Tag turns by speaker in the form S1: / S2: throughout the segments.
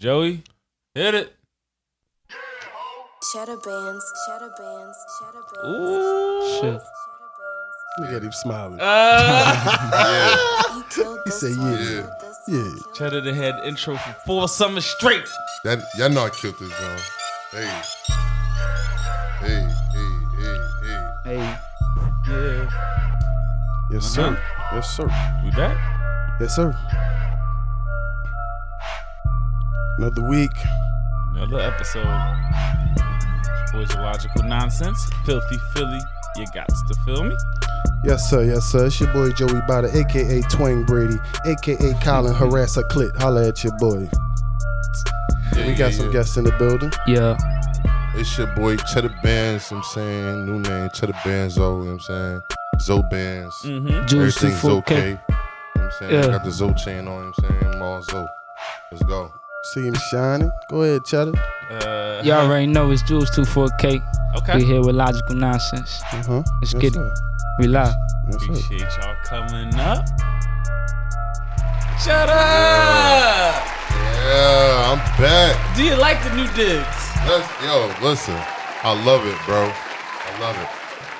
S1: Joey, hit it.
S2: Cheddar bands, cheddar bands, cheddar bands.
S1: Ooh.
S3: Shit.
S4: Look at him smiling.
S1: Uh,
S2: You killed
S4: He said,
S2: one,
S4: yeah. Yeah.
S1: Cheddar done had intro for four summers straight.
S5: That y'all know I killed this John. Hey. Hey, hey, hey, hey.
S3: Hey,
S1: Yeah.
S4: Yes, sir. Yes, sir.
S1: We back?
S4: Yes, sir. Another week.
S1: Another episode. Boys Logical Nonsense. Filthy Philly. You got to feel me?
S4: Yes, sir. Yes, sir. It's your boy Joey Bada, aka Twang Brady, aka Colin Harasser Clit. Holla at your boy.
S5: Yeah,
S4: We got
S5: yeah,
S4: some
S5: yeah.
S4: guests in the building.
S3: yeah.
S5: It's your boy Cheddar Bands, you I'm saying. New name, Cheddar Bands, you know what I'm saying. Zo Bands.
S1: Mm-hmm.
S3: Juice
S5: Everything's
S3: 4K.
S5: okay. You know what I'm saying?
S3: Yeah.
S5: Got the Zo chain on, you know what I'm saying. I'm Zo. Let's go.
S4: See him shining. Go ahead, Cheddar.
S1: Uh,
S3: Y'all already know it's Jules 24K.
S1: Okay.
S3: We here with logical nonsense.
S4: Uh huh.
S3: Let's get it. We live.
S4: Yes, sir.
S1: Appreciate y'all coming up. Shut up!
S5: Yeah, I'm back.
S1: Do you like the new digs?
S5: Let's, yo, listen. I love it, bro. I love it.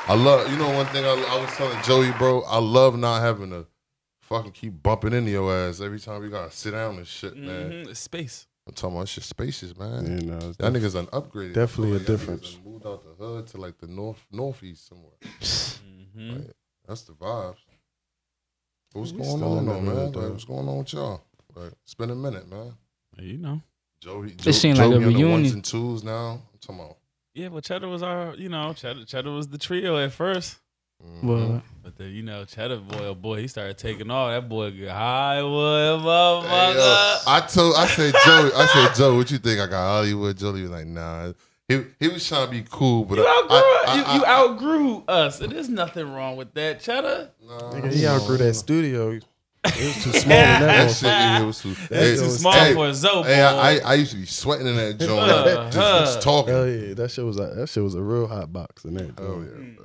S5: I love, you know, one thing I, I was telling Joey, bro, I love not having to fucking keep bumping into your ass every time we gotta sit down and shit, man.
S1: Mm-hmm. Space.
S5: I'm talking about shit spacious, man.
S4: You know, it's
S5: Y'all niggas an upgrade.
S4: Definitely
S5: I
S4: a
S5: feel y'all niggas
S4: difference.
S5: Moved out the hood to like the north northeast somewhere.
S1: Mm-hmm.
S5: Like, that's the vibes. What's
S4: We
S5: going
S4: still
S5: on
S4: in
S5: though,
S4: that
S5: man?
S4: hood,
S5: Like, what's going on with y'all? Like, it's been a minute, man.
S1: You know.
S5: Joey,
S3: It seemed like a
S5: on the ones
S3: reunion.
S5: and twos now. I'm talking about.
S1: Yeah, but Cheddar was our, you know, Cheddar, Cheddar was the trio at first.
S5: Mhm.
S3: Well,
S1: But then, you know, Cheddar boy, oh boy, he started taking off. That boy get high, boy,
S5: Hey, yo. I told, I said, Joe, I said, Joe, what you think? I got Hollywood. Joey was like, nah. He, he was trying to be cool, but
S1: You outgrew,
S5: I, I,
S1: you, you outgrew us, and there's nothing wrong with that, Cheddar.
S5: Nah,
S4: Nigga, he outgrew that studio. It was too small in that
S5: That
S4: one.
S5: shit, it was too,
S4: That's
S5: hey,
S1: Too small
S5: hey,
S1: for a Zoe, boy.
S5: Hey, I, I, I used to be sweating in that joint,
S1: Uh,
S5: just, just talking.
S4: Hell yeah, that shit was a, that shit was a real hot box in there.
S5: Oh yeah. uh,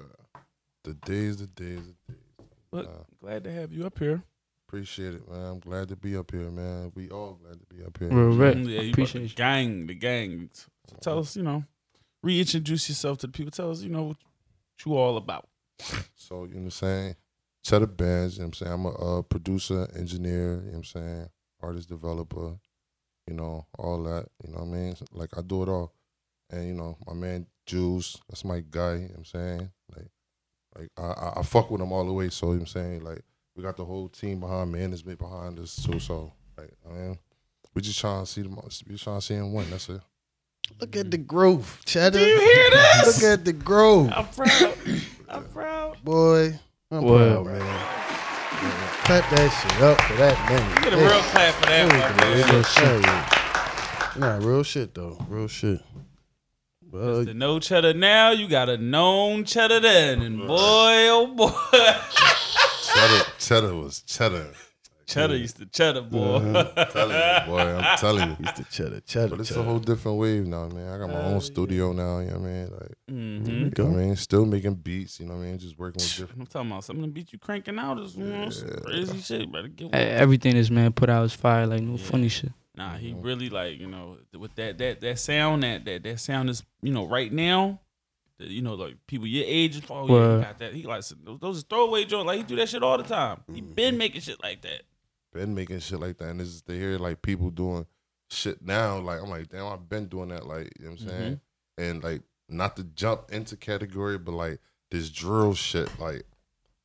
S5: The days, the days, the days.
S1: But
S5: Uh,
S1: glad to have you up here.
S5: Appreciate it, man. I'm glad to be up here, man. We all glad to be up here.
S3: real rap.
S1: Mm, yeah, you
S3: Appreciate
S1: the
S3: you.
S1: gang, the gang. So tell us, you know, reintroduce yourself to the people. Tell us, you know, what you all about.
S5: So, you know what I'm saying? Cheddar Bands, you know what I'm saying? I'm a uh, producer, engineer, you know what I'm saying? Artist, developer, you know, all that, you know what I mean? Like, I do it all. And, you know, my man Juice, that's my guy, you know what I'm saying? Like, like I, I, I fuck with them all the way, so, you know what I'm saying? Like, we got the whole team behind me, and management behind us, too, so, like, I mean, we just trying to see them, we just trying to see him win, that's it.
S4: Look at the growth, Cheddar.
S1: Do you hear this?
S4: Look at the growth,
S1: I'm proud. I'm proud.
S4: boy. I'm
S3: Well.
S4: proud, man. Clap that shit up for that man.
S1: Get a real clap for that
S4: there
S1: one,
S4: we go.
S1: man.
S4: Hell yeah. Nah, real shit though. Real shit. Well,
S1: The no cheddar now, you got a known cheddar then. And boy, oh boy.
S5: Cheddar, cheddar was cheddar.
S1: cheddar used to cheddar, boy.
S4: Uh-huh.
S5: telling you, boy, I'm telling you.
S4: used to cheddar, cheddar,
S5: But it's
S4: cheddar.
S5: a whole different wave now, man. I got my own studio now, you know what I mean? Like,
S1: hmm
S5: you know what I mean? Still making beats, you know what I mean? Just working with different.
S1: I'm talking about some of them beats you cranking out is you know, some
S5: Yeah.
S1: crazy shit. Better get
S3: Hey,
S1: one.
S3: Everything this man put out is fire, like no funny shit.
S1: Nah, he mm-hmm. really like you know with that that that sound that that that sound is you know right now. that, You know, like people your age, oh yeah,
S3: Word.
S1: got that. He like those, those is throwaway joints. Like he do that shit all the time. He mm-hmm. been making shit like that.
S5: Been making shit like that. And it's just to hear like people doing shit now, like, I'm like, damn, I've been doing that, like, you know what I'm saying? Mm-hmm. And like, not to jump into category, but like this drill shit, like,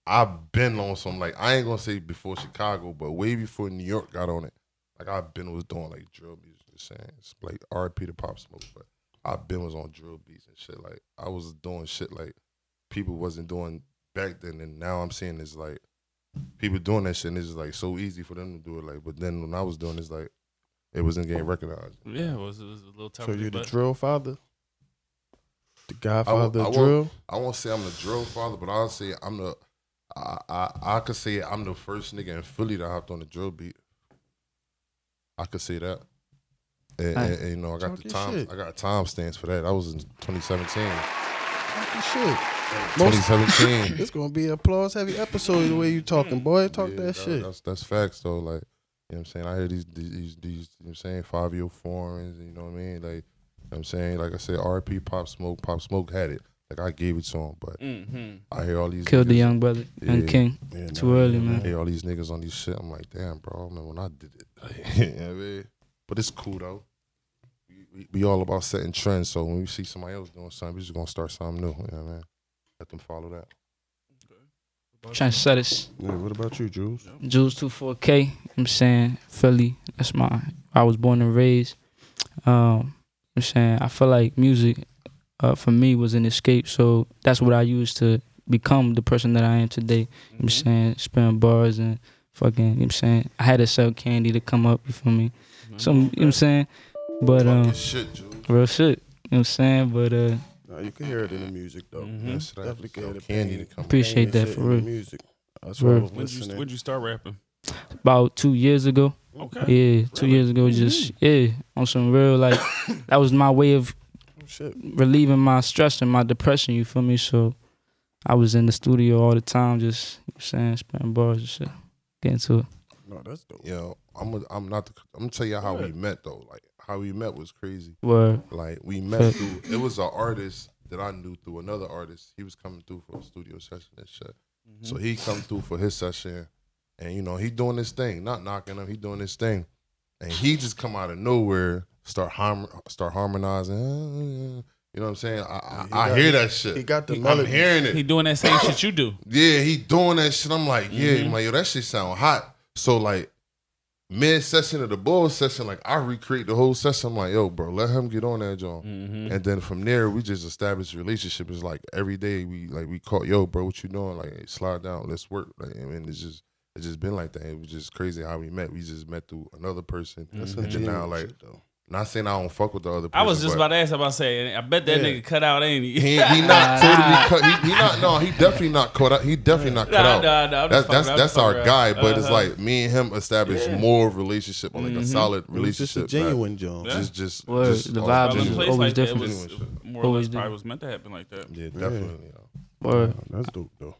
S5: I've been on some, like, I ain't gonna say before Chicago, but way before New York got on it. Like, I've been was doing like drill music, just saying. It's like RP to Pop Smoke, but I've been was on drill beats and shit. Like, I was doing shit like people wasn't doing back then, and now I'm seeing is like people doing that shit, and it's just like so easy for them to do it. Like, but then when I was doing this, like it wasn't getting recognized.
S1: Yeah, it was, it was a little tough.
S4: So you the
S1: but
S4: drill father, the godfather
S5: I
S4: of
S5: won't-
S4: drill.
S5: I won't say I'm the drill father, but I'll say I'm the. I, I I could say I'm the first nigga in Philly that hopped on the drill beat. I could say that. And,
S3: Aye.
S5: and- and, you know, I got
S4: Talk
S5: the time.
S4: shit.
S5: I got time stamps for that. I was in 2017.
S4: Talking shit.
S5: 2017.
S4: it's gonna be an applause heavy episode the way you talking, boy. Talk
S5: Yeah,
S4: that shit.
S5: That's that's facts though. Like You know what I'm saying? I hear these these these, these you know what I'm saying five year foreigns, you know what I mean? Like you know what I'm saying, like I said, RP Pop Smoke, Pop Smoke had it. Like I gave it to him, but
S1: Mm-hmm.
S5: I hear all these
S3: Killed the young brother, young
S5: Yeah.
S3: king.
S4: Yeah,
S3: Too
S4: nah,
S3: early, man.
S5: I hear all these niggas on these shit. I'm like, damn, bro. Man, when I did it. you know what I mean? But it's cool though. We, we, we all about setting trends. So when we see somebody else doing something, we just gonna start something new. You know what I mean? Let them follow that.
S3: Trendsetters.
S4: Yeah, what about you, Jules?
S3: Jules 24K, you know what I'm saying, Philly. That's my I was born and raised. Um, you know what I'm saying, I feel like music uh, for me was an escape, so that's what I used to become the person that I am today. You know what I'm saying, spinning bars and fucking, you know what I'm saying, I had to sell candy to come up, you feel me? Some, you know what I'm saying? But um
S5: shit, Jules.
S3: real shit, you know what I'm saying? But uh
S4: Nah, you can hear it in the music though.
S1: Mhm.
S5: Yes, that-
S4: Definitely can hear the
S5: candy to come.
S3: Appreciate that for real.
S4: Music. That's
S3: Real.
S4: I was
S1: When did you
S4: listening.
S1: when you start rapping?
S3: about two years ago.
S1: Okay.
S3: Yeah, two
S1: Really?
S3: years ago, just yeah, on some real like that was my way of
S4: Oh, shit.
S3: relieving my stress and my depression. You feel me? So I was in the studio all the time, just you know what I'm saying spitting bars and shit, getting to it.
S4: No, that's dope.
S5: Yo, I'm a, I'm not. The, I'm gonna tell you how we met though. Like how we met was crazy.
S3: Word.
S5: Like we met through. It was an artist that I knew through another artist. He was coming through for a studio session and shit. Mm-hmm. So he come through for his session, and you know he doing this thing, not knocking him. He doing this thing, and he just come out of nowhere, start harm, start harmonizing. You know what I'm saying? I, I,
S4: He
S5: I
S4: got-
S5: hear that shit.
S4: he got the
S5: I'm hearing it.
S1: He doing that same shit you do.
S5: Yeah, he doing that shit. I'm like, yeah,
S1: Mhm.
S5: I'm like, yo, that shit sound hot. So like mid session of the bull session, like I recreate the whole session. I'm like, yo, bro, let him get on that joint.
S1: Mm-hmm.
S5: And then from there, we just established a relationship. It's like every day we like we call, yo, bro, what you doing? Like, hey, slide down, let's work. Like, I mean, it's just it's just been like that. It was just crazy how we met. We just met through another person.
S4: That's
S5: And
S4: a
S5: then now, like,
S4: shit, though.
S5: Not saying I don't fuck with the other. person.
S1: I was just about to ask about to say, I bet that
S4: Yeah.
S1: nigga cut out, ain't he?
S5: He, he not totally cut. He, he not. No, he definitely not cut out. He definitely not cut
S1: Nah,
S5: out.
S1: nah, nah, I'm
S5: That's that's that's our
S1: fucking
S5: guy, but it's
S1: Uh-huh.
S5: like me and him established
S1: Yeah.
S5: more relationship, or like a
S1: Mhm.
S5: solid
S4: It was just
S5: relationship.
S4: a genuine joint.
S1: Yeah.
S5: Just just
S3: Word.
S5: just
S3: The
S5: all
S3: vibes
S1: Well,
S3: is
S1: in
S5: genuine.
S1: place
S3: always
S1: like
S3: different.
S1: was more or
S3: Always
S1: less probably was meant to happen like that.
S5: Yeah, definitely. yo.
S3: Word.
S4: Nah, that's dope though.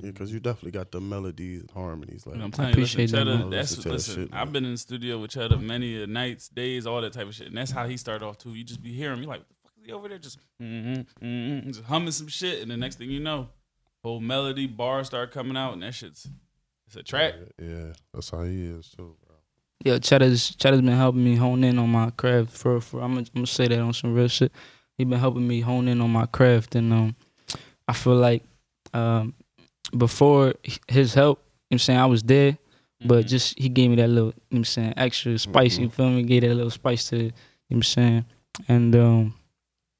S4: Yeah, because you definitely got the melodies and harmonies. Like,
S1: I'm telling you, listen,
S3: appreciate that,
S1: Cheddar,
S3: man.
S1: that's
S4: Listen
S1: listen.
S4: shit.
S1: I've been in the studio with Cheddar many a nights, days, all that type of shit, and that's how he started off too. You just be hearing me like, what the fuck is he over there just mm-hmm, mm-hmm, just humming some shit, and the next thing you know, whole melody bars start coming out, and that shit's it's a track.
S5: Yeah, that's how he is too, bro.
S3: Yeah, Cheddar's Cheddar's been helping me hone in on my craft. For for I'm gonna, I'm gonna say that on some real shit. He been helping me hone in on my craft, and um, I feel like um, before his help, you know what I'm saying I was there, but
S1: Mhm.
S3: just he gave me that little, you know what I'm saying, extra spice. You feel me? Gave that little spice to, you know what I'm saying, and um,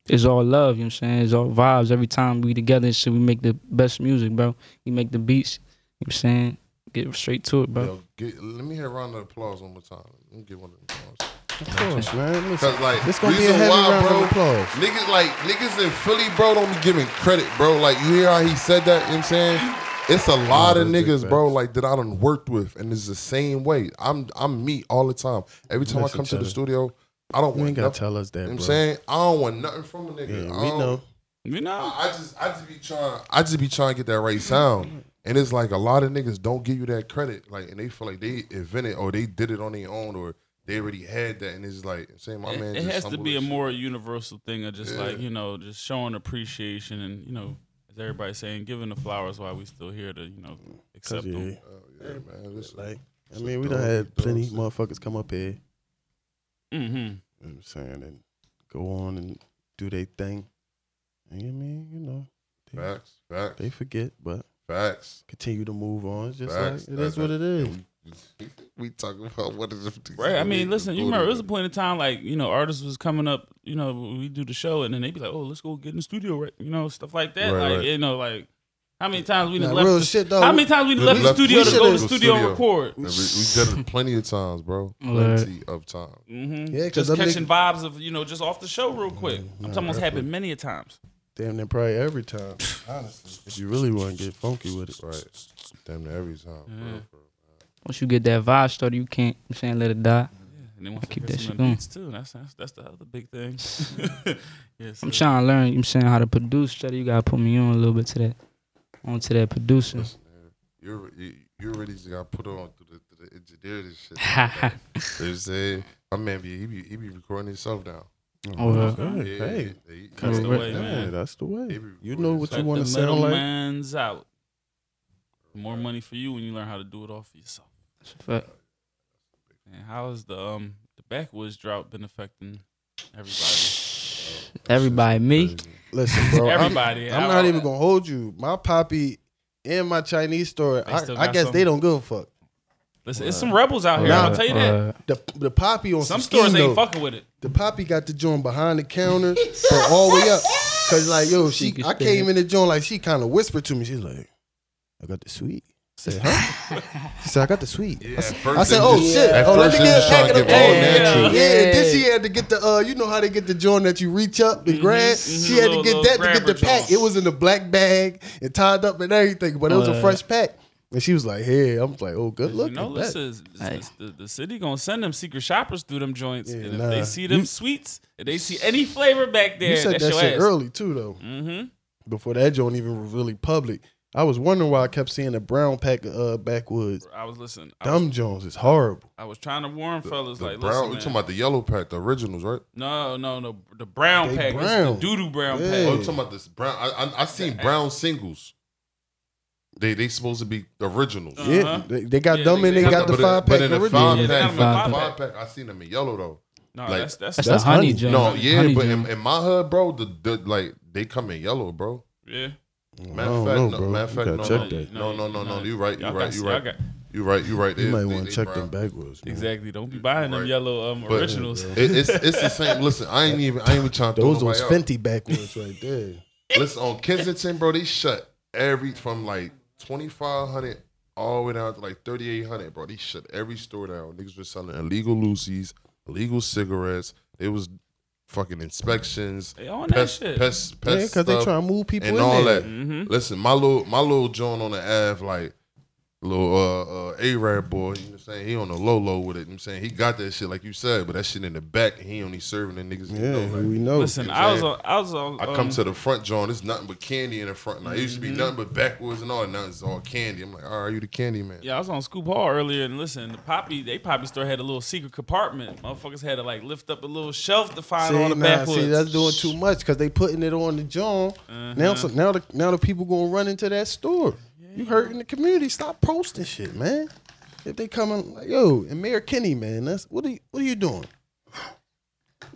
S3: it's all love. You know what I'm saying? It's all vibes. Every time we together, and shit, we make the best music, bro. We make the beats. You know what I'm saying? Get straight to it, bro.
S5: Yo, get, let me hear a round of applause one more time. Let me get one of them applause.
S4: Of course, man.
S5: Cause like
S4: it's gonna be a
S5: reason
S4: heavy
S5: why,
S4: round
S5: bro,
S4: of applause.
S5: Niggas like niggas in Philly, bro, don't be giving credit, bro. Like you hear how he said that, you know what I'm saying? It's a lot of niggas, bro, like that I done worked with, and it's the same way. I'm I'm me all the time. Every time
S4: Listen,
S5: I come to the
S4: Cheddar.
S5: studio, I don't
S4: You
S5: want
S4: ain't gotta
S5: nothing.
S4: tell us that,
S5: You know what I'm saying? I don't want nothing from a nigga.
S4: Yeah,
S5: I
S4: we
S5: don't-
S4: know.
S1: You know,
S5: I I just I just be trying I just be trying to get that right sound. And it's like a lot of niggas don't give you that credit. Like and they feel like they invented or they did it on their own or they already had that and it's like saying my
S1: it,
S5: man
S1: it
S5: just
S1: has to be a
S5: shit.
S1: more universal thing of just
S5: Yeah.
S1: like you know, just showing appreciation and you know, as everybody saying, giving the flowers while we still here to you know accept
S4: yeah,
S1: them.
S5: Oh, yeah, man. Listen,
S4: like I mean,
S5: a
S4: we done
S5: dog,
S4: had plenty
S5: shit.
S4: motherfuckers come up here.
S1: Mm-hmm.
S4: You know what I'm saying and go on and do their thing. And I mean, you know, they,
S5: Facts, facts,
S4: they forget, but
S5: facts.
S4: continue to move on. It's just
S5: Facts.
S4: like it is what it is.
S5: We, we talking about what is it?
S1: Right. I mean, listen, you remember there was a point in time like, you know, artists was coming up, you know, we do the show and then they'd be like, Oh, let's go get in the studio, right? You know, stuff like that.
S5: Right,
S1: like,
S5: right.
S1: you know, like how many times we
S4: Nah,
S1: left
S4: real
S1: the,
S4: shit though.
S1: How many times we
S5: We
S1: left the studio to go to the studio and
S5: studio.
S1: record?
S5: We, we did it plenty of times, bro. Plenty of times.
S1: Mm-hmm.
S4: Yeah, 'cause
S1: just catching
S4: niggas-
S1: vibes of, you know, just off the show real quick. I'm talking about happened many a times.
S4: Damn near probably every time. Honestly, if you really want to get funky with it,
S5: Right. Damn near every time. bro, bro.
S3: Once you get that vibe started, you can't. You I'm saying let it die.
S1: And then once
S3: I keep that shit going.
S1: beats too. That's, that's that's the other big thing. yes.
S3: I'm trying to learn. You know I'm saying how to produce. Cheddar, you gotta put me on a little bit to that, onto that producing.
S5: Listen, man, you're you, you already just got put on through the, the to engineer this shit. you know what I'm? My man be he be he be recording himself now.
S3: Oh, well.
S4: Hey,
S5: Yeah,
S4: hey,
S5: he-
S1: That's the
S3: Right.
S1: way,
S4: yeah,
S1: man.
S4: that's the way. You know what
S1: Let
S4: you want to sound like.
S1: middleman's out. More money for you when you learn how to do it all for yourself.
S3: Fuck.
S1: And how has the um the backwoods drought been affecting everybody?
S3: Everybody, me.
S4: Listen, bro. I'm-
S1: Everybody.
S4: I'm, not even gonna hold you. My poppy in my Chinese store. I, I guess
S1: some-
S4: they don't give a fuck.
S1: Listen, it's some rebels out here.
S4: Nah,
S1: I'll tell you that.
S3: Uh,
S4: The the poppy on
S1: Some
S4: some,
S1: stores ain't
S4: though.
S1: fucking with it.
S4: The poppy got the joint behind the counter, so all the way up. Cause like yo, she
S3: can
S4: I came in the joint like she kind of whispered to me. She's like, "I got the sweet." I said, "Huh?" she said, "I got the sweet."
S5: Yeah,
S4: I said, I said, "Oh
S5: just-
S4: shit! Oh, let
S5: first
S4: me
S5: they
S4: get a pack
S5: to
S4: of
S5: get
S4: the
S5: all
S1: Yeah.
S5: natural.
S4: Yeah,
S3: Yeah.
S4: and then she had to get the uh, you know how they get the joint that you reach up and grab.
S1: mhm,
S4: She had to get that to get the pack.
S1: joint.
S4: It was in a black bag and tied up and everything, but it was a fresh pack. And she was like, "Hey," I'm like, "Oh, good
S1: You
S4: look
S1: know, this
S4: that."
S1: is this-
S3: Hey.
S1: this- the, the city gonna send them secret shoppers through them joints,
S4: Yeah,
S1: and if
S4: nah.
S1: they see them
S4: You-
S1: sweets, if they see any flavor back there,
S4: You said
S1: that's
S4: that shit
S1: ass.
S4: early too, though.
S1: Mm-hmm.
S4: Before that joint even really public, I was wondering why I kept seeing a brown pack of uh, backwoods.
S1: I was listening. I was,
S4: Dumb Jones is horrible.
S1: I was trying to warn fellas
S5: The
S1: like,
S5: brown,
S1: listen,
S5: we
S1: man.
S5: talking about the yellow pack, the originals, right?
S1: no, no, no, the brown
S4: They
S1: pack,
S4: brown.
S1: The doo-doo brown
S4: Yeah.
S5: Oh,
S1: pack.
S5: you talking about this brown? I I, I seen brown singles. They they supposed to be the originals.
S1: Uh-huh.
S4: Yeah, they, they got
S1: Yeah,
S4: them
S1: they-
S4: and they
S1: they
S4: got
S5: But
S4: the
S5: in-
S4: five
S5: but
S4: pack
S5: in the five
S1: Yeah,
S5: pack,
S1: got
S5: five
S1: five
S5: pack, I seen them in yellow though.
S1: No,
S5: Like-
S1: that's that's,
S3: That's
S1: that's
S3: honey
S4: honey.
S5: No, yeah,
S3: Honey
S5: but in, in my hood, bro, the, the like they come in yellow, bro.
S1: yeah.
S5: Matter of fact,
S4: know,
S5: no,
S4: bro.
S5: matter of fact, no,
S4: check
S5: no,
S4: that.
S5: no, no, no, no. You right, you
S1: Y'all
S5: right,
S1: got-
S5: you
S1: y'all
S5: right, you right, you right.
S4: You might want to check
S5: brown.
S4: them backwoods. man.
S1: Exactly. Don't be buying them yellow um,
S5: But-
S1: originals.
S5: It, it's it's the same. Listen, I ain't even I ain't even trying to
S4: Those those
S5: nobody out.
S4: Fenty backwoods right there.
S5: Listen, on Kensington, bro, they shut every from like twenty five hundred all the way down to like thirty eight hundred, bro. They shut every store down. Niggas was selling illegal loosies, illegal cigarettes. It was fucking inspections,
S1: They on that
S5: pest,
S1: shit.
S5: pest,
S4: Yeah,
S5: pest
S4: because they
S5: stuff,
S4: trying to move people
S5: and
S4: in
S5: all
S4: there.
S5: that.
S1: Mm-hmm.
S5: Listen, my little my little John on the Ave, like little uh uh Arab boy, you know what I'm saying? He on the low low with it. You know what I'm saying he got that shit like you said, but that shit in the back, he only serving the niggas. he
S4: Yeah,
S5: know, like,
S4: we know.
S1: Listen,
S5: You know
S1: I was on. I was on.
S5: I
S1: um,
S5: come to the front, John. It's nothing but candy in the front. Now it used to
S1: Mm-hmm.
S5: be nothing but backwoods and all. Now it's all candy. I'm like, all right, you the candy man.
S1: Yeah, I was on Scoop Hall earlier, and listen, the poppy, they poppy store had a little secret compartment. Motherfuckers had to like lift up a little shelf to find all
S4: See,
S1: the
S4: nah,
S1: backwoods.
S4: see, that's doing too much because they putting it on the John. Now, so, now the now the people gonna run into that store. You hurting the community. Stop posting shit, man. If they coming like yo and Mayor Kenney, man, that's what are you, what are you doing?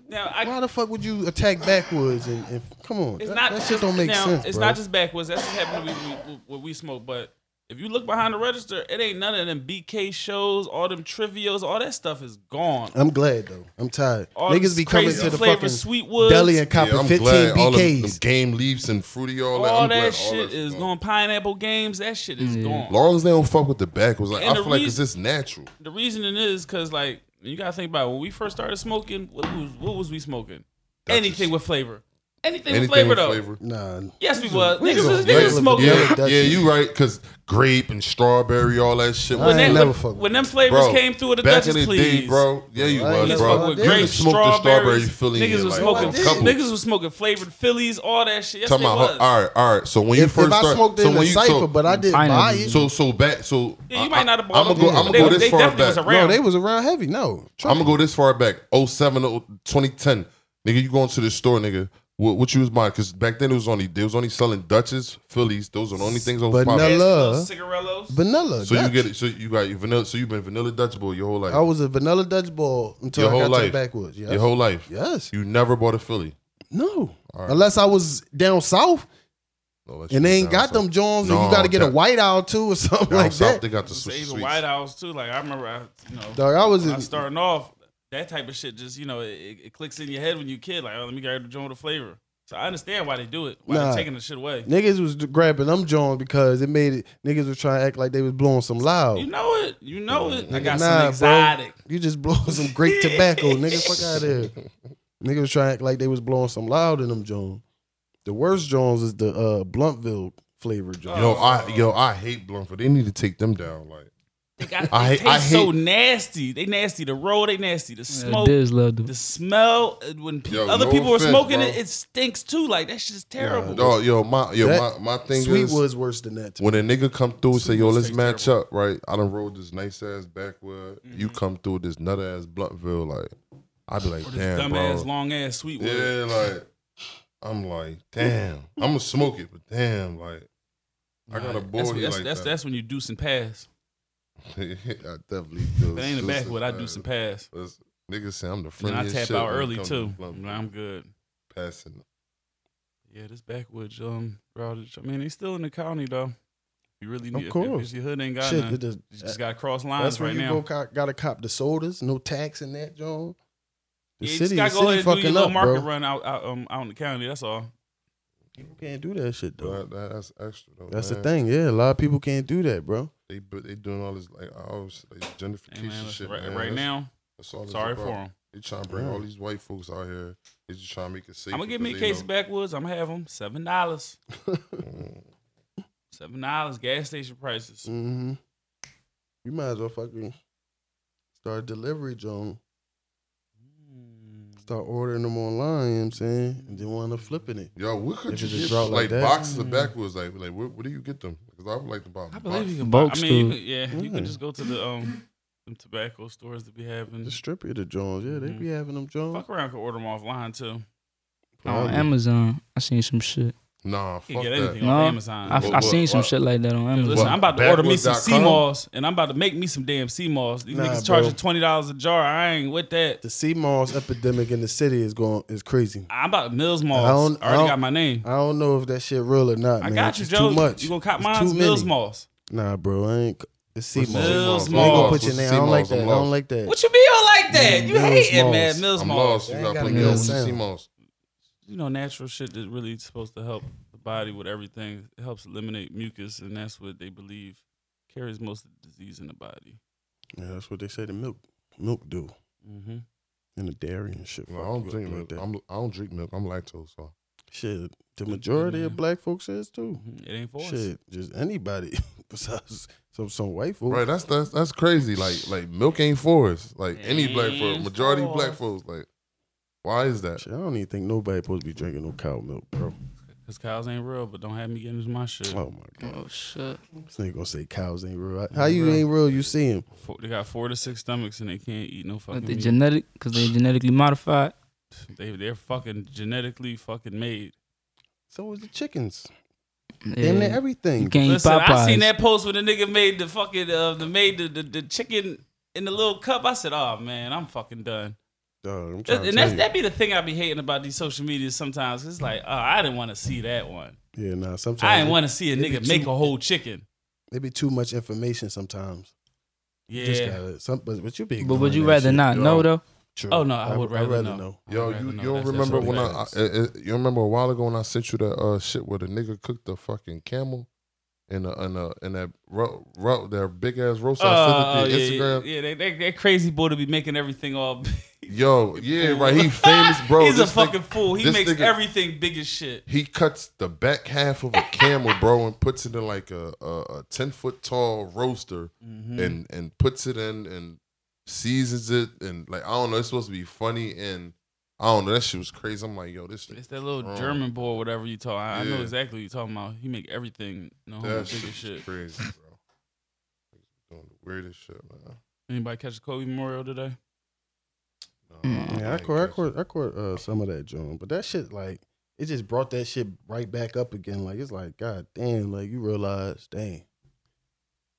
S1: Now, I,
S4: Why the fuck would you attack backwoods and, and come on?
S1: it's
S4: that,
S1: not
S4: that shit
S1: just,
S4: don't make
S1: now,
S4: sense,
S1: It's
S4: bro.
S1: not just backwoods. That's what happened when we, we, when we smoke. But if you look behind the register, it ain't none of them BK shows, all them trivials, all that stuff is gone.
S4: I'm glad though. I'm tired.
S1: All
S4: Niggas be coming to the fucking
S1: Sweetwoods.
S4: deli and
S5: Yeah,
S4: copping
S5: I'm
S4: 15
S5: glad all them, them
S4: BKs.
S5: game leaves and fruity all that.
S1: all
S5: I'm
S1: that
S5: glad all
S1: shit
S5: that's
S1: is
S5: gone.
S1: gone. Pineapple games, that shit is mm. gone.
S5: As long as they don't fuck with the back, was like
S1: And
S5: I
S1: the
S5: feel like it's just natural.
S1: The reasoning is because like you gotta think about it. when we first started smoking. What was what was we smoking?
S5: That's
S1: Anything
S5: just-
S1: with flavor. Anything,
S5: Anything
S1: with flavor
S5: with
S1: though.
S5: flavor.
S4: Nah,
S1: Yes, we was.
S4: we
S1: Niggas
S4: was
S1: was, niggas was
S4: regular
S1: smoking.
S5: Yeah, yeah, you right. Because grape and strawberry, all that shit.
S4: I
S1: When,
S4: ain't
S1: they,
S4: never
S1: when,
S4: fuck with
S1: when them flavors
S5: Bro,
S1: came through with the
S5: back
S1: Dutchess,
S5: in the
S1: please.
S5: day, bro. Yeah, you
S4: I
S5: was, bro.
S1: fuck with
S5: You
S1: grape,
S5: just smoked the strawberry. Philly.
S1: Niggas
S5: in
S1: was
S5: like
S1: smoking.
S5: a couple.
S1: Niggas was smoking flavored Phillies, all that shit. Yes,
S5: Talking
S1: they
S5: about,
S1: was.
S5: all right, all right. So when you
S4: If,
S5: first
S4: if I smoked
S5: so
S4: in the
S5: when you
S4: cipher,
S5: so,
S4: but I didn't buy it.
S5: so so back, so
S1: Yeah, you might not have bought
S5: I'm gonna
S1: them,
S5: go. I'm gonna go
S1: they-
S5: this far
S1: definitely
S5: back.
S1: was
S4: no,
S1: around.
S4: they was around heavy. No,
S5: I'm gonna go this far back. 07, 2010. Nigga, you going to the store, nigga. What, what you was buying? Because back then it was only they was only selling Dutches, Phillies. Those are the only things over
S4: Vanilla.
S5: popular.
S4: Vanilla.
S1: cigarellos.
S4: vanilla.
S5: So you get it. So you got your vanilla. So you've been vanilla Dutch boy your whole life.
S4: I was a vanilla Dutch ball until
S5: your
S4: I
S5: whole
S4: got to
S5: life.
S4: the backwoods. Yes.
S5: Your whole life.
S4: yes.
S5: You never bought a Philly.
S4: No.
S5: All right.
S4: Unless I was down south
S5: No, let's
S4: and they ain't
S5: down
S4: got
S5: south.
S4: them Jones and
S5: No,
S4: you got to get a
S5: down-
S4: white owl too or something
S5: Down
S4: like
S5: south,
S4: that.
S5: they got the
S1: Say
S5: sweet
S1: the
S5: sweets.
S1: White House too. Like I remember, I, you know,
S4: Dog, I was
S1: when I
S4: in,
S1: starting off, that type of shit just you know it, it clicks in your head when you kid. Like, oh, let me get the joint with the flavor. So I understand why they do it. Why
S4: Nah.
S1: they taking the shit away.
S4: niggas was grabbing them joint because it made it. Niggas was trying to act like they was blowing some loud.
S1: You know it. You know it. I
S4: Nigga,
S1: got
S4: nah,
S1: some
S4: bro.
S1: exotic.
S4: You just blowing some great tobacco, nigga. Fuck out of here. Niggas was trying to act like they was blowing some loud in them Jones. The worst Jones is the uh, Bluntville flavor Jones.
S5: Yo, I yo, I hate Blumford. They need to take them down. Like
S1: They got
S5: I
S1: they
S5: hate- I
S1: taste so
S5: hate-
S1: nasty. They nasty the roll. They nasty to
S3: Yeah,
S1: smoke.
S3: Diz loved
S1: the smell uh, when pe-
S5: Yo,
S1: other
S5: no
S1: people were smoking
S5: bro.
S1: it, it stinks too. Like that shit's terrible.
S5: Dog, yo, my yo,
S4: That-
S5: my, my thing is
S4: Sweetwood's worse than that. To
S5: when a nigga come through and say, yo, let's match
S1: terrible.
S5: up, right? I done rolled this nice ass backwood. You
S1: Mm-hmm.
S5: come through this nut ass Bluntville, like I'd be like,
S1: Or this
S5: damn,
S1: dumb
S5: bro.
S1: ass long ass sweet wood.
S5: Yeah, like I'm like, damn. I'm gonna smoke it, but damn, like I got a
S1: Nah,
S5: boy
S1: That's, that's,
S5: like
S1: that's,
S5: that.
S1: that's when you deuce and pass.
S5: I definitely do.
S1: If it ain't a backwood, I do some pass.
S5: That's- Niggas say I'm the
S1: And I tap
S5: shit
S1: out early
S5: come to
S1: too. Nah, I'm good.
S5: Passing.
S1: Yeah, this backwoods um routage. I mean, they still in the county though. You really
S4: Of
S1: need if-
S4: course.
S1: If, your hood ain't got
S4: Shit,
S1: none,
S4: just-
S1: you just got to cross lines
S4: That's where
S1: right
S4: you
S1: now.
S4: go. Co- gotta cop the sodas. No tax in that, John. The
S1: yeah, you
S4: city,
S1: just gotta go ahead and do your
S4: fucking
S1: little
S4: up,
S1: market
S4: bro.
S1: run out out um out in the county. That's all.
S4: People can't do that shit though.
S5: That, that- that's extra though.
S4: That's the thing. Yeah, a lot of people can't do that, bro.
S5: They but they doing all this like oh like
S1: Hey,
S5: gentrification
S1: man,
S5: shit.
S1: right,
S5: man.
S1: right
S5: That's-
S1: now,
S5: that's all it's
S1: sorry
S5: about.
S1: for them.
S5: They trying to bring
S4: Yeah.
S5: all these white folks out here. They just trying to make it safe.
S1: I'm gonna give me a case of backwoods. I'm gonna have them seven dollars. Seven dollars gas station prices.
S4: hmm You might as well fucking start a delivery, John. Start ordering them online. You know what I'm saying, and then wind up flipping it.
S5: Yo, what could
S4: If
S5: you
S4: it's a
S5: get?
S4: drought
S5: Like,
S4: like that.
S5: boxes of backwoods. Like, like where, where do you get them? Because I would like to buy.
S1: I believe you can buy.
S3: Bulk
S1: I mean, you
S3: store.
S1: could, yeah, you
S4: Yeah.
S1: can just go to the um them tobacco stores that be having.
S4: Distributor Jones, yeah, they
S1: Mhm.
S4: be having them Jones.
S1: Fuck around, can order them offline too.
S3: On
S4: Probably.
S3: Amazon, I seen some shit.
S5: Nah,
S1: You
S5: fuck
S1: can get
S5: that.
S1: anything
S3: No,
S1: Amazon.
S3: I,
S5: What-
S3: I seen
S5: what-
S3: some
S5: what-
S3: shit like that on Amazon.
S1: Listen, I'm about to order me some sea
S5: Backwoods.com?
S1: moss, and I'm about to make me some damn sea moss. These
S4: Nah,
S1: niggas charging
S4: bro.
S1: twenty dollars a jar. I ain't with that.
S4: The sea moss epidemic in the city is going is crazy.
S1: I'm about Mills Moss.
S4: I
S1: I,
S4: don't- I
S1: already
S4: don't-
S1: got my name.
S4: I don't know if that shit real or not.
S1: I
S4: man.
S1: got you,
S4: It's
S1: Joe.
S4: Too much.
S1: You gonna cop
S4: It's
S1: mine?
S4: too
S1: Mills
S4: many.
S1: Moss.
S4: Nah, bro, I ain't. It's sea
S5: What's
S4: moss.
S5: the sea
S1: Mills
S5: moss?
S4: You ain't gonna
S1: Moss.
S4: put your
S5: What's the
S4: name.
S5: sea
S4: I don't like
S5: moss?
S4: that. I
S5: I'm
S4: don't
S5: lost.
S4: like that.
S1: What you be on like that? You
S4: Mills
S1: hating,
S4: Moss.
S1: man? Mills
S5: I'm
S1: Moss.
S5: lost. You
S4: Ain't
S5: gotta
S4: gotta
S5: put
S4: get
S5: Mills
S4: a sound.
S5: C-Moss.
S1: You know, natural shit that's really supposed to help the body with everything. It helps eliminate mucus, and that's what they believe carries most of the disease in the body.
S4: Yeah, that's what they say the milk milk do
S1: Mm-hmm.
S4: and the dairy and shit.
S5: No, I don't drink milk.
S4: like.
S5: I'm, I don't drink milk. I'm lactose. So
S4: Shit, the majority
S1: Yeah.
S4: of black folks is too.
S1: It ain't for us.
S4: Shit, just anybody besides some some white folks.
S5: right, that's that's that's crazy. Like like milk ain't for us. Like any black folks, majority black folks. Like why is that?
S4: Shit, I don't even think nobody supposed to be drinking no cow milk, bro.
S1: Cause cows ain't real, but don't have me getting into my shit.
S4: Oh my god,
S3: oh shit.
S4: this nigga gonna say cows ain't real. How you ain't real? You see him?
S1: Four, they got four to six stomachs and they can't eat no fucking
S3: Like they
S1: meat.
S3: genetic, cause they genetically modified.
S1: they they're fucking genetically fucking made.
S4: So is the chickens.
S3: Yeah.
S4: Damn near everything.
S3: You can't
S1: Listen,
S3: eat Popeyes.
S1: I seen that post where the nigga made the fucking uh the made the, the, the chicken in the little cup. I said, oh man, I'm fucking done.
S4: Dog, I'm
S1: And
S4: tell
S1: that's that be the thing I be hating about these social medias sometimes. It's like, oh, I didn't want to see that one.
S4: Yeah, nah. Sometimes
S1: I didn't want to see a
S4: it be
S1: nigga make a whole chicken.
S4: It be too much information sometimes. You just
S1: Yeah.
S4: gotta, some, but, but you be.
S3: but would you rather
S4: shit.
S3: not
S5: Yo.
S3: know though?
S4: True.
S1: Oh no, I would rather, know.
S5: Yo,
S1: I would
S5: you,
S1: rather
S5: you
S1: know.
S5: don't remember when I,
S1: what
S5: I
S1: facts.
S5: it, it- you remember a while ago when I sent you that uh shit where the nigga cooked the fucking camel in a in a in that ro, ro, their big ass roast I
S1: Oh,
S5: sent it to
S1: yeah,
S5: Instagram.
S1: yeah, yeah. They, they, that crazy boy to be making everything all.
S5: Yo, yeah, right. He famous, bro.
S1: He's a
S5: This nigga-
S1: fucking fool. He
S5: this
S1: makes
S5: nigga-
S1: everything big as shit.
S5: He cuts the back half of a camel, bro, and puts it in like a a, ten foot tall roaster,
S1: Mm-hmm.
S5: and and puts it in and seasons it, and like I don't know, it's supposed to be funny, and I don't know, that shit was crazy. I'm like, yo, this shit,
S1: It's that little
S5: wrong.
S1: German boy, whatever you talk. I, I know exactly what you're talking about. He make everything no
S5: that
S1: big
S5: shit
S1: as shit.
S5: crazy, bro. Doing the weirdest shit, man.
S1: Anybody catch the Kobe Memorial today?
S5: No,
S3: Mm.
S4: Yeah, I
S5: ain't
S4: caught, I
S5: catch
S4: caught, I caught uh, some of that, John. But that shit, like, it just brought that shit right back up again. Like, it's like, god damn, like you realize, dang,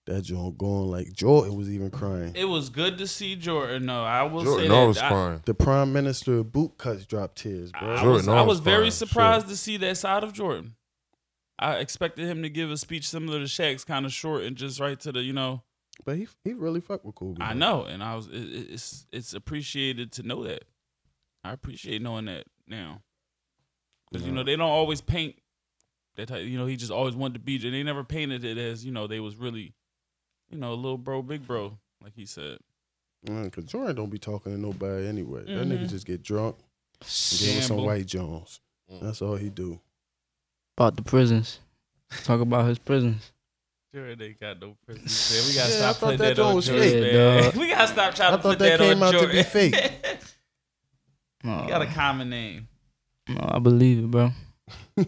S4: that John going like Jordan was even crying.
S1: It was good to see Jordan. No, I will
S5: Jordan
S1: say that.
S5: always
S1: I-
S5: crying.
S4: The prime minister boot cuts dropped tears, bro.
S1: I
S5: Jordan
S1: was, I was very
S5: crying,
S1: surprised to see that side of Jordan. I expected him to give a speech similar to Shaq's, kind of short and just right to the, you know.
S4: But he he really fucked with Kobe.
S1: I
S4: man.
S1: know, and I was. It, it- it's it's appreciated to know that. I appreciate knowing that now, because you know they don't always paint that. Type, you know, he just always wanted to be. And they never painted it as you know they was really, you know, a little bro, big bro, like he said.
S4: Because Jordan don't be talking to nobody anyway. That
S1: Mhm.
S4: nigga just get drunk and give him some white Jones.
S5: Mm.
S4: That's all he do.
S3: About the prisons. Talk about his prisons.
S1: Jordan ain't got no pussy. Man, we gotta
S4: Yeah,
S1: stop
S4: thought
S1: putting
S4: that
S1: that, on
S4: joint was
S1: Jordan,
S3: fake.
S1: man.
S3: Yeah,
S1: we gotta stop trying
S4: I
S1: to
S4: thought
S1: put
S4: that
S1: that,
S4: came
S1: on
S4: out to
S1: Jordan.
S4: be fake.
S3: No,
S1: he got a common name.
S3: no, I believe it, bro.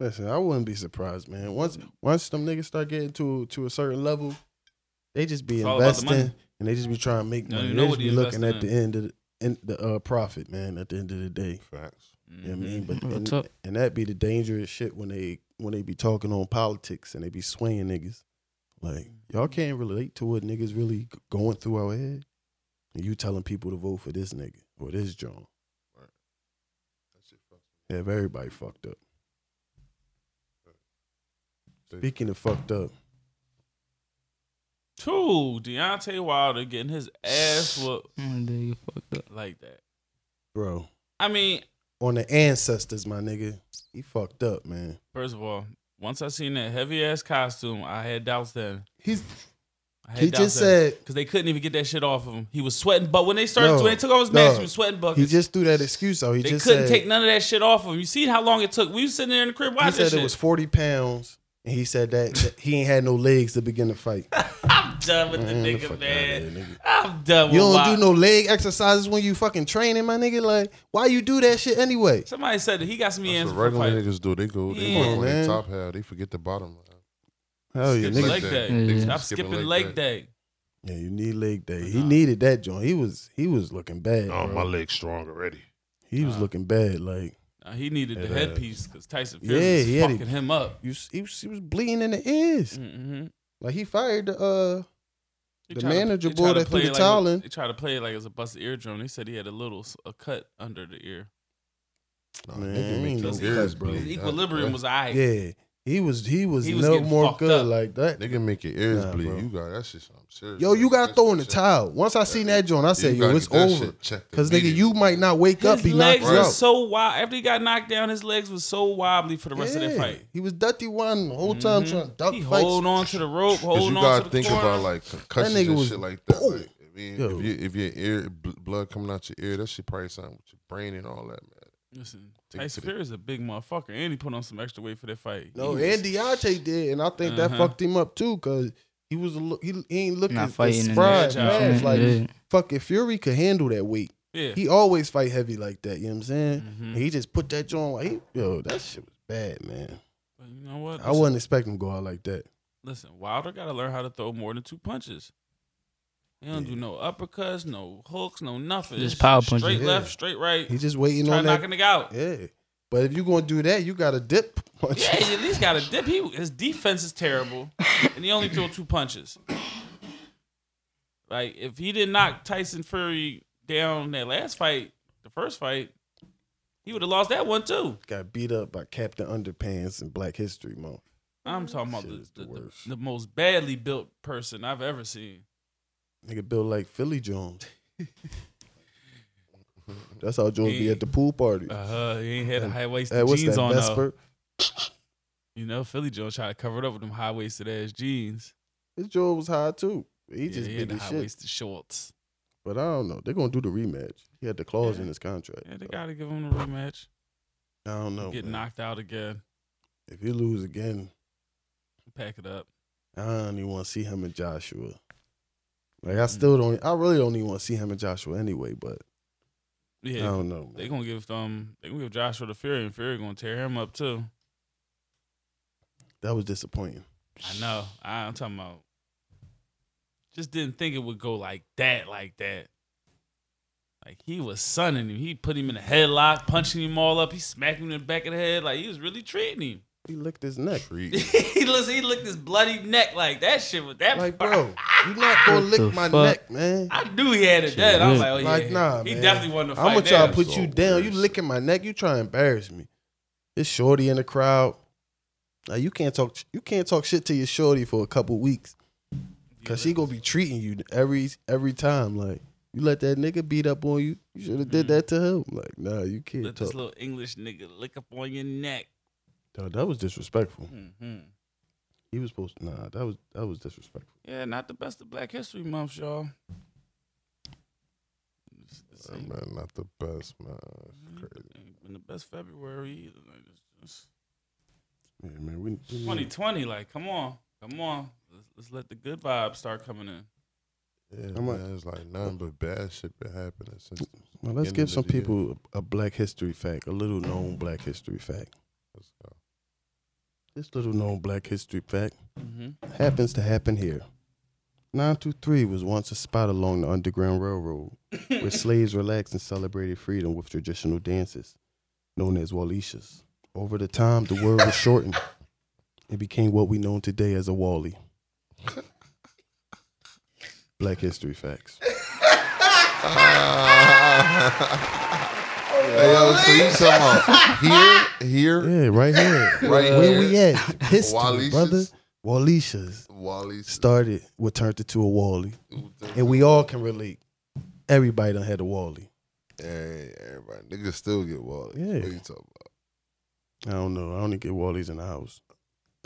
S4: Listen, I wouldn't be surprised, man. Once once them niggas start getting to to a certain level, they just be
S1: It's the
S4: investing and they just be trying to make
S1: Don't
S4: money.
S1: even
S4: They
S1: know
S4: just be
S1: they
S4: looking at
S1: investing
S4: the end of the, in, the uh, profit, man. At the end of the day,
S5: Facts.
S4: you know what I mean.
S1: Mhm.
S4: But and,
S3: talk.
S4: and that be the dangerous shit when they when they be talking on politics and they be swaying niggas. Like y'all can't relate to what niggas really going through our head. And you telling people to vote for this nigga or this John.
S5: That shit fucks
S4: Yeah, everybody fucked up.
S5: They-
S4: Speaking of fucked up,
S1: Two, Deontay Wilder getting his ass whooped
S3: Mm, there you fucked up.
S1: like that.
S4: bro.
S1: I mean,
S4: On the ancestors, my nigga. He fucked up, man.
S1: first of all, once I seen that heavy ass costume, I had doubts then.
S4: He's he just said
S1: because they couldn't even get that shit off of him. He was sweating, but when they started,
S4: No,
S1: when they took off his mask,
S4: no.
S1: he was sweating buckets.
S4: he just threw that excuse out. He
S1: they
S4: just
S1: couldn't
S4: said
S1: take none of that shit off of him. You see how long it took? We was sitting there in the crib
S4: he
S1: watching
S4: said
S1: this
S4: it was forty pounds, and he said that, that he ain't had no legs to begin the fight.
S1: I'm done with the
S4: Man,
S1: nigga,
S4: fuck outta
S1: man.
S4: here, nigga.
S1: I'm done with
S4: You don't
S1: Wilder.
S4: do no leg exercises when you fucking training, my nigga. Like, why you do that shit anyway?
S1: Somebody said that he got some
S5: That's
S1: answers
S5: what
S1: for
S5: regular
S1: fight.
S5: niggas do. They go, they
S1: Yeah,
S5: work on
S4: man.
S5: the top half. They forget the bottom. half.
S4: Hell yeah,
S1: Skip
S4: niggas.
S1: leg
S5: day.
S1: day.
S3: Yeah.
S1: Stop
S5: Skipping
S1: skipping
S5: leg
S1: leg
S5: day.
S1: day.
S4: Yeah, you need leg day. He
S1: Nah.
S4: needed that joint. He was he was looking bad.
S5: Oh,
S4: bro.
S5: my leg's strong already.
S4: He was looking bad. Like
S1: Nah, he needed the
S4: uh,
S1: headpiece because Tyson
S4: yeah,
S1: Fury was
S4: he
S1: fucking
S4: it.
S1: him up.
S4: you, he was, he was bleeding in the ears.
S1: Mm-hmm.
S4: Like he fired the uh
S1: He
S4: The
S1: tried to-
S4: manager
S1: he
S4: boy
S1: tried to
S4: that
S1: play
S4: threw
S1: it
S4: the
S1: like
S4: towel
S1: it-
S4: in.
S1: They tried to play it like it was a busted eardrum. They said he had a little s- a cut under the ear.
S5: Nah,
S4: Man, ain't no
S5: ears
S4: bro.
S1: His equilibrium
S5: that-
S1: was alright.
S4: yeah. He was he was,
S1: He was
S4: no
S1: getting
S4: more
S1: fucked
S4: good
S1: up.
S4: like that.
S5: Nigga make your ears
S4: Nah,
S5: bleed.
S4: bro.
S5: You got that shit. I'm serious.
S4: Yo, you gotta throw in the
S5: shit-
S4: towel. Once I seen that joint, I said, yo, it's over. Cause nigga, you might not wake up,
S1: His
S4: be knocked
S1: legs
S4: out.
S1: was so wild. After he got knocked down, his legs was so wobbly for the rest of that
S4: Yeah.
S1: fight.
S4: He was dirty one the whole time
S1: Mhm.
S4: trying to duck
S1: He
S4: fights.
S1: holding on to the rope,
S5: Cause
S1: holding
S5: you
S1: on
S5: gotta
S1: the
S5: think
S1: corner.
S5: about like concussions
S4: nigga
S5: and
S4: was-
S5: shit like that.
S4: Boom.
S5: Like, I mean,
S4: Yo.
S5: if you if your ear bl- blood coming out your ear, that shit probably something with your brain and all that, man.
S1: Listen, Tyson Fury is a big motherfucker, and he put on some extra weight for that fight.
S4: No,
S1: He was-
S4: and Deontay did, and I think that
S1: Uh-huh.
S4: fucked him up too, cause he was a look, he, he ain't looking
S3: Not
S4: as
S3: fighting in
S4: spry,
S1: that
S4: fast.
S1: agile.
S4: Like
S3: Yeah.
S4: fucking Fury could handle that weight.
S1: yeah.
S4: He always fight heavy like that. You know what I'm saying?
S1: Mhm.
S4: He just put that joint like, he, yo, that shit was bad, man.
S1: But you know what?
S4: I wasn't expecting him to go out like that.
S1: Listen, Wilder got to learn how to throw more than two punches. He don't
S4: Yeah.
S1: do no uppercuts, no hooks, no nothing.
S3: Just
S1: It's
S3: power
S1: Straight
S3: punches.
S4: Yeah.
S1: left, straight right.
S4: He just waiting
S1: Try
S4: on that.
S1: knocking the out.
S4: Yeah, but if you gonna do that, you got to dip punch.
S1: Yeah, he at least got a dip. He, his defense is terrible, and he only threw two punches. Like if he didn't knock Tyson Fury down that last fight, the first fight, he would have lost that one too.
S4: got beat up by Captain Underpants in Black History Month.
S1: I'm talking about
S4: Shit
S1: the,
S4: is the
S1: the, the,
S4: worst.
S1: the most badly built person I've ever seen.
S4: Nigga built like Philly Jones. That's how Jones be at the pool party.
S1: Uh huh. He ain't had the high waisted
S4: Hey, what's
S1: jeans
S4: that
S1: on though.
S4: Vesper?
S1: You know, Philly Jones tried to cover it up with them high waisted ass jeans.
S4: His jaw was high too. He
S1: Yeah,
S4: just
S1: he had the high waisted shorts.
S4: But I don't know. They're gonna do the rematch. He had the clause
S1: Yeah.
S4: in his contract.
S1: Yeah, they
S4: so
S1: gotta give him the rematch.
S4: I don't know.
S1: Get
S4: man.
S1: knocked out again.
S4: If he lose again,
S1: Pack it up.
S4: I don't even want to see him and Joshua. Like I
S1: Mm.
S4: still don't. I really don't even want to see him and Joshua anyway. But
S1: yeah, I
S4: don't know.
S1: they
S4: man.
S1: gonna give um they gonna give Joshua the Fury, and Fury gonna tear him up too.
S4: That was disappointing.
S1: I know. I, I'm talking about. Just didn't think it would go like that, like that. Like he was sunning him. He put him in a headlock, punching him all up. He smacked him in the back of the head. Like he was really treating him.
S4: He licked his neck.
S1: He listen, he licked his bloody neck like that shit was that
S4: Like, bro, you not gonna lick my
S3: fuck?
S4: neck, man.
S1: I knew he had it dead. I was like, oh yeah,
S4: Like, nah,
S1: he
S4: man.
S1: definitely wanted to
S4: I'm gonna try to put
S5: So
S4: you down. You licking my neck. You try to embarrass me. It's shorty in the crowd. Like, you can't talk. You can't talk shit to your shorty for a couple weeks because she gonna be treating you every every time. Like you let that nigga beat up on you. You should have did
S1: Mhm.
S4: that to him. Like nah, you can't
S1: Let this little English nigga lick up on your neck.
S4: Dawg, that was disrespectful.
S1: hmm
S4: He was supposed to. Nah, that was that was disrespectful.
S1: Yeah, not the best of Black History Month, y'all. It's the
S5: Yeah,
S1: same.
S5: man, not the best, man. It's crazy.
S1: Ain't been the best February either. Like, it's just
S4: Yeah, man. We, we
S1: 2020, like, come on. Come on, let's, let's let the good vibes start coming in.
S5: Yeah,
S4: I'm a-
S5: man, it's like nothing but bad shit been happening since.
S4: Well, let's give some
S5: the year.
S4: people a Black History fact, a little known Black History fact.
S5: Let's go.
S4: This little known Black History fact
S1: Mm-hmm.
S4: happens to happen here. 923 was once a spot along the Underground Railroad where slaves relaxed and celebrated freedom with traditional dances known as Walishas. Over the time, the word was shortened It became what we know today as a Wally. Black History facts.
S5: Hey, yo, so you talking about here, here,
S4: Yeah, right here.
S5: Right
S4: Where
S5: here.
S4: we at? History,
S5: Walishas?
S4: brother. Walishas
S5: Wally
S4: started what turned into a Wally. And we all can relate. Everybody done had a Wally.
S5: Hey, everybody, niggas still get Wally.
S4: Yeah.
S5: What you talking about?
S4: I don't know. I only get Wally's in the house.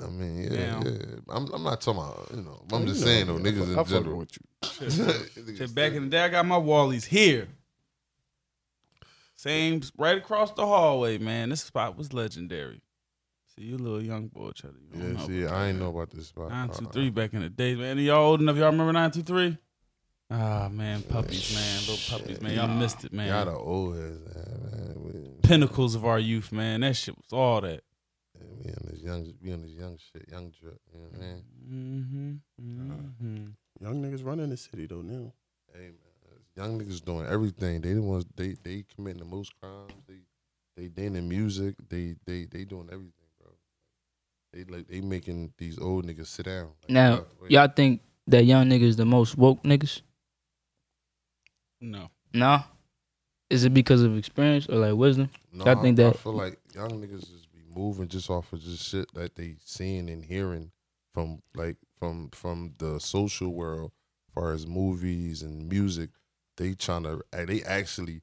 S5: I mean, yeah,
S1: Damn.
S5: yeah. I'm, I'm not talking about, you know. I'm
S4: You
S5: just
S4: know,
S5: saying though,
S4: I
S5: niggas
S4: fuck-
S5: in
S4: I fuck
S5: general.
S4: with you.
S5: Niggas
S1: Shit, back in the day, I got my Wally's here. Same, right across the hallway, man. This spot was legendary. See, you little young boy, Cheddar. You
S5: Yeah, see, I
S1: that.
S5: ain't know about this spot.
S1: Nine two
S5: Uh,
S1: three back in the day, man. Y'all old enough? Y'all remember nine two three? Ah man, puppies, man, little puppies, man. Y'all missed it, man.
S5: Y'all the old heads, man. We,
S1: Pinnacles of our youth, man. That shit was all that.
S5: we on this young, we on this young shit, young drip. You know what I mean?
S1: Mm-hmm. mm-hmm.
S4: Young niggas running the city though now.
S5: Hey man, young niggas doing everything. They the ones they they committing the most crimes. They they they in the music. They they they doing everything, bro. They like they making these old niggas sit down. Like,
S3: Now,
S5: wait.
S3: y'all think that young niggas the most woke niggas?
S1: No.
S3: Nah. Is it because of experience or like wisdom?
S5: No,
S3: y'all think
S5: I,
S3: that-
S5: I feel like young niggas just be moving just off of just shit that they seeing and hearing from like from from the social world, as far as movies and music. They trying to they actually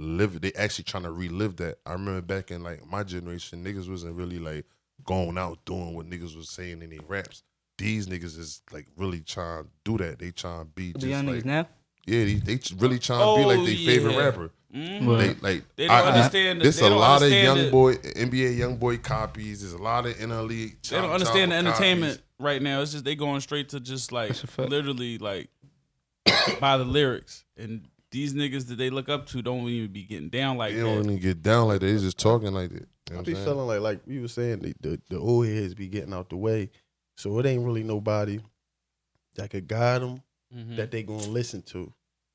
S5: live. They actually trying to relive that. I remember back in like my generation, niggas wasn't really like going out doing what niggas was saying in their raps. These niggas is like really trying to do that. They trying to be
S3: The
S5: just
S3: young
S5: like
S3: niggas now?
S5: yeah, they, they really trying to be like
S1: Oh,
S5: their favorite
S1: yeah.
S5: rapper.
S1: Mhm.
S5: They like
S1: They don't understand the-
S5: There's a lot of young
S1: the-
S5: boy NBA YoungBoy copies. There's a lot of NLE.
S1: They don't understand the
S5: Chop
S1: entertainment
S5: copies.
S1: right now. It's just they going straight to just like
S3: That's a fact.
S1: literally like by the lyrics. And these niggas that they look up to don't even be getting down like that.
S5: They
S1: that.
S5: don't even get down like that. They just talking like that. You know
S4: I
S5: what
S4: be
S5: I'm saying?
S4: feeling like like we were saying the, the the old heads be getting out the way, so it ain't really nobody that could guide them
S1: Mhm.
S4: that they gonna listen to.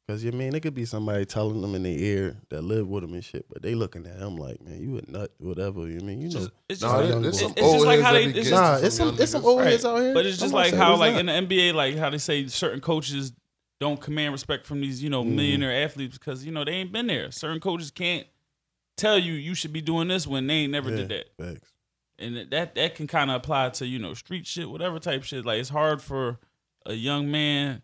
S4: Cause you mean it could be somebody telling them in their ear that live with them and shit, but they looking at him like, man, you a nut, whatever. You mean you know?
S1: It's
S5: Nah,
S1: just,
S5: there-
S1: like, it's,
S5: some
S1: it's just like how
S5: that
S1: they. It's just,
S4: nah,
S5: some
S4: it's some
S5: young
S4: it's some
S5: niggas.
S4: old
S1: Right.
S4: heads out here.
S1: But it's
S4: I'm
S1: just like how, like
S4: not.
S1: in the NBA, like how they say certain coaches don't command respect from these, you know,
S4: Mhm.
S1: millionaire athletes because you know they ain't been there. Certain coaches can't tell you you should be doing this when they ain't never
S4: Yeah,
S1: did that,
S4: Facts.
S1: and that that can kind of apply to you know street shit, whatever type shit. Like it's hard for a young man.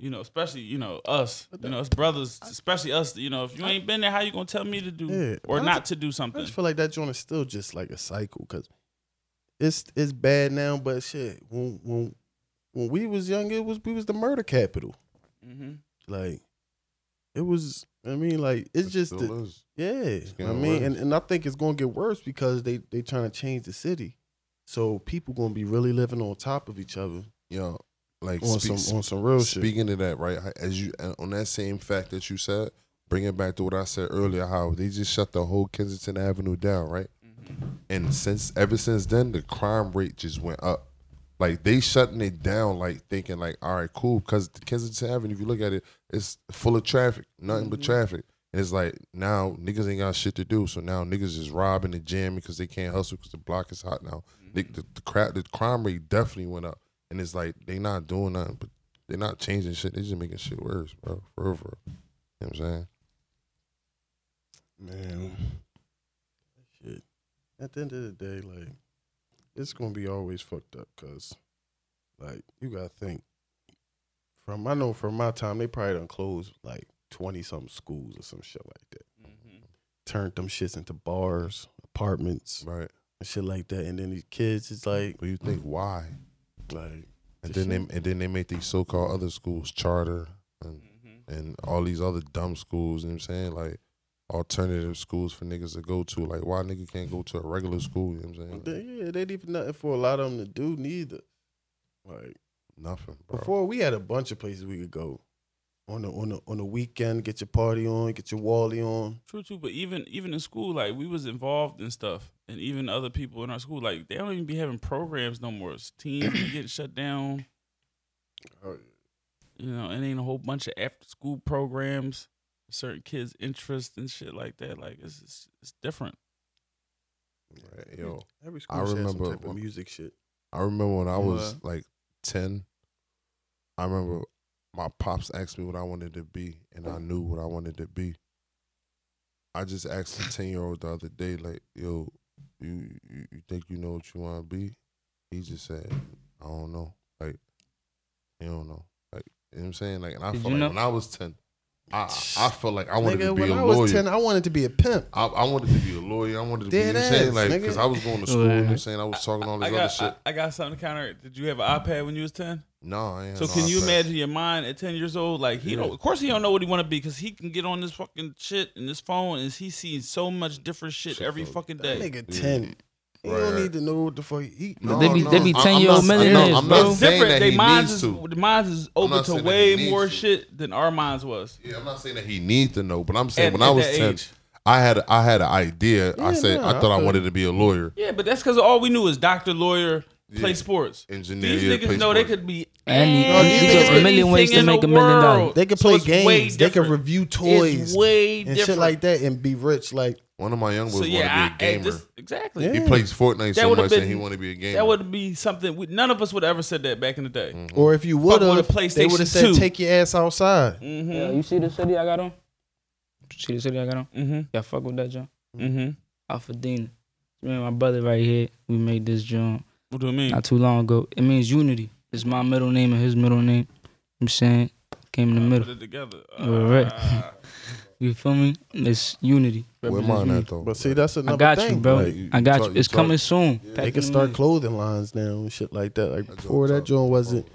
S1: You know, especially you know us, you know, us brothers, especially us. You know, if you ain't been there, how you gonna tell me to do
S4: Yeah,
S1: or
S4: I
S1: not
S4: ju-
S1: to do something?
S4: I
S1: something?
S4: just feel like that joint is still just like a cycle because it's it's bad now, but shit, when when when we was young, it was we was the murder capital.
S1: Hmm
S4: Like it was. I mean, like it's
S5: It
S4: just
S5: still
S4: the,
S5: is.
S4: yeah. I mean,
S5: worse.
S4: and, and I think it's gonna get worse because they they trying to change the city, so people gonna be really living on top of each other
S5: Yo, like
S4: on
S5: speak-
S4: some on some real shit.
S5: Speaking of that, right? As you uh, on that same fact that you said, bring it back to what I said earlier. How they just shut the whole Kensington Avenue down, right? And since ever since then, the crime rate just went up. Like they shutting it down, like thinking like, all right, cool, because Kensington Avenue, if you look at it, it's full of traffic, nothing but mm-hmm. traffic. And it's like now niggas ain't got shit to do, so now niggas is robbing and jamming because they can't hustle because the block is hot now. Mm-hmm. The, the, the, cra- the crime rate definitely went up, and it's like they not doing nothing, but they're not changing shit. They just making shit worse, bro. For real, for real. You know what I'm saying?
S4: Man, shit. At the end of the day, like, it's gonna be always fucked up, cause, like, you gotta think. From I know from my time, they probably done closed like twenty something schools or some shit like that. Mm-hmm. Turned them shits into bars, apartments,
S5: Right.
S4: and shit like that. And then these kids, it's like,
S5: But you think why?
S4: like,
S5: And
S4: The
S5: then they and then they make these so called other schools charter and mm-hmm. and all these other dumb schools. You know what I'm saying? Like alternative schools for niggas to go to. Like why nigga can't go to a regular school? You know what I'm saying?
S4: they, yeah, they ain't even nothing for a lot of them to do neither. Like
S5: Nothing, bro.
S4: before, we had a bunch of places we could go on the on the on the weekend. Get your party on, get your Wally on.
S1: True, too. But even even in school, like we was involved in stuff, and even other people in our school, like they don't even be having programs no more. It's teams getting shut down.
S4: Oh,
S1: You know, it ain't a whole bunch of after school programs, certain kids' interests and shit like that. Like it's it's, it's different.
S5: Right, yo,
S4: Every
S5: I
S4: school should have
S5: remember
S4: some type of music shit.
S5: I remember when I was
S1: What?
S5: like ten. I remember my pops asked me what I wanted to be, and I knew what I wanted to be. I just asked a ten year old the other day, like, "Yo, you, you you think you know what you want to be?" He just said, "I don't know." Like, you don't know. Like, you know what I'm saying? Like, and I
S3: Did
S5: felt like
S3: know?
S5: when I was ten, I, I felt like I wanted
S4: nigga,
S5: to be
S4: when
S5: a
S4: I
S5: lawyer.
S4: Was 10, I wanted to be a pimp.
S5: I, I wanted to be a lawyer. I wanted to
S4: Dead
S5: be, ass, saying? Like, because I was going to school, you know what I'm saying? I was talking all this
S1: I got, other
S5: shit.
S1: I, I got something to counter. Did you have an iPad when you was 10?
S5: No,
S1: So
S5: no
S1: can you imagine your mind at 10 years old? Like, he
S5: yeah.
S1: don't, of course he don't know what he want to be because he can get on this fucking shit and this phone and he sees so much different shit,
S5: shit
S1: every fucking day.
S4: Nigga 10. He
S5: Right,
S4: don't need to know what the fuck he.
S5: No,
S3: They be-
S5: no,
S3: they be 10-year-old
S5: I'm not-
S3: millionaires,
S5: I'm not
S1: It's
S5: saying
S1: different.
S5: that
S1: They
S5: he
S1: minds
S5: needs
S1: is
S5: to.
S1: the minds is open to way more
S5: to.
S1: shit than our minds was.
S5: Yeah, I'm not saying that he needs to know, but I'm saying
S1: At-
S5: when
S1: at
S5: I was ten,
S1: age.
S5: I had I had an idea. I said
S4: nah,
S5: I thought
S4: I
S5: I wanted to be a lawyer,
S1: Yeah, but that's because all we knew was doctor, lawyer, play sports.
S5: engineer.
S1: These
S5: yeah,
S1: niggas
S5: play
S1: know they could be
S3: And you-
S4: No, these a
S3: million ways to make a million dollars.
S4: They
S1: could
S4: play
S1: it's way
S4: games. They
S1: could
S4: review toys
S1: It's way
S4: and
S1: different.
S4: shit like that and be rich. Like
S5: One of my young boys
S1: So
S5: wanted
S1: yeah,
S5: to be a
S1: I
S5: gamer.
S1: just, exactly.
S4: Yeah.
S5: He plays Fortnite
S1: That
S5: so
S1: would've
S5: much that
S1: been-
S5: he wanted to be a gamer.
S1: That would be something. We, none of us would ever said that back in the day.
S5: Mm.
S4: or if you would have, they would have said
S1: 2.
S4: take your ass outside.
S1: Mm-hmm.
S3: Yeah, you see the city I got on? See the city I got on?
S1: Mm-hmm.
S3: Yeah, fuck with that joint.
S1: Mm-hmm.
S3: Alphadina. Me and my brother right here, we made this joint
S1: What do you mean?
S3: not too long ago. It means unity. It's my middle name and his middle name. I'm saying came in the middle.
S1: Put it together.
S3: Right.
S1: Ah.
S3: You feel me? It's unity.
S5: Where
S3: Represents
S5: mine
S3: unity.
S5: at though?
S4: But see, that's another
S3: I got
S4: thing.
S3: you, bro.
S4: Like,
S5: you-
S3: I got
S5: talk-
S3: you.
S5: you
S3: It's
S5: talk-
S3: coming soon.
S5: Yeah.
S4: They can
S3: in
S4: start clothing lines now and shit like that. Like
S5: That
S4: before that
S5: talk-
S4: joint wasn't.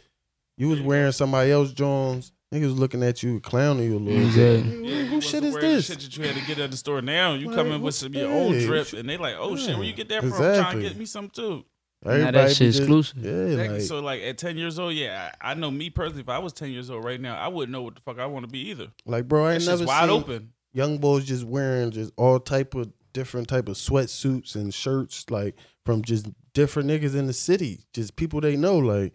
S4: You was wearing somebody else Jones. Niggas looking at you, clowning you a little
S3: Yeah.
S4: bit.
S1: Yeah,
S4: Who, shit is this?
S1: Shit that you had to get at the store. Now you
S4: Like,
S1: come in with some of your own
S4: hey,
S1: drip, and they like, oh shit, where you get that from?
S4: Exactly.
S1: Trying to get me some too.
S3: Now that shit
S4: be
S3: exclusive.
S4: Yeah,
S1: Exactly.
S4: like
S1: so like at ten years old, yeah, I, I know me personally. If I was ten years old right now, I wouldn't know what the fuck I want to be either.
S4: like bro, I
S1: That
S4: ain't never
S1: wide
S4: seen
S1: open.
S4: young boys just wearing just all type of different type of sweatsuits and shirts, like from just different niggas in the city, just people they know. Like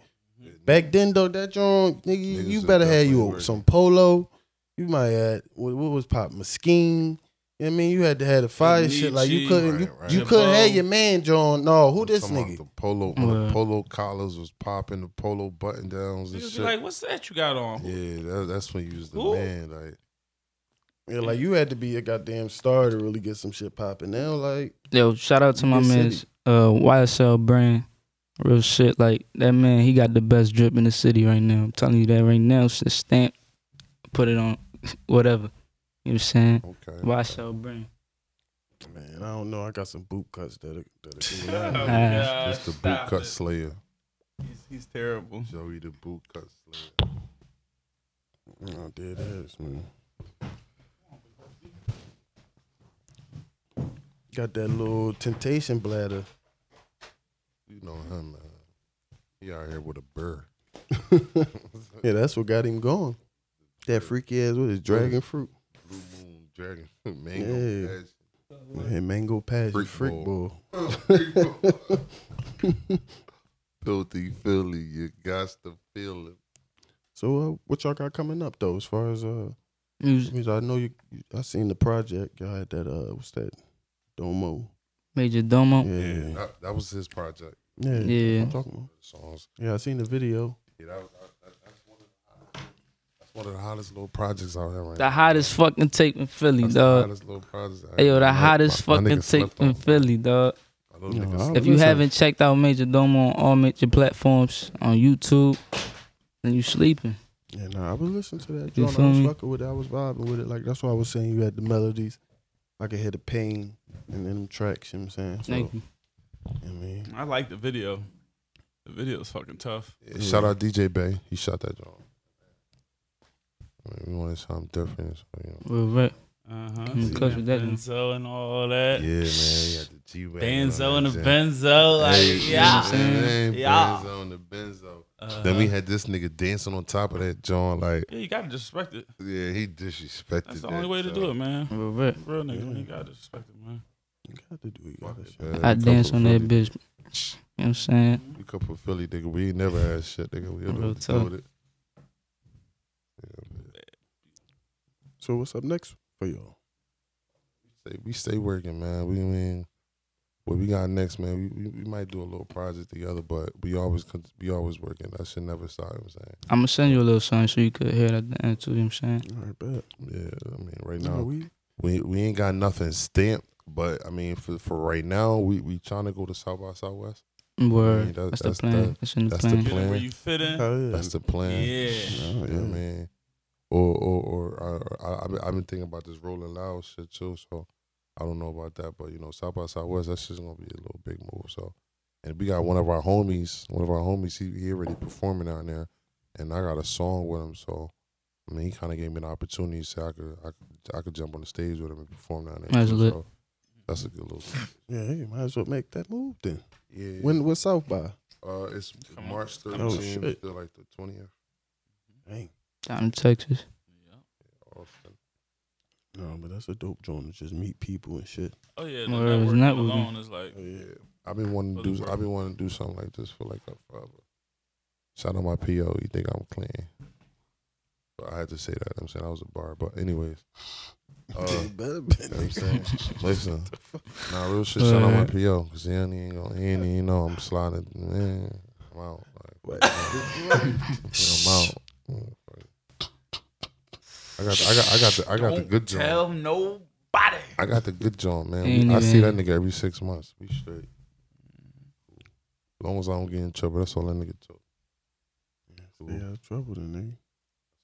S4: back then though, that joint, nigga, you-
S5: Niggas
S4: you better have
S5: definitely
S4: you
S5: working.
S4: some polo. You might have what, what was pop Mesquite. You know what I mean, you had to have the fire shit. Like you couldn't, you,
S5: Right, right.
S4: you couldn't have your man John. No, who
S5: I'm
S4: this
S5: talking about
S4: nigga?
S5: The polo, when the polo collars was popping, the polo button downs and
S1: Niggas
S5: shit.
S1: like, what's that you got on?
S5: yeah, that, that's when you was the
S1: Who?
S5: man. Like,
S4: Yeah, like you had to be a goddamn star to really get some shit popping. Now, like
S3: Yo, shout out to my
S4: man,
S3: man's uh YSL brand. Real shit. Like that man, he got the best drip in the city right now. I'm telling you that right now. It's a stamp. Put it on whatever. You know what I'm saying?
S5: okay.
S3: YSL brand.
S4: man, I don't know. I got some boot cuts that that do
S1: Oh,
S4: that.
S1: God,
S5: It's the boot cut
S1: it.
S5: slayer.
S1: He's, he's terrible.
S5: Joey the boot cut slayer.
S4: Oh, there it is, man. Got that little temptation bladder.
S5: You know him, man. He out here with a burr.
S4: Yeah, that's what got him going. That freaky ass with his dragon fruit
S5: Blue Moon Dragon. Mango.
S4: Yeah.
S5: Passion.
S4: and mango passion
S5: Freak
S4: freak,
S5: bowl.
S4: bowl.
S5: Filthy Philly, you got to feel it.
S4: So, uh, what y'all got coming up though? As far as uh,
S3: Music.
S4: because I know you, you- I seen the project. Y'all had that uh, what's that? Domo.
S3: Major Domo.
S4: Yeah,
S5: That, that was his project.
S4: yeah,
S3: Yeah.
S4: I'm talking about.
S5: Songs.
S4: Yeah, I seen the video.
S5: Yeah, that, was- that, that, that's, one of the, that's one of the hottest little projects out here right
S3: The
S5: now.
S3: hottest fucking tape in Philly,
S5: That's the
S3: dog.
S5: hottest little project. out
S3: Hey, yo, the
S5: My-
S3: hottest
S5: my- my
S3: fucking
S5: nigga
S3: tape
S5: slept
S3: in
S5: on.
S3: Philly, dog.
S5: My little nigga slept
S3: If you
S4: Listen.
S3: haven't checked out Major Domo on all major platforms on YouTube, then you sleeping.
S4: Yeah, nah, I was listening to that.
S3: You
S4: Joint. I
S3: feel
S4: was
S3: me?
S4: fucking with it. I was vibing with it. Like that's why I was saying you had the melodies. I could hear the pain and then them tracks. You know what I'm saying? So,
S3: Thank you.
S4: I mean,
S1: I like the video. The video is fucking tough.
S5: Yeah, Shout out DJ Bay. He shot that joint. I mean, we wanted something different. So, you know.
S3: Real rap.
S1: Uh huh.
S3: Mm, close with that.
S1: Benzo and all that.
S5: Yeah, man. He had the G wagon.
S1: Benzo and the Benzo. Like,
S5: Hey,
S1: yeah.
S5: you know what
S1: Yeah.
S5: Benzo and the Benzo.
S1: Uh,
S5: Then we had this nigga dancing on top of that joint. Like,
S1: yeah, you gotta disrespect it.
S5: yeah, he disrespected. It.
S1: That's the
S5: that
S1: only way to
S5: joint.
S1: do it, man.
S3: Real rap.
S1: Real nigga, you gotta disrespect it, man.
S4: You got to do it. Gotta
S5: it,
S3: I dance
S5: couple
S3: on that
S5: Philly-
S3: bitch. You know what I'm saying?
S5: We couple Philly nigga. We ain't never had shit, nigga. We
S3: Real
S5: don't do it. Yeah, man.
S4: So what's up next for y'all?
S5: Stay- we stay working, man. We mean what we got next, man. We, we we might do a little project together, but we always we always working. That should never stop. You know what I'm saying,
S3: I'm gonna send you a little something so you could hear it at the end too. You know what I'm saying?
S4: All right, bet.
S5: yeah. I mean, right
S4: No,
S5: now
S4: we
S5: we we ain't got nothing stamped, but I mean, for for right now, we we trying to go to South by Southwest.
S3: Word.
S5: that-
S3: that's,
S5: that's
S3: the plan.
S5: the-
S3: That's in the
S5: that's the
S3: plan.
S1: Get where you fit in.
S4: hell yeah.
S5: That's the plan.
S1: Yeah.
S4: Oh,
S5: Yeah,
S4: yeah.
S5: man. Or or or uh, I, I've been- I've been thinking about this Rolling Loud shit too. So I don't know about that, but you know, South by Southwest, that's just gonna be a little big move. So, and we got one of our homies, one of our homies, he he already performing down there, and I got a song with him. So, I mean, he kind of gave me an opportunity, so I could I could I could jump on the stage with him and perform down there.
S3: That's
S5: So that's a good little.
S4: Yeah, hey, might as well make that move then.
S5: Yeah.
S4: When what's South by?
S5: uh, it's March
S1: Oh,
S5: 13th
S4: shit.
S5: to like the 20th.
S4: Dang.
S3: Down in Texas.
S1: Yeah.
S5: Austin.
S4: No, but that's a dope joint to just meet people and shit.
S1: Oh yeah, the
S3: Word, it's
S1: networking
S3: networking.
S1: alone is like
S4: Oh, yeah.
S5: Yeah, I've been wanting to do. I've been wanting to do something like this for like a forever. Shout out my PO. You think I'm clean? But I had to say that. I'm saying I was a bar. But anyways, uh,
S4: It better be.
S5: you know what I'm saying, listen, nah, real shit. Shout out my
S3: Word.
S5: PO because he ain't even gonna, he ain't even know I'm sliding. Man, I'm out. Like,
S4: What?
S5: I'm out. Fuck. I got, I got, I got the, I got
S1: don't
S5: good joint.
S1: tell nobody.
S5: I got the good joint, man.
S3: Ain't
S5: I see that nigga every six months. We straight. As long as I don't get in trouble, that's all that nigga took.
S4: Stay out of trouble then, nigga.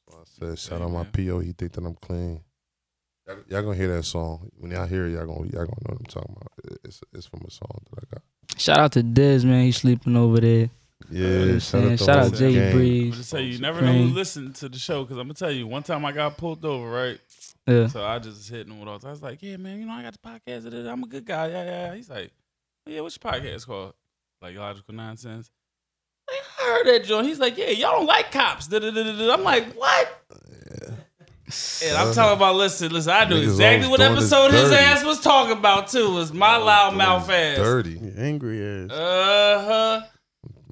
S5: So I said, shout
S1: Hey,
S5: out my. PO. He think that I'm clean. Y'all, y'all gonna hear that song when y'all hear it. Y'all gonna y'all gonna know what I'm talking about. It's it's from a song that I got.
S3: Shout out to Dez, man. He's sleeping over there.
S5: Yeah,
S3: You know what I'm saying? Shout out
S5: Whole
S3: Jay
S5: Gang.
S1: I'm
S3: Breeze.
S1: just tell you, you never know who
S3: Supreme.
S1: listen to the show because I'm gonna tell you. One time I got pulled over, right?
S3: Yeah.
S1: So I just hit him with all. I was like, "Yeah, man, you know I got the podcast. I'm a good guy. Yeah, yeah." He's like, "Yeah, what's your podcast called?" Like logical nonsense. Like, I heard that joint. He's like, "Yeah, y'all don't like cops." da-da-da-da-da." I'm like, "What?" Yeah. And I'm talking about listen, listen. I knew
S5: Niggas
S1: exactly what episode his ass was talking about too. Was my loud mouth ass.
S5: Dirty.
S4: Angry ass.
S1: Uh huh.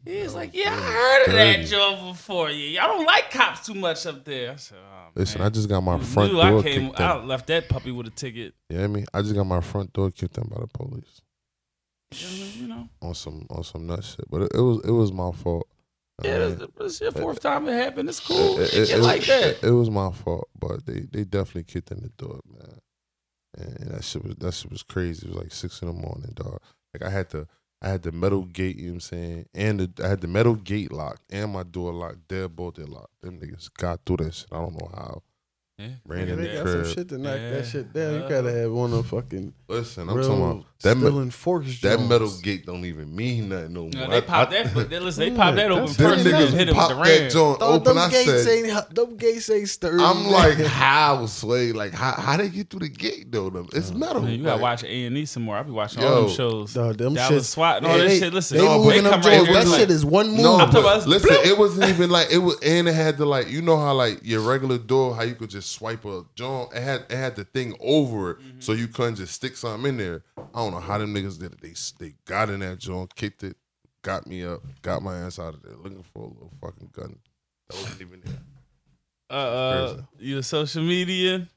S1: He's like, yeah, I heard of that joke before. Yeah, y'all don't like cops too much up there. I said, oh,
S5: Listen,
S1: man.
S5: I just got my
S1: You
S5: front
S1: knew
S5: door
S1: I came.
S5: kicked
S1: I
S5: in.
S1: left that puppy with a ticket.
S5: You hear me? I just got my front door kicked in by the police
S1: You know.
S5: on some on some nut shit. But it, it was it was my fault. I
S1: Yeah,
S5: mean,
S1: this your fourth time it happened. It's cool.
S5: it,
S1: It,
S5: it- it-
S1: like that.
S5: It, it was my fault, but they, they definitely kicked in the door, man. And that shit was that shit was crazy. It was like six in the morning, dog. Like I had to I had the metal gate, you know what I'm saying, and the, I had the metal gate locked and my door locked. Both they locked. Them niggas got through that shit. I don't know how.
S1: Yeah.
S5: Ran
S4: Nigga,
S5: in
S4: they
S5: the
S4: got some shit to knock
S1: Yeah.
S4: that shit down. You gotta uh-huh. have one of fucking
S5: Listen, I'm talking about that.
S4: still
S5: Me,
S4: enforced
S5: that
S4: joints.
S5: metal gate don't even mean nothing no more.
S1: No, they popped
S5: I-
S1: that. They, listen, they
S4: Yeah,
S1: popped that open
S4: that's-
S5: Them
S1: first. and
S5: niggas
S1: hit it with
S5: popped
S1: the
S5: that joint
S4: Dog,
S5: open.
S4: them
S5: I
S4: gates
S5: said,
S4: ain't them gates ain't sturdy.
S5: I'm like, how sway? Like, how how they get through the gate though? Them it's metal.
S1: Man, you gotta
S5: Like,
S1: watch A and E some more. I be watching all them shows.
S4: Dog, them
S1: Dallas
S4: shit.
S1: SWAT and all that shit. Listen,
S4: they moving
S1: they
S4: them
S1: right here
S4: That shit is one move.
S5: No,
S1: I'm talking
S5: but
S1: about-
S5: listen, it wasn't even like it was, and it had to like you know how like your regular door, how you could just swipe a joint. It had it had the thing over it,
S1: Mm-hmm.
S5: so you couldn't just stick something in there. I don't know how them niggas did it. They they got in that joint, kicked it, got me up, got my ass out of there, looking for a little fucking gun that wasn't even there.
S1: Uh, uh, you a social media?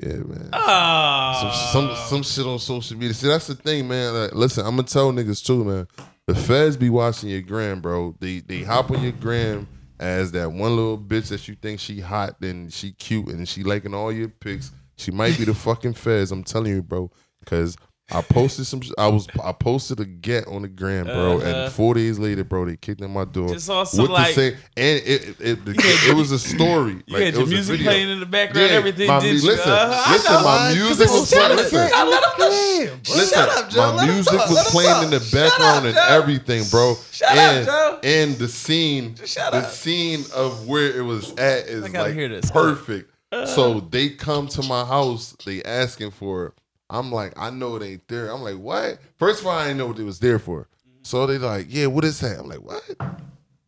S5: Yeah, man.
S1: Ah,
S5: some, some some shit on social media. See, that's the thing, man. Like, listen, I'm gonna tell niggas too, man. The feds be watching your gram, bro. They they hop on your gram as that one little bitch that you think she hot and she cute and she liking all your pics. She might be the fucking feds. I'm telling you, bro. Cause I posted some. I was I posted a get on the gram, bro,
S1: Uh-huh.
S5: and four days later, bro, they kicked in my door
S1: Just saw some
S5: with
S1: like
S5: the same. And it it, it, the-
S1: had-
S5: it was a story.
S1: you
S5: like,
S1: had
S5: it
S1: your
S5: was
S1: music playing in the background.
S5: Yeah,
S1: everything.
S5: my
S1: did
S5: mu-
S1: you?
S5: listen,
S1: Uh-huh,
S5: listen, my music was
S4: shut
S5: playing. Listen,
S1: I let 'em
S4: Damn, bro.
S5: Listen,
S4: Shut up, Joe.
S5: my
S4: Let him
S5: music was playing in the background
S4: up,
S5: and everything, bro.
S1: Shut up,
S5: and,
S1: Joe.
S5: and the scene, the scene of where it was at is like
S1: hear this.
S5: perfect. so they come to my house, they asking for it. I'm like, I know it ain't there. I'm like, what? First of all, I didn't know what it was there for. Mm-hmm. So they like, yeah, what is that? I'm like, what?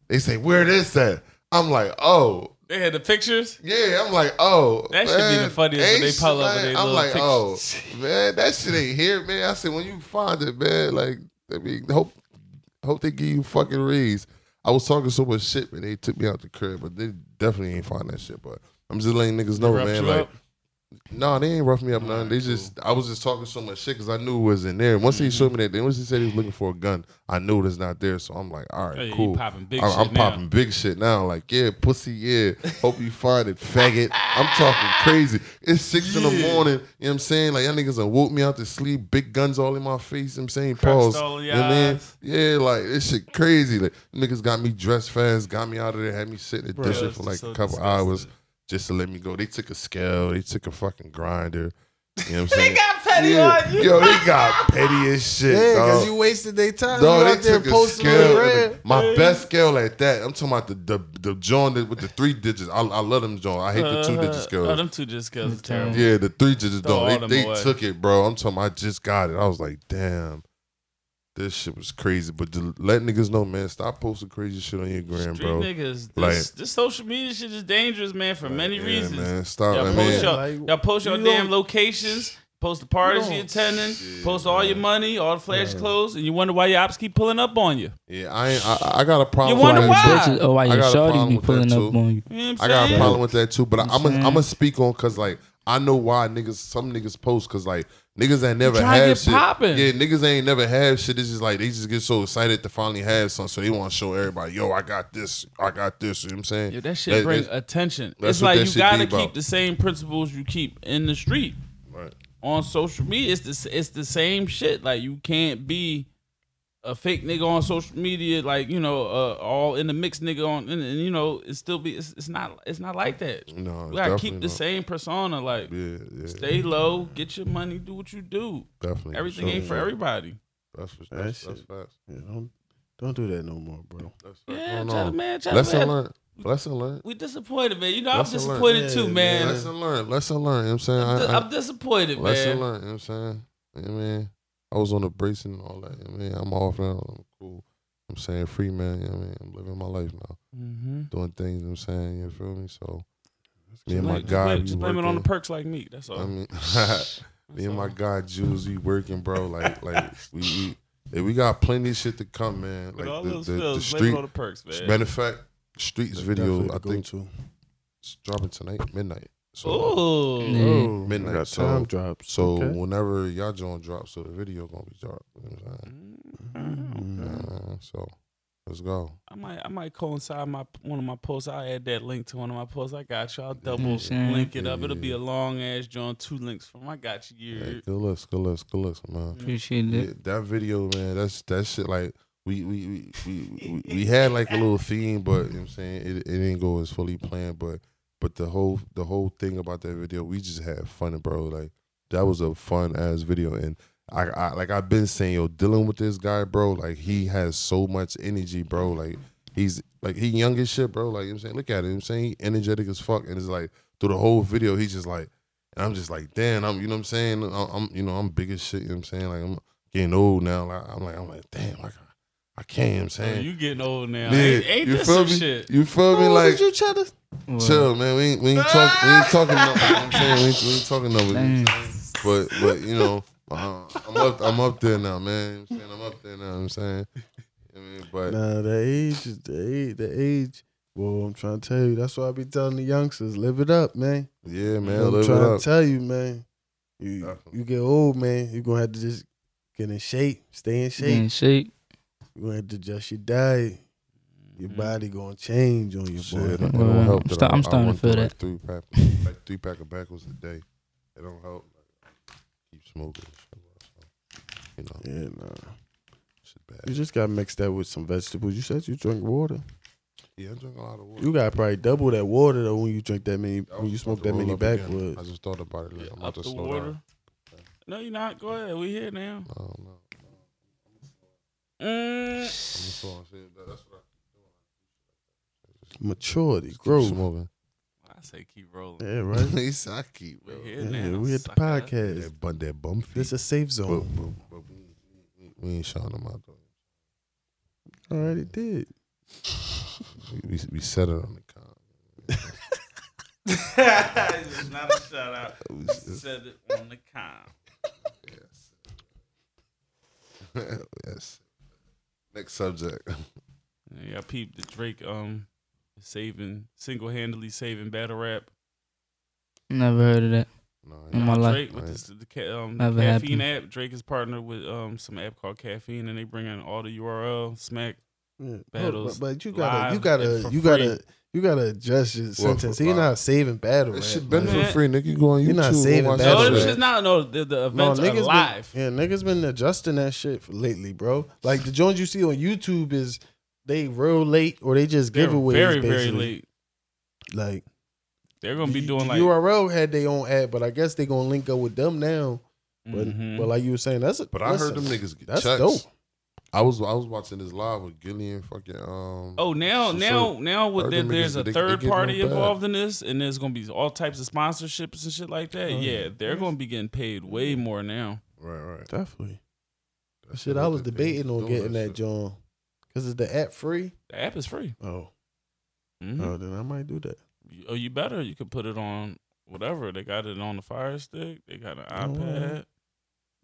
S5: They say where this at? I'm like, oh.
S1: They had the pictures.
S5: Yeah, I'm like, oh,
S1: That should be the funniest when they pull up they
S5: I'm like, oh,
S1: pictures.
S5: oh, man, that shit ain't here, man. I said, when you find it, man, like, I mean, hope, hope they give you fucking raise. I was talking so much shit, man. They took me out the crib, but they definitely ain't find that shit. But I'm just letting niggas know, man. Like,
S1: up?
S5: No, they ain't rough me up, nothing. They just, I was just talking so much shit because I knew it was in there. Once
S1: Mm-hmm.
S5: he showed me that, then once he said he was looking for a gun, I knew it was not there. So I'm like, all right,
S1: you
S5: cool.
S1: popping big
S5: I'm,
S1: shit
S5: I'm
S1: now.
S5: popping big shit now. Like, yeah, pussy, yeah. Hope you find it, faggot. I'm talking crazy. It's six in the morning. You know what I'm saying? Like, y'all niggas done woke me out to sleep. Big guns all in my face. You know what I'm saying?
S1: Crushed
S5: Pause.
S1: all in
S5: You
S1: your
S5: know what I mean?
S1: eyes.
S5: Yeah, like, this shit crazy. Like, niggas got me dressed fast, got me out of there, had me sitting at
S1: Bro,
S5: this shit for like a couple
S1: disgusting.
S5: hours just to let me go. They took a scale. They took a fucking grinder. You know what I'm saying?
S1: they got petty
S5: Yeah.
S1: on you.
S5: Yo, they got petty as shit.
S4: Yeah, because you wasted their time.
S5: Dog,
S4: you
S5: they
S4: out there
S5: took a
S4: posting
S5: scale.
S4: the red.
S5: My best scale at that. I'm talking about the the the joint with the three digits. I, I love them joint. I hate the two digit
S1: Uh,
S5: scales.
S1: Oh, them two digit scales is terrible.
S5: yeah, the three digits
S1: Throw
S5: don't. They, they took it, bro. I'm talking. About, I just got it. I was like, damn, this shit was crazy. But to let niggas know, man, stop posting crazy shit on your gram,
S1: Street
S5: bro.
S1: niggas, this,
S5: Like-
S1: this social media shit is dangerous, man, for many
S5: Yeah,
S1: reasons.
S5: man, stop.
S1: Y'all
S5: I
S1: post,
S5: mean,
S1: your,
S4: like,
S1: y'all post your
S4: you
S1: damn locations, post the parties you
S4: don't-
S1: attending, post all your money, all the flash clothes, and you wonder why your ops keep pulling up on you.
S5: yeah, I ain't. I, I got a problem.
S1: You wonder
S5: with
S1: why?
S3: Bitches, oh, why
S5: I
S3: your
S5: got a problem
S3: be
S5: with that,
S3: pulling
S5: too.
S3: up on you?
S1: You know I'm
S5: I
S1: saying?
S5: got a problem with that too, but I'm gonna? I'm gonna speak on because like I know why niggas some niggas post because like niggas ain't never
S1: trying to
S5: have
S1: get
S5: shit.
S1: poppin'.
S5: Yeah, niggas ain't never had shit. It's just like they just get so excited to finally have something, so they want to show everybody, yo, I got this, I got this. You know what I'm saying?
S1: Yeah, that shit bring
S5: that's-
S1: attention. It's like you gotta keep
S5: about.
S1: the same principles you keep in the street.
S5: Right.
S1: on social media. It's the it's the same shit. Like you can't be a fake nigga on social media, like you know, uh, all in the mix nigga on, and, and you know, it still be. It's, it's not. It's not like that.
S5: No,
S1: we gotta keep the
S5: not.
S1: same persona. Like
S5: Yeah, yeah,
S1: stay low, get your money, do what you do.
S5: definitely.
S1: Everything ain't for everybody.
S5: That's for
S4: That
S5: that's, that's facts.
S4: Yeah, don't don't do that no more, bro.
S5: That's facts.
S1: Yeah,
S5: Hold
S1: try to-
S5: on.
S1: man, try
S5: Lesson
S1: man.
S5: learned. Lesson learned.
S1: We disappointed, man. You know, I'm
S5: Lesson learned.
S1: disappointed too,
S4: Yeah,
S1: man.
S4: man.
S5: Lesson learned. Lesson learned. You know what I'm saying?
S1: I'm,
S5: I- I-
S1: I'm disappointed,
S5: Lesson
S1: man.
S5: learned. You know what I'm saying? You know I mean? I was on the bracing and all that. You know I mean? I'm off now. I'm cool. I'm saying free man. You know what I mean? I'm living my life now.
S1: Mm-hmm.
S5: Doing things, you know what I'm saying? You feel me? So, me and my
S1: blame, just
S5: guy,
S1: just blame it on the perks like me. That's all.
S5: I mean, me
S1: That's
S5: and my guy Jules, we working, bro. Like, like we, we, yeah, we got plenty of shit to come, man. Like
S1: all
S5: the,
S1: those
S5: the, the
S1: feels, blame
S5: street.
S1: it on the perks, man.
S5: Matter of fact, streets video. I think
S4: go-to.
S5: it's dropping tonight, midnight. So,
S1: Ooh.
S3: Yeah.
S4: Oh,
S5: Midnight,
S4: I got
S5: so-
S4: time drops.
S5: so
S4: okay.
S5: whenever y'all joint drop, so the video gonna be dropped. You know what I'm saying?
S1: Mm-hmm.
S5: Uh, so let's go.
S1: I might I might coincide my one of my posts. I'll add that link to one of my posts. I got you. I'll double
S3: what I'm
S1: link it up. It'll be a long ass joint, two links from I got you.
S5: Hey, good looks, good looks, good looks, man.
S3: Appreciate
S5: Yeah,
S3: it.
S5: that video, man, that's that shit. Like we we we we, we, we had like a little theme, but you know what I'm saying it, it didn't go as fully planned. But but the whole the whole thing about that video, we just had fun, bro. Like that was a fun ass video, and I, I like I've been saying, yo, dealing with this guy, bro. Like he has so much energy, bro. Like he's like he young as shit, bro. Like you know what I'm saying, look at him. You know what I'm saying he energetic as fuck, and it's like through the whole video, he's just like. And I'm just like, damn, I'm, you know what I'm saying? I'm, I'm, you know, I'm big as shit, you know what I'm saying? Like, I'm getting old now. Like, I'm like, I'm like, damn, like, I can't, you know I'm
S1: Oh,
S5: saying?
S1: you getting old now?
S5: Yeah,
S1: ain't ain't
S5: you
S1: this
S5: feel
S1: some
S5: me?
S1: shit?
S5: You feel me?
S4: Oh,
S5: Like,
S4: did you cheddar?
S3: Well,
S5: chill, man. We ain't, we ain't talk, we ain't talking no, you know what I'm saying? We ain't, we ain't talking no,
S3: Damn.
S5: but, but, you know, uh, I'm up, I'm up there now, man. You know I'm saying? I'm up there now, you know I'm saying? I mean, but,
S4: Nah, the age is the age. The age. Well, I'm trying to tell you. That's why I be telling the youngsters, live it up, man.
S5: yeah, man,
S4: I'm
S5: live it
S4: trying
S5: up.
S4: to tell you, man. You
S5: Definitely.
S4: you get old, man. You're gonna have to just get in shape, stay in shape.
S3: in shape.
S4: You're gonna have to adjust your diet. Your
S1: Mhm.
S4: body gonna change on your
S5: Shit,
S4: boy.
S5: it don't
S3: Well,
S5: help
S3: I'm
S5: that
S3: sta-
S5: I-
S3: I'm starting
S5: run
S3: to feel that.
S5: Like three pack, like three pack of backwoods a day. It don't help. Like, keep smoking. so, you know,
S4: Yeah, nah.
S5: shit bad.
S4: You just gotta mix that with some vegetables. You said you drink water.
S5: Yeah, I drink a lot of water.
S4: You gotta probably double that water though when you drink that many. When you smoke that many
S5: up again.
S4: backwoods.
S5: I just thought about it. Like, I'm
S1: Up
S5: about to
S1: the
S5: slow
S1: water.
S5: down.
S1: No, you're not. Go ahead. We here now.
S5: No, no.
S1: Mm.
S5: I'm just slow. See, That's what
S4: Maturity,
S5: I keep
S4: growth.
S5: smoking.
S1: I say keep rolling.
S4: Yeah, right.
S5: he said, I keep, bro.
S1: We here
S4: Yeah,
S1: now.
S4: we at the
S1: sucker.
S4: podcast.
S5: That, bun, that bum feet.
S4: This a safe zone.
S5: but, but we, we, we ain't showing them out, though.
S4: Already did.
S5: We, we, we said it on the com.
S1: it's not a shout out.
S5: We
S1: Said it on the com.
S5: said- yes. Next subject.
S1: Yeah, I peeped that Drake um saving single handedly saving battle rap.
S3: Never heard of that.
S5: No,
S3: In my life.
S1: Drake with this, the ca- um,
S3: Never
S1: caffeine
S3: happened.
S1: app. Drake is partnered with um some app called Caffeine, and they bring in all the URL smack.
S4: Yeah.
S1: Battles
S4: but, but you gotta, you gotta, you
S1: free.
S4: gotta, you gotta adjust your sentence.
S5: for
S4: He's
S5: live.
S4: not saving battle
S5: That
S4: rap.
S5: shit been
S4: man.
S5: for free, nigga. You go on YouTube.
S4: You're not saving battle
S1: No,
S5: that
S1: them
S4: rap.
S5: shit.
S1: shit's not. No, the, the
S4: No,
S1: events
S4: niggas
S1: are live.
S4: Been, yeah, niggas been adjusting that shit for lately, bro. Like the joints you see on YouTube is they real late or they just
S1: They're
S4: giveaways.
S1: very, very late.
S4: Like
S1: They're gonna be doing
S4: the
S1: like.
S4: URL had their own ad, but I guess they gonna link up with them now. But
S1: Mhm.
S4: but like you were saying, that's a,
S5: But I heard
S4: a-
S5: them niggas get
S4: That's
S5: checks.
S4: dope.
S5: I was I was watching this live with Gillian fucking um
S1: Oh, now,
S5: So-
S1: now, now, with
S5: heard
S1: there,
S5: them
S1: there's
S5: niggas,
S1: a
S5: they- they
S1: third
S5: getting
S1: party involved in this, and there's gonna be all types of sponsorships and shit like that.
S4: Oh,
S1: yeah,
S4: yeah.
S1: they're gonna be getting paid way more now.
S5: right right.
S4: Definitely.
S5: That
S4: Shit, I was debating on getting that
S5: shit.
S4: joint. Cause is the app free?
S1: The app is free.
S4: Oh,
S1: Mhm.
S4: oh, then I might do that.
S1: Oh, you better. You could put it on whatever. They got it on the Fire Stick. They got an
S4: Oh,
S1: iPad.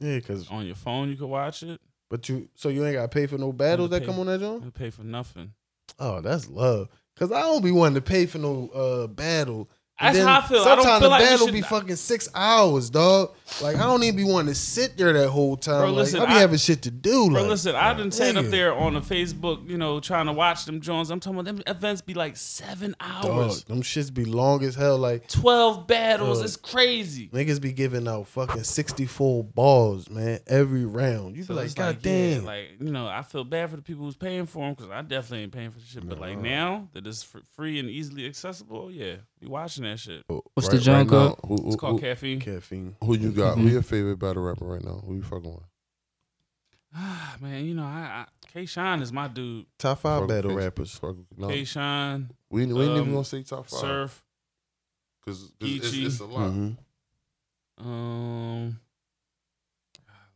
S4: Yeah, cause
S1: On your phone, you can watch it.
S4: but you so you ain't gotta pay for no battles that
S1: pay.
S4: come on that joint.
S1: Pay for nothing.
S4: Oh, that's love. Cause I don't be wanting to pay for no uh battle.
S1: That's how I feel. I don't
S4: Sometimes
S1: feel
S4: the
S1: like should-
S4: be fucking six hours, dog. Like I don't even be wanting to sit there that whole time.
S1: Bro,
S4: like, I be
S1: I-
S4: having shit to do.
S1: Bro,
S4: like,
S1: listen, I didn't sat up there on the Facebook, you know, trying to watch them Jones. I'm talking about them events be like seven
S4: dog,
S1: hours,
S4: them shits be long as hell. Like
S1: twelve battles.
S4: Dog.
S1: It's crazy.
S4: niggas be giving out fucking sixty four balls, man, every round. You
S1: So
S4: be like, God
S1: like, yeah,
S4: damn.
S1: like you know, I feel bad for the people who's paying for them because I definitely ain't paying for the shit. But like now that it's free and easily accessible, yeah, be watching that shit.
S3: What's the genre
S5: now, who, who,
S1: It's called
S5: who,
S1: caffeine.
S4: Caffeine.
S5: who you got?
S3: Mhm.
S5: Who your favorite battle rapper right now? Who you fucking with?
S1: Ah, man, you know, I, I K Shine is my dude.
S4: Top five
S5: Fuck
S4: battle
S5: K-
S4: rappers.
S5: fuck no,
S1: K Shine,
S5: we, we ain't even
S1: um,
S5: gonna say top five
S1: Surf,
S5: because it's,
S1: Geechi.
S5: it's a lot.
S4: Mhm.
S1: um,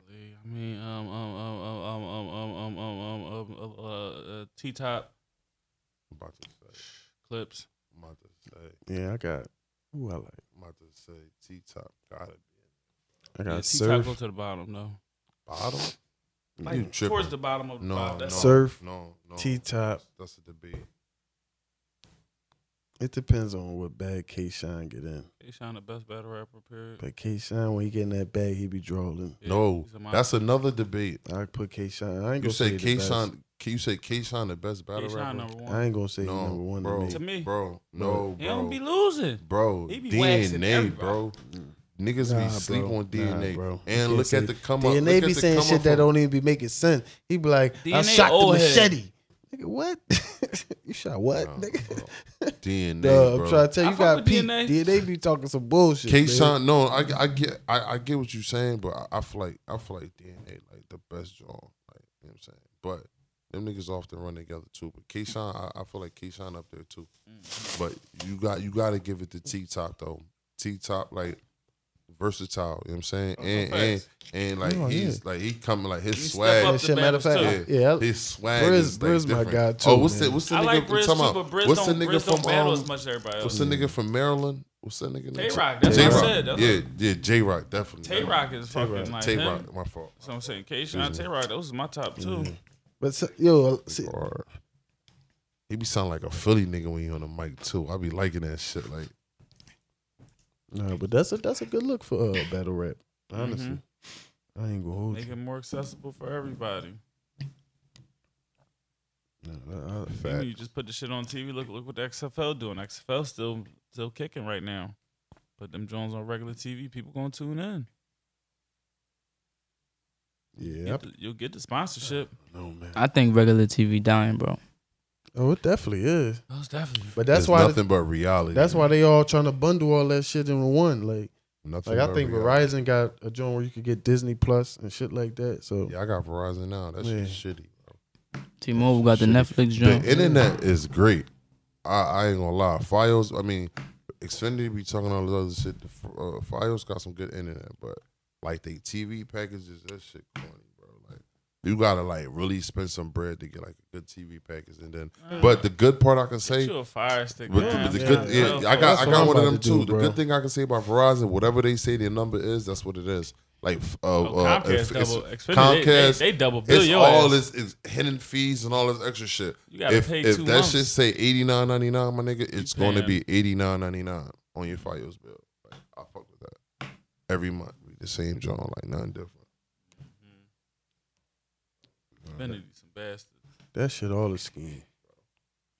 S1: golly, I mean, um, um, um, um, um, um, um, um, um, um, um, uh, uh, T Top
S5: I'm about to say.
S1: clips.
S5: I'm about to say.
S4: Yeah, I got. Who I like?
S5: I'm about to say T Top gotta be
S4: I got
S1: Yeah, T Top go to the bottom though.
S5: bottom.
S1: Like
S5: you tripping?
S1: towards the bottom of the
S5: no,
S1: bottom.
S5: No,
S4: Surf,
S5: No, no.
S4: T Top.
S5: That's a debate.
S4: It depends on what bag K Shine get in.
S1: K Shine the best battle rapper. Period.
S4: But K Shine, when he get in that bag, he be drawling.
S1: Yeah,
S5: no,
S1: he's a monster.
S5: that's another debate.
S4: I put K Shine. I ain't
S5: You
S4: gonna
S5: say
S4: say
S5: K
S4: the best.
S5: Shine? Can you say K Shine the best battle
S1: K Shine
S5: rapper?
S1: number one.
S4: I ain't gonna say
S5: no,
S4: number one
S5: bro,
S4: to me.
S1: To me.
S5: bro, no,
S1: he don't be losing.
S5: bro.
S1: He be waxing
S5: DNA, bro. Niggas
S4: Nah,
S5: be sleep
S4: bro.
S5: on DNA,
S4: Nah, bro.
S5: And look at the come up.
S4: DNA
S5: look
S4: be saying shit that don't even be making sense. He be like, I shot the
S1: old head.
S4: machete. Nigga, what? you shot what?
S5: Nah,
S4: nigga?
S5: bro. DNA,
S4: Duh,
S5: bro.
S4: I'm trying to tell you,
S1: I
S4: you got
S1: with
S4: Pete.
S1: DNA.
S4: DNA be talking some bullshit.
S5: K
S4: man.
S5: No, I, I get I, I get what you're saying, but I, I feel like I feel like DNA like the best joint, like you know what I'm saying. But them niggas often run together too. But K Shine, I, I feel like K Shine up there too. But you got you got to give it to T Top though. T Top like versatile, you know what I'm saying,
S1: That's
S5: and
S1: no
S5: and and like
S4: Oh,
S5: he's like he coming like his
S1: step
S5: swag.
S1: up
S4: shit, matter of fact,
S1: too.
S4: yeah,
S5: His swag
S4: Briz-
S5: is like
S4: Briz my
S5: different.
S4: guy, too,
S5: oh, what's the what's the
S1: I
S5: nigga
S1: like Briz too, but Briz
S5: What's the
S1: don't,
S5: nigga
S1: Briz don't
S5: from um,
S1: as much as everybody
S5: What's
S1: else.
S5: the nigga from Maryland? What's that nigga?
S1: Tay-Roc, that's
S5: J
S1: what I
S5: Rock.
S1: said, that's
S5: Yeah, yeah, J Rock definitely.
S1: Tay Roc is fucking like
S5: Tay. Rock, my fault.
S1: So I'm saying K Shine, Tay Roc, those is my top two.
S4: But so, yo, see,
S5: he be sound like a Philly nigga when he on the mic too. I be liking that shit. Like
S4: nah, but that's a that's a good look for uh, battle rap. Honestly,
S1: Mhm.
S4: I ain't gonna hold
S1: Make
S4: you.
S1: it more accessible for everybody.
S4: Nah, I- I-
S1: You just put the shit on TV. Look, look what the XFL doing. XFL still still kicking right now. Put them Jones on regular TV. People gonna tune in.
S4: Yeah,
S1: you'll get the sponsorship.
S4: no man.
S3: I think regular TV dying, bro.
S4: Oh, it definitely is.
S1: Most definitely.
S4: But that's
S5: It's
S4: why
S5: nothing but reality.
S4: that's why they all trying to bundle all that shit in one. Like,
S5: Nothing
S4: like I think
S5: reality.
S4: Verizon got a joint where you could get Disney Plus and shit like that. So
S5: Yeah, I got Verizon now. That's
S4: Yeah.
S5: shitty. Bro.
S3: T-Mobile got the
S5: Shit.
S3: Netflix joint.
S5: The internet is great. I, I ain't gonna lie. Fios, I mean, Xfinity be talking all this other shit. The, uh, Fios got some good internet, but like they TV packages, that shit corny, bro. Like you gotta like really spend some bread to get like a good TV package, and then. But the good part I can say,
S1: Get you a fire stick.
S5: but
S1: man.
S5: the, the
S4: yeah,
S5: good,
S4: yeah.
S5: yeah, I got I got
S4: I'm
S5: one of them
S4: to
S5: too.
S4: do,
S5: the good thing I can say about Verizon, whatever they say their number is, that's what it is. Like uh,
S1: Oh,
S5: uh,
S1: Comcast
S5: if it's
S1: double. Xfinity, they,
S5: Comcast,
S1: they, they double bill
S5: it's
S1: your
S5: all
S1: ass.
S5: this is hidden fees and all this extra shit.
S1: You gotta
S5: if
S1: pay
S5: if
S1: two
S5: that
S1: months.
S5: shit say eighty nine ninety nine, my nigga, it's going to be eighty nine ninety nine on your FiOS bill. Like, I fuck with that every month. We the same joint, like nothing different. Mm-hmm.
S1: Xfinity, some bastards.
S4: That shit all a scheme.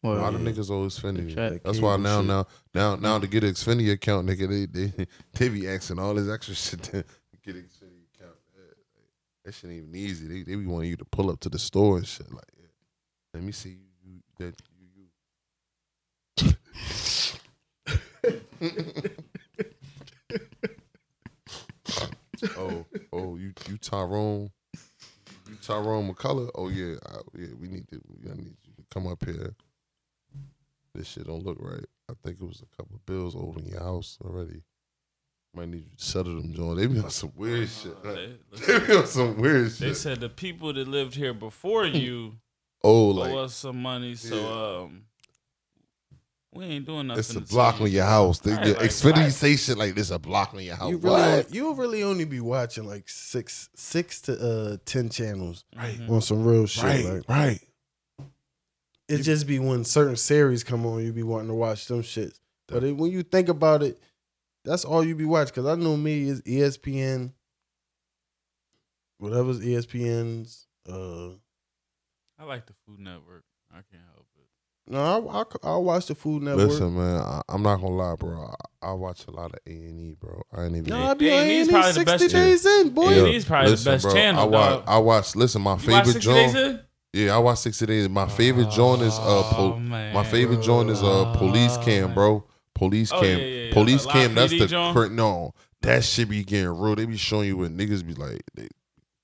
S5: A
S3: Well,
S5: lot of niggas always Xfinity.
S3: Check.
S5: That's why now,
S4: shit.
S5: now, now, now to get an Xfinity account, nigga, they they they be asking all this extra shit to get an Xfinity account. That shit ain't even easy. They they be wanting you to pull up to the store and shit. Like, yeah. let me see you, you that you you. oh, oh, you you Tyrone, you Tyrone McCullough. Oh yeah, I, yeah. We need to. I need you to come up here. This shit don't look right. I think it was a couple of bills owed in your house already. Might need you to settle them, John. They be on some weird shit.
S1: They,
S5: They be on some weird
S1: they
S5: shit.
S1: said the people that lived here before you
S5: Oh,
S1: owe
S5: like
S1: us some money, so um, we ain't doing nothing.
S5: it's a block on your house. They,
S1: Right,
S5: the
S1: like,
S5: Xfinity
S1: right.
S5: say shit like this a block on your house.
S4: You really,
S5: What?
S4: you really only be watching like six, six to uh ten channels
S5: Right,
S4: on some real shit.
S5: right,
S4: Like
S5: right.
S4: it just be when certain series come on, you be wanting to watch them shits. But it, when you think about it, that's all you be watching. Cause I know me is ESPN, whatever's ESPN's. Uh,
S1: I like the Food Network. I can't help it.
S4: No, I, I I watch the Food Network.
S5: Listen, man, I, I'm not gonna lie, bro. I, I watch a lot of A and E, bro. I ain't even.
S4: no, I be on
S1: A&E's
S4: A&E
S1: probably the
S4: 60
S1: best
S4: days in, boy.
S1: Yeah. A&E's probably the best channel,
S5: I watch.
S1: dog.
S5: I watch. Listen, my
S1: You
S5: favorite
S1: 60 Days
S5: joint. Yeah, I watch 60 days. My favorite joint is uh, po-
S1: Oh, man.
S5: my favorite joint is uh, police cam, bro. Police
S1: Oh,
S5: cam,
S1: yeah, yeah, yeah.
S5: police
S1: Live
S5: cam. That's the
S1: joint?
S5: No, that shit be getting real. They be showing you what niggas be like. They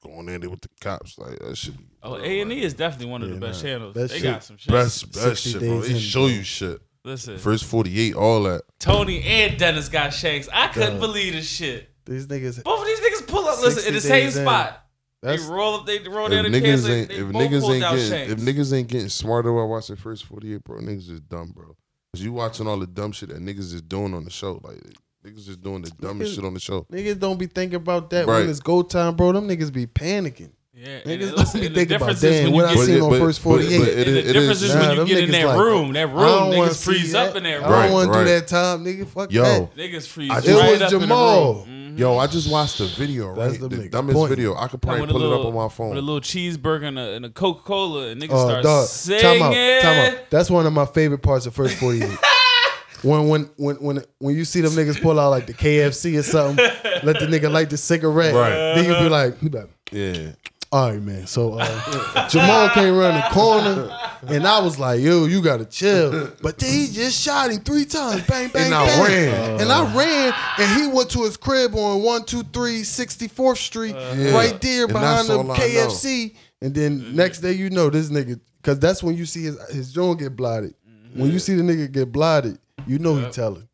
S5: going in there with the cops. Like that shit. Be
S1: Oh, A and E is definitely one of the
S4: Yeah,
S1: best
S4: nah.
S1: channels.
S4: That
S1: they
S4: shit-
S1: got some shit.
S5: best, best
S4: 60
S5: shit, bro.
S4: days
S5: They
S4: in,
S5: show you shit.
S1: Listen,
S5: First 48, all that.
S1: Tony and Dennis got shanks. I couldn't
S4: Dog.
S1: believe this shit.
S4: These niggas.
S1: Both of these niggas pull up. Listen, in
S4: 60
S1: the same
S4: days in.
S1: spot. They
S4: That's
S1: roll up. They roll
S5: If
S1: down the
S5: niggas
S1: kids. They,
S5: ain't,
S1: they
S5: if
S1: both
S5: niggas
S1: pulled
S5: ain't
S1: out
S5: getting,
S1: shanks.
S5: if niggas ain't getting smarter while watching First 48, bro, niggas is dumb, bro. Cause you watching all the dumb shit that niggas is doing on the show. Like niggas is doing the dumbest
S4: Niggas-
S5: shit on the show.
S4: Niggas don't be thinking about that
S5: Right.
S4: when it's go time, bro. Them niggas be panicking.
S1: Yeah, and
S4: Niggas
S1: listen,
S4: don't be
S1: and
S4: thinking about
S1: difference is
S4: damn
S1: when
S4: what
S1: you
S4: I
S1: get-
S4: seen on
S5: it-
S4: first
S5: but-
S4: forty
S5: but
S4: eight.
S1: the difference
S5: is-
S1: is
S4: Nah,
S1: when you get in that
S4: like,
S1: room. That room,
S4: wanna
S1: niggas freeze
S4: that.
S1: up in that room.
S4: I
S5: Right,
S4: don't want to
S5: right.
S4: do that time, nigga. Fuck
S5: Yo.
S4: that.
S1: Niggas freeze
S5: I
S1: right
S5: just-
S4: It was
S1: up
S4: Jamal.
S1: in the room.
S5: Yo, I just watched the video,
S4: That's
S5: right?
S4: the
S5: The, dumbest
S4: Point.
S5: video. I could probably
S1: with a
S5: pull it up on my phone.
S1: With a little cheeseburger and a, and a Coca Cola, and niggas
S4: Oh,
S1: start
S4: dog.
S1: singing.
S4: Time out. Time out. That's one of my favorite parts of first forty eight. When when when when when you see them niggas pull out like the KFC or something, let the nigga light the cigarette.
S5: Right.
S4: Then you be like, you be like,
S5: yeah.
S4: All right, man. So uh, Jamal came around the corner, and I was like, yo, you gotta chill. But then he just shot him three times, bang, bang,
S5: And I
S4: bang.
S5: ran.
S4: And I ran, and he went to his crib on 123 64th Street,
S5: Yeah.
S4: right there
S5: And
S4: behind
S5: that's
S4: the
S5: all I
S4: KFC. And then next day, you know, this nigga, because that's when you see his, his joint get blotted. When you see the nigga get blotted, you know he telling.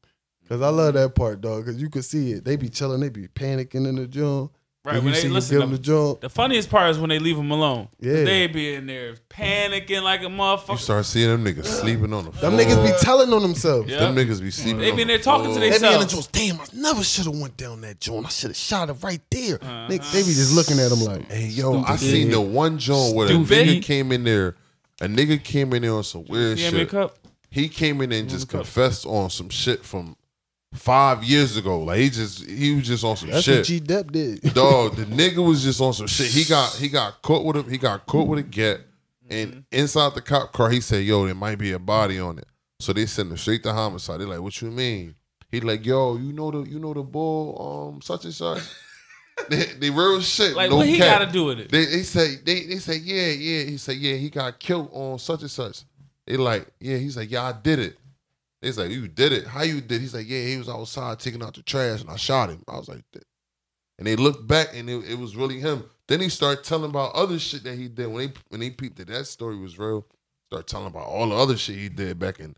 S4: Cause I love that part, dog. Cause you can see it. They be chilling, they be panicking in the joint.
S1: Right,
S4: When
S1: when they- listen,
S4: you them
S1: the-
S4: the.
S1: The funniest part is when they leave them alone.
S4: Yeah.
S1: They be in there panicking like a motherfucker.
S5: You start seeing them niggas sleeping on the floor.
S4: Them niggas be telling on themselves.
S1: Yeah.
S5: Them niggas be sleeping.
S1: They
S5: on
S1: be in there talking to
S5: floor.
S1: they-
S4: They be in the
S1: Themselves.
S4: joints. Damn, I never should have went down that joint. I should have shot it right there.
S1: Uh-huh.
S4: Nigga, they be just looking at them like,
S5: Hey yo, I seen the one joint where a
S1: Stupid.
S5: nigga came in there. A nigga came in there on some weird
S1: Yeah, me
S5: shit.
S1: cup.
S5: He came in there and just confessed on some shit from five years ago. Like he just he was just on some
S4: that's
S5: shit.
S4: what G Dep did.
S5: Dog, the nigga was just on some shit. He got he got caught with a he got caught with a get, and inside the cop car he said, "Yo, there might be a body on it." So they sent him straight to homicide. They're like, "What you mean?" He like, "Yo, you know the you know the bull um such and such." they, they real shit.
S1: Like,
S5: no
S1: what he got to do with it?
S5: They they say they they say yeah yeah. He said yeah he got killed on such and such. They like yeah. He's like yeah I did it. He's like you did it. How you did? He's like yeah he was outside taking out the trash and I shot him. I was like that. And they looked back and it, it was really him. Then he started telling about other shit that he did when they when they peeped that that story was real. Start telling about all the other shit he did back in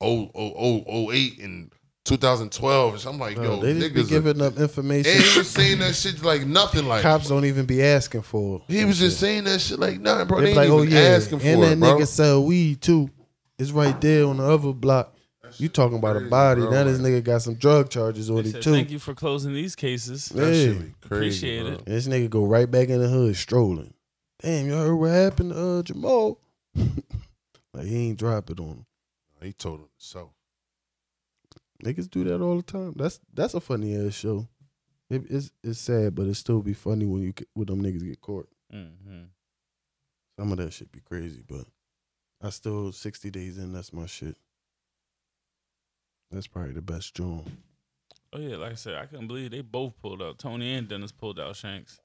S5: oh oh oh oh eight and 2012. And I'm like,
S4: Bro,
S5: yo,
S4: they just be
S5: niggas. are-
S4: giving up
S5: and
S4: information.
S5: he was saying that shit like nothing. Like
S4: Cops don't even be asking for.
S5: he
S4: that
S5: was just saying that shit like nothing, bro.
S4: They
S5: They ain't
S4: like, oh
S5: even
S4: yeah,
S5: asking for it.
S4: and that
S5: it, bro.
S4: nigga sell weed too. It's right there on the other block. You talking about a body?
S5: bro.
S4: Now this nigga got some drug charges on him too.
S1: Thank you for closing these cases.
S4: Yeah.
S5: That shit crazy,
S1: Appreciate
S5: bro.
S1: it.
S4: And this nigga go right back in the hood strolling. Damn, you heard what happened to uh, Jamal? like he ain't drop it on him.
S5: He told him so.
S4: Niggas do that all the time. That's that's a funny ass show. It, it's it's sad, but it still be funny when you get- when them niggas get caught.
S1: hmm
S4: Some of that shit be crazy, but I still sixty days in. That's my shit. That's probably the best joint.
S1: Oh yeah, like I said, I couldn't believe they both pulled out. Tony and Dennis pulled out Shanks.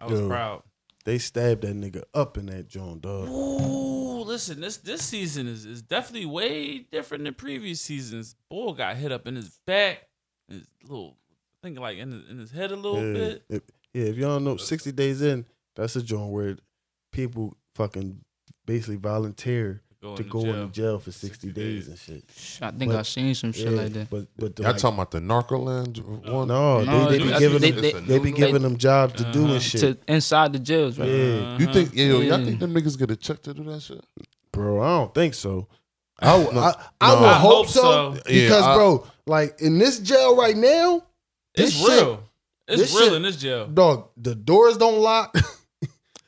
S1: I was proud.
S4: They stabbed that nigga up in that joint, dog.
S1: Ooh, listen, this this season is, is definitely way different than previous seasons. Bull got hit up in his back, his little, I think like in his, in his head a little
S4: yeah.
S1: bit.
S4: If, yeah, if y'all know, sixty days in, that's a joint where people fucking basically volunteer
S1: Going
S4: to
S1: to
S4: go
S1: jail.
S4: into jail for 60,
S1: 60
S4: days
S1: days.
S4: and shit.
S3: I think
S4: But-
S3: I seen some shit
S4: Yeah,
S3: like that.
S4: But but the,
S5: Y'all
S4: like,
S5: talking about the Narcoland one?
S4: no,
S3: No,
S4: they, they be giving
S3: they-
S4: them,
S3: they-
S4: they, be
S5: they-
S4: giving them jobs to do
S1: Uh-huh.
S4: and shit.
S3: To inside the jails, right?
S4: Yeah.
S5: You think, yeah, yo, y'all think them niggas get a check to do that shit?
S4: Bro, I don't think so. I, w-
S5: No,
S4: I, I
S5: no.
S4: would
S5: I
S4: hope,
S1: hope
S4: so,
S1: so.
S4: because,
S5: Yeah, I-
S4: bro, like in this jail right now,
S1: It's
S4: this shit-
S1: real. It's real
S4: shit-
S1: in this jail.
S4: dog, the doors don't lock.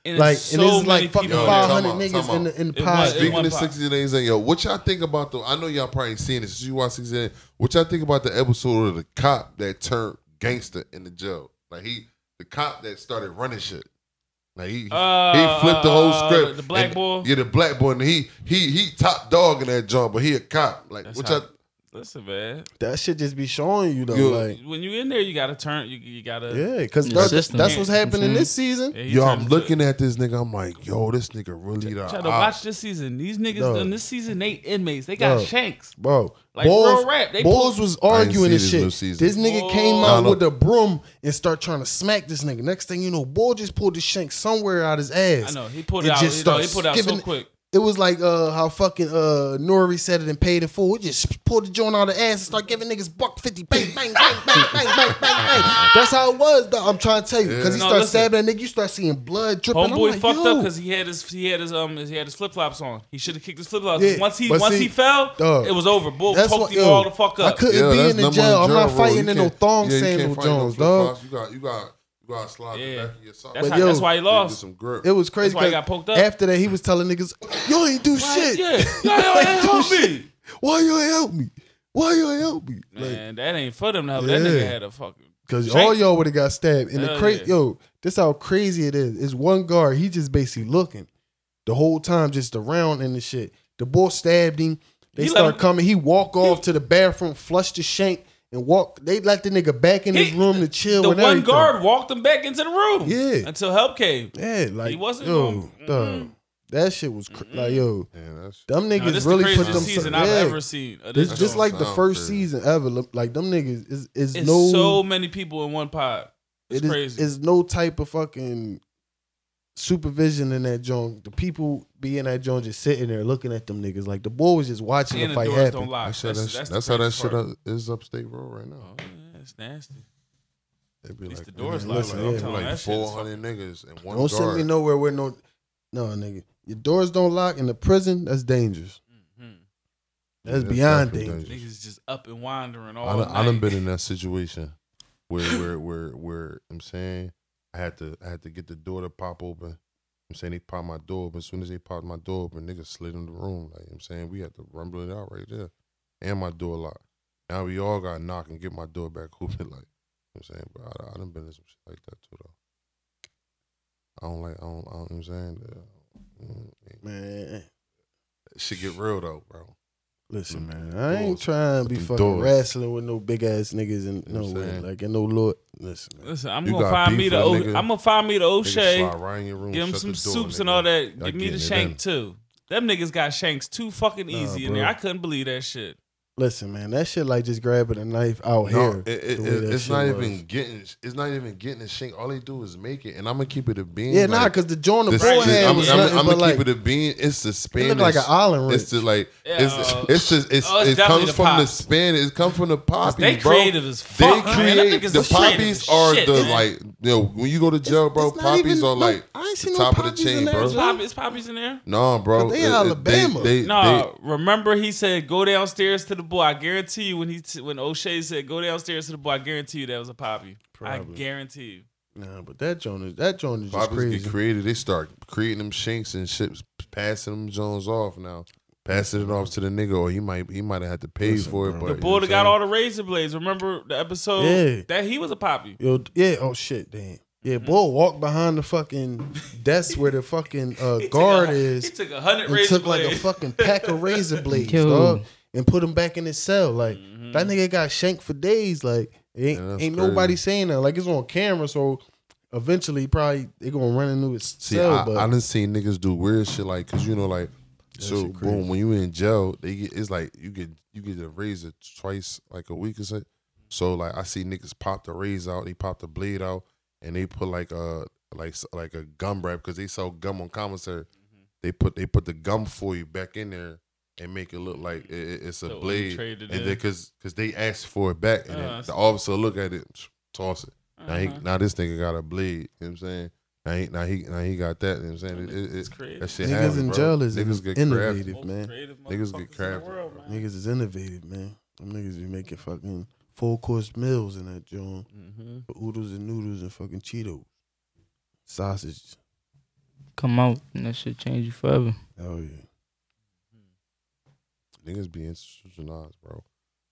S1: And
S4: like,
S1: it's
S4: and
S1: so
S4: this is like fucking
S1: people
S5: Yo,
S1: in there.
S4: five hundred niggas
S5: time
S4: in
S5: out.
S4: the in the pod.
S5: Speaking
S1: one
S5: of 60 days in, yo, what y'all think about the, I know y'all probably seen it since you watch 60 days, what y'all think about the episode of the cop that turned gangster in the jail? Like he, the cop that started running shit. Like he,
S1: Uh,
S5: he flipped the whole
S1: uh,
S5: script.
S1: the black
S5: And-
S1: boy?
S5: Yeah, the black boy. And he, he, he top dog in that joint, but he a cop. Like,
S1: That's
S5: what y'all,
S1: Listen, man.
S4: That shit just be showing you though,
S5: Yo,
S4: like
S1: When you in there, you gotta turn. You, you gotta.
S4: yeah, because that, that's what's
S3: Yeah.
S4: happening
S3: Mhm.
S4: this season.
S1: Yeah,
S5: yo, I'm
S1: into-
S5: looking at this nigga. I'm like, yo, this nigga really the
S1: Try to watch this season. These niggas
S4: Dog.
S1: in this season, they inmates. They got
S4: Dog.
S1: shanks.
S4: Bro,
S1: Like
S4: Bulls,
S1: real rap. They
S4: Bulls
S1: pull-
S4: was arguing this
S5: this
S4: shit. This nigga came out
S5: No, no.
S4: with a broom and start trying to smack this nigga. Next thing you know, Bull just pulled the shank somewhere out his ass.
S1: I know he pulled
S4: It
S1: it out.
S4: just
S1: You know, he pulled out so quick.
S4: It was like uh, how fucking uh, Nori said it and paid it full. We just pulled the joint out of the ass and start giving niggas buck fifty. Bang, bang, bang, bang, bang, bang, bang, bang. That's how it was. Though. I'm trying to tell you because he
S1: No, starts
S4: stabbing that nigga. You start seeing blood dripping.
S1: Homeboy
S4: like,
S1: fucked up because he had his he had his um he had his flip flops on. He should have kicked his flip flops.
S4: Yeah,
S1: Once he once
S4: see,
S1: he fell, it was over. Bull poked
S4: what,
S1: him
S4: yo,
S1: all the fuck
S4: I
S1: up.
S4: couldn't
S5: Yeah,
S4: be in the jail. I'm not fighting in no thong
S5: yeah,
S4: sandal
S5: no
S4: jones, dog.
S5: You got, you got you got to slide
S1: Yeah.
S5: the back of your sock.
S1: That's,
S4: But
S1: how,
S4: yo,
S1: that's why he
S5: Get
S1: lost.
S5: some grip.
S4: It was crazy.
S1: That's why he
S4: 'cause
S1: got poked up.
S4: After that, he was telling niggas, "Yo ain't do shit.
S1: Yeah, yo, yo, yo, help me,
S4: Why you ain't help me? Why you ain't help me? Like,
S1: man. That ain't for them to help. That
S4: Yeah.
S1: nigga had a fucking.
S4: Cause
S1: Shank.
S4: all y'all would have got stabbed. And the
S1: Hell
S4: crazy,
S1: yeah.
S4: yo, this how crazy it is. It's one guard. He just basically looking the whole time, just around and the shit. The boy stabbed him. They
S1: He let
S4: start
S1: him-
S4: coming. He walk off to the bathroom, flush the shank, and walk. They let the nigga back in his
S1: He-
S4: room to chill.
S1: The one
S4: everything.
S1: guard walked him back into the room.
S4: Yeah.
S1: until help came.
S4: Yeah, like
S1: He wasn't
S4: yo,
S1: going-
S4: dog,
S1: Mhm.
S4: that shit was cr- like yo.
S5: Yeah, that's,
S4: Them
S1: No,
S4: niggas
S1: this
S4: really
S1: the
S4: put
S1: craziest
S4: them.
S1: season
S4: yeah.
S1: I've ever seen. Uh,
S4: This
S1: this
S4: just like the first
S5: crazy.
S4: season ever. Like them niggas is is
S1: it's
S4: no
S1: so many people in one pod. It's
S4: it is,
S1: crazy.
S4: is no type of fucking supervision in that joint. The people be in that joint just sitting there looking at them niggas. Like the boy was just watching
S1: and
S4: the
S1: the
S4: fight
S1: doors
S4: happen.
S1: don't lock.
S5: that's, how that,
S1: that's,
S5: that's, how that
S1: crazy
S5: shit up- is upstate road right now.
S1: Oh, yeah, it's nasty.
S5: They be
S1: At least
S5: like,
S1: the doors
S5: man,
S4: locked.
S5: like,
S4: Yeah,
S5: I'm
S4: I'm
S5: telling
S1: telling
S5: like
S1: that shit is
S5: 400 niggas and one
S4: Don't
S5: guard.
S4: send me nowhere where no no nigga. Your doors don't lock in the prison. That's dangerous.
S1: Mhm.
S5: Yeah,
S4: That's beyond
S5: definitely
S4: dangerous.
S1: Niggas just up and wandering all
S5: I done,
S1: night.
S5: I done been in that situation where where where where I'm saying I had to I had to get the door to pop open. I'm saying they popped my door open. As soon as they popped my door open, niggas slid in the room. Like I'm saying, we had to rumble it out right there. And my door locked. Now we all got to knock and get my door back open. Like you know what I'm saying, but I, I done been in some shit like that too though. I don't like I don't, I don't you know what I'm saying. Mm,
S4: Man,
S5: shit get real though, bro.
S4: Listen,
S5: mm.
S4: man. I ain't
S5: doors.
S4: trying to be fucking
S5: doors.
S4: wrestling with no big ass niggas and
S5: You know
S4: no
S5: what
S4: way. Like and no lord. Listen, man.
S1: Listen, I'm
S5: You
S1: gonna
S5: got
S1: find me
S5: beef
S1: the
S5: with a
S1: O-
S5: nigga,
S1: I'm gonna find me the
S5: Niggas
S1: O'Shea.
S5: slide right in your room,
S1: Give him
S5: shut
S1: some
S5: the door,
S1: soups and
S5: nigga.
S1: all that.
S5: Y'all
S1: Give me the
S5: it
S1: shank
S5: in.
S1: too. Them niggas got shanks too fucking
S4: Nah,
S1: easy in there. I couldn't believe that shit.
S4: Listen, man, that shit like just grabbing a knife out
S5: No,
S4: here.
S5: it, it, it- it's
S4: shit
S5: not
S4: was.
S5: even getting. It's not even getting a shank. All they do is make it, and I'm gonna keep it a bean.
S4: Yeah, nah, because the joint the
S5: this-
S4: bull
S5: this- I'm, I'm- I'm gonna
S4: like
S5: keep it a bean. It's the
S4: it
S5: Spanish.
S4: looked like an island
S5: It's
S4: ridge.
S5: the like.
S1: Yeah,
S5: it's
S1: uh,
S5: it's just it's,
S1: oh, it's
S5: it comes
S1: the
S5: from the
S1: pops.
S5: Spanish. It comes from the poppies,
S1: They
S5: bro.
S1: creative as fuck, man. Them
S5: create
S1: niggas
S5: the poppies are
S1: shit,
S5: the
S1: man.
S5: like you know when you go to jail, bro.
S4: It's not
S5: Poppies
S4: even-
S5: are
S4: no,
S5: like
S4: I ain't
S5: the
S4: seen no
S5: top of the chain,
S4: there,
S5: bro.
S1: Is
S4: Joe.
S1: Poppy, is Poppy's in there?
S5: No, bro.
S4: They
S5: it- it-
S4: Alabama.
S5: They,
S1: No, remember he said go downstairs to the boy. I guarantee you when he t- when O'Shea said go downstairs to the boy, I guarantee you that was a Poppy. I guarantee you.
S4: Nah, but that joint is that joint is
S5: they,
S4: just
S5: poppies
S4: crazy.
S5: get created. They start creating them shanks and shit, passing them Jones off now. Passing it off to the nigga, or he might he might have had to pay
S4: Listen,
S5: for it.
S4: bro.
S5: But
S1: The
S5: you
S1: boy that got all the razor blades. Remember the episode
S4: Yeah.
S1: that he was a Poppy.
S4: Yo, yeah. Oh shit, damn. Yeah,
S1: Mm-hmm.
S4: boy, walked behind the fucking desk where the fucking uh,
S1: He
S4: guard
S1: a-
S4: is.
S1: He took a hundred
S4: and
S1: razor
S4: took like a fucking pack of razor blades,
S3: Yo.
S4: dog, and put him back in his cell. Like
S1: Mm-hmm.
S4: that nigga got shanked for days. Like ain't
S5: Yeah,
S4: ain't nobody saying that. Like it's on camera, so eventually probably they gonna run into his
S5: See,
S4: cell.
S5: I,
S4: but
S5: I done seen niggas do weird shit like, cause you know, like, so boom, when you in jail, they get it's like you get you get a razor twice like a week or so. So like I see niggas pop the razor out, they pop the blade out, and they put like a like like a gum wrap because they sell gum on commissary.
S1: Mm-hmm.
S5: They put they put the gum for you back in there and make it look like it, it- it's a
S1: So
S5: blade, and then because because they asked for it back, and
S1: Uh,
S5: then the officer look at it, toss it. Now, he,
S1: Uh-huh.
S5: now this nigga got a blade. You know what I'm saying? Now he now he now he got that. You know what I'm saying? It, it,
S1: It's
S5: it,
S1: creative.
S5: that shit
S4: niggas
S5: happen,
S4: in
S5: bro.
S4: jail is
S5: niggas get
S4: innovative,
S5: crafty.
S4: Man.
S1: creative
S5: Niggas get
S1: motherfuckers
S5: crafty,
S1: world, man.
S4: Niggas is innovative, man. Them niggas be making fucking full course meals in that joint.
S1: Mm-hmm.
S4: Oodles and noodles and fucking Cheetos. Sausage.
S3: Come out and that shit change you forever.
S4: Oh yeah.
S5: Niggas be institutionalized, bro.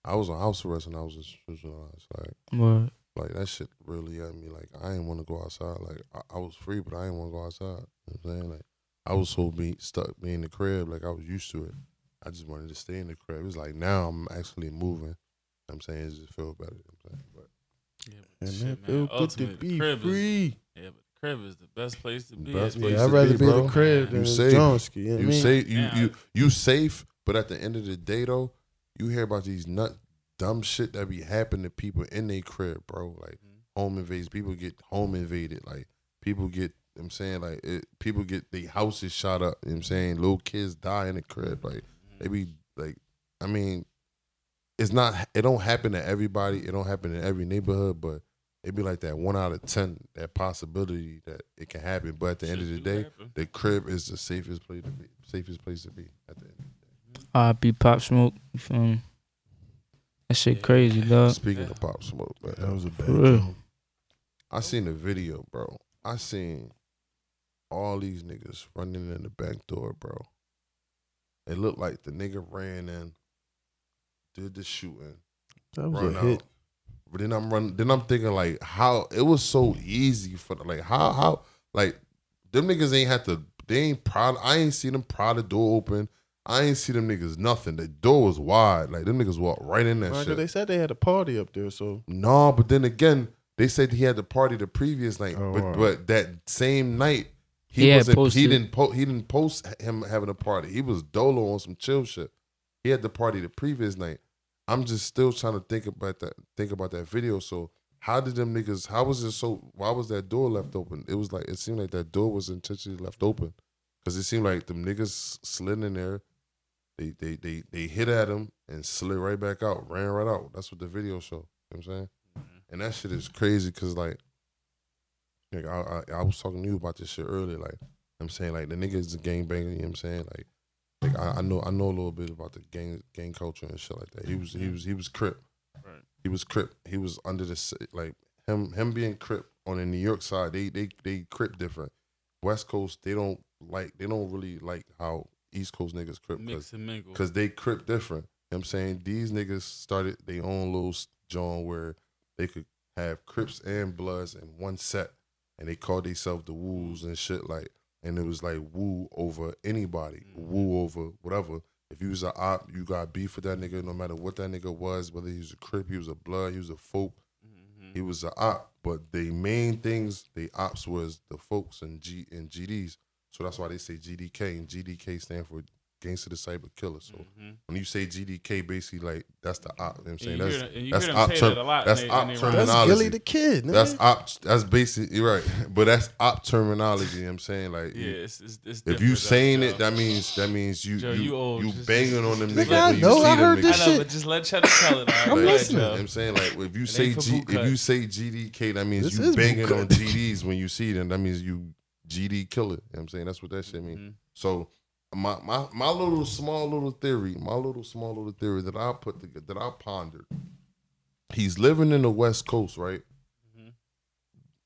S5: I was on house arrest and I was institutionalized. Like
S3: Word.
S5: Like that shit really got me. Like I didn't want to go outside. Like I, I was free, but I didn't want to go outside. You know what I'm saying? Like I was so be stuck being in the crib. Like I was used to it. I just wanted to stay in the crib. It's like now I'm actually moving. You know what I'm saying it just feel better. You know what I'm saying? But
S1: Yeah, but
S4: And
S1: shit,
S4: man,
S1: man,
S4: feel good to
S1: ultimately,
S4: be
S1: crib is-
S4: free.
S1: yeah, but the crib is the best place to be.
S5: Best place
S4: Yeah,
S5: to
S4: I'd rather
S5: be,
S4: be, in
S5: bro.
S4: the crib
S1: You
S4: than
S5: safe.
S4: Johnski. You, know what I
S5: you
S4: mean?
S5: safe. You you you safe. But at the end of the day, though, you hear about these nut dumb shit that be happening to people in their crib, bro. Like mm-hmm. home invades. People get home invaded. Like people get. you know what I'm saying like it, people get their houses shot up. You know what I'm saying little kids die in the crib. Mm-hmm. Like mm-hmm. they be like, I mean, it's not. It don't happen to everybody. It don't happen in every neighborhood, but. it'd be like that one out of ten, that possibility that it can happen. But at the end of the day,
S1: happen.
S5: the crib is the safest place to be. Safest place to be at the end.
S3: R.I.P. Pop Smoke. You feel me? That shit
S1: Yeah.
S3: crazy, dog.
S5: Speaking of pop smoke, man,
S4: That was a bad
S3: real.
S5: I seen the video, bro. I seen all these niggas running in the back door, bro. It looked like the nigga ran in, did the shooting,
S4: That was a
S5: out.
S4: hit.
S5: But then I'm run. Then I'm thinking like how it was so easy for like how how like them niggas ain't had to. They ain't proud. I ain't seen them proud the door open. I ain't see them niggas nothing. The door was wide. Like them niggas walked right in that
S4: Right, 'cause
S5: shit.
S4: they said they had a party up there, so
S5: No, but then again, they said he had the party the previous night,
S4: Oh,
S5: but
S4: alright.
S5: but that same night he
S3: He
S5: wasn't. He didn't. Po- he didn't post him having a party. He was dolo on some chill shit. He had the party the previous night. I'm just still trying to think about that. Think about that video. So how did them niggas? How was it so? Why was that door left open? It was like it seemed like that door was intentionally left open because it seemed like them niggas slid in there. They they they they hit at him and slid right back out, ran right out. That's what the video show. You know what I'm saying? Mm-hmm. And that shit is crazy because like, like I, I I was talking to you about this shit earlier. Like I'm saying like the nigga is a gangbanger. You know what I'm saying? Like like I, I know I know a little bit about the gang gang culture and shit like that. He was he was he was crip.
S1: Right.
S5: He was crip. He was under the like him him being crip on the New York side. They they they crip different. West Coast they don't like they don't really like how East Coast niggas crip
S1: Mix and mingle.
S5: because they crip different. You know what I'm saying these niggas started their own little joint where they could have Crips and Bloods in one set, and they called themselves the Woos and shit like, and it was like woo over anybody, woo over whatever. If you was a op, you got beef with that nigga, no matter what that nigga was, whether he was a Crip, he was a Blood, he was a folk,
S1: Mm-hmm.
S5: he was a op. But the main things, the ops was the folks and G and GDs. So that's why they say GDK, and GDK stand for Gangsta Disciple Killer. So
S1: Mhm.
S5: when you say GDK, basically like that's the op. You know what I'm saying
S1: And you
S5: that's
S1: hear, and you
S5: that's
S1: hear
S5: op
S1: say
S5: term-
S1: that a lot.
S5: that's
S1: they,
S5: op
S1: in they
S5: term-
S1: rhymes.
S4: That's
S5: terminology.
S4: Gillie Da Kid. Man.
S5: that's op. That's basically you're right, but that's op terminology. You know what I'm saying like
S1: Yeah, it's, it's, it's
S5: if
S1: different,
S5: you
S1: though,
S5: saying
S1: Joe.
S5: it, that means that means you
S1: Joe,
S5: you,
S1: you old.
S5: you
S1: Just-
S5: banging on them
S4: Nigga,
S5: niggas
S4: I
S5: when you
S4: know,
S5: see
S4: I
S5: them
S4: heard
S5: niggas.
S4: this
S1: I know,
S4: shit.
S1: but just let Cheddar tell it. All right,
S4: I'm
S1: go ahead,
S4: listening.
S5: You know what I'm saying like if you say G, if you say GDK, that means you banging on GDs when you see them. That means you GD killer. You know what I'm saying that's what that shit means.
S1: Mhm.
S5: So my my my little small little theory, my little small little theory that I put together, that I pondered. He's living in the West Coast, right?
S1: Mhm.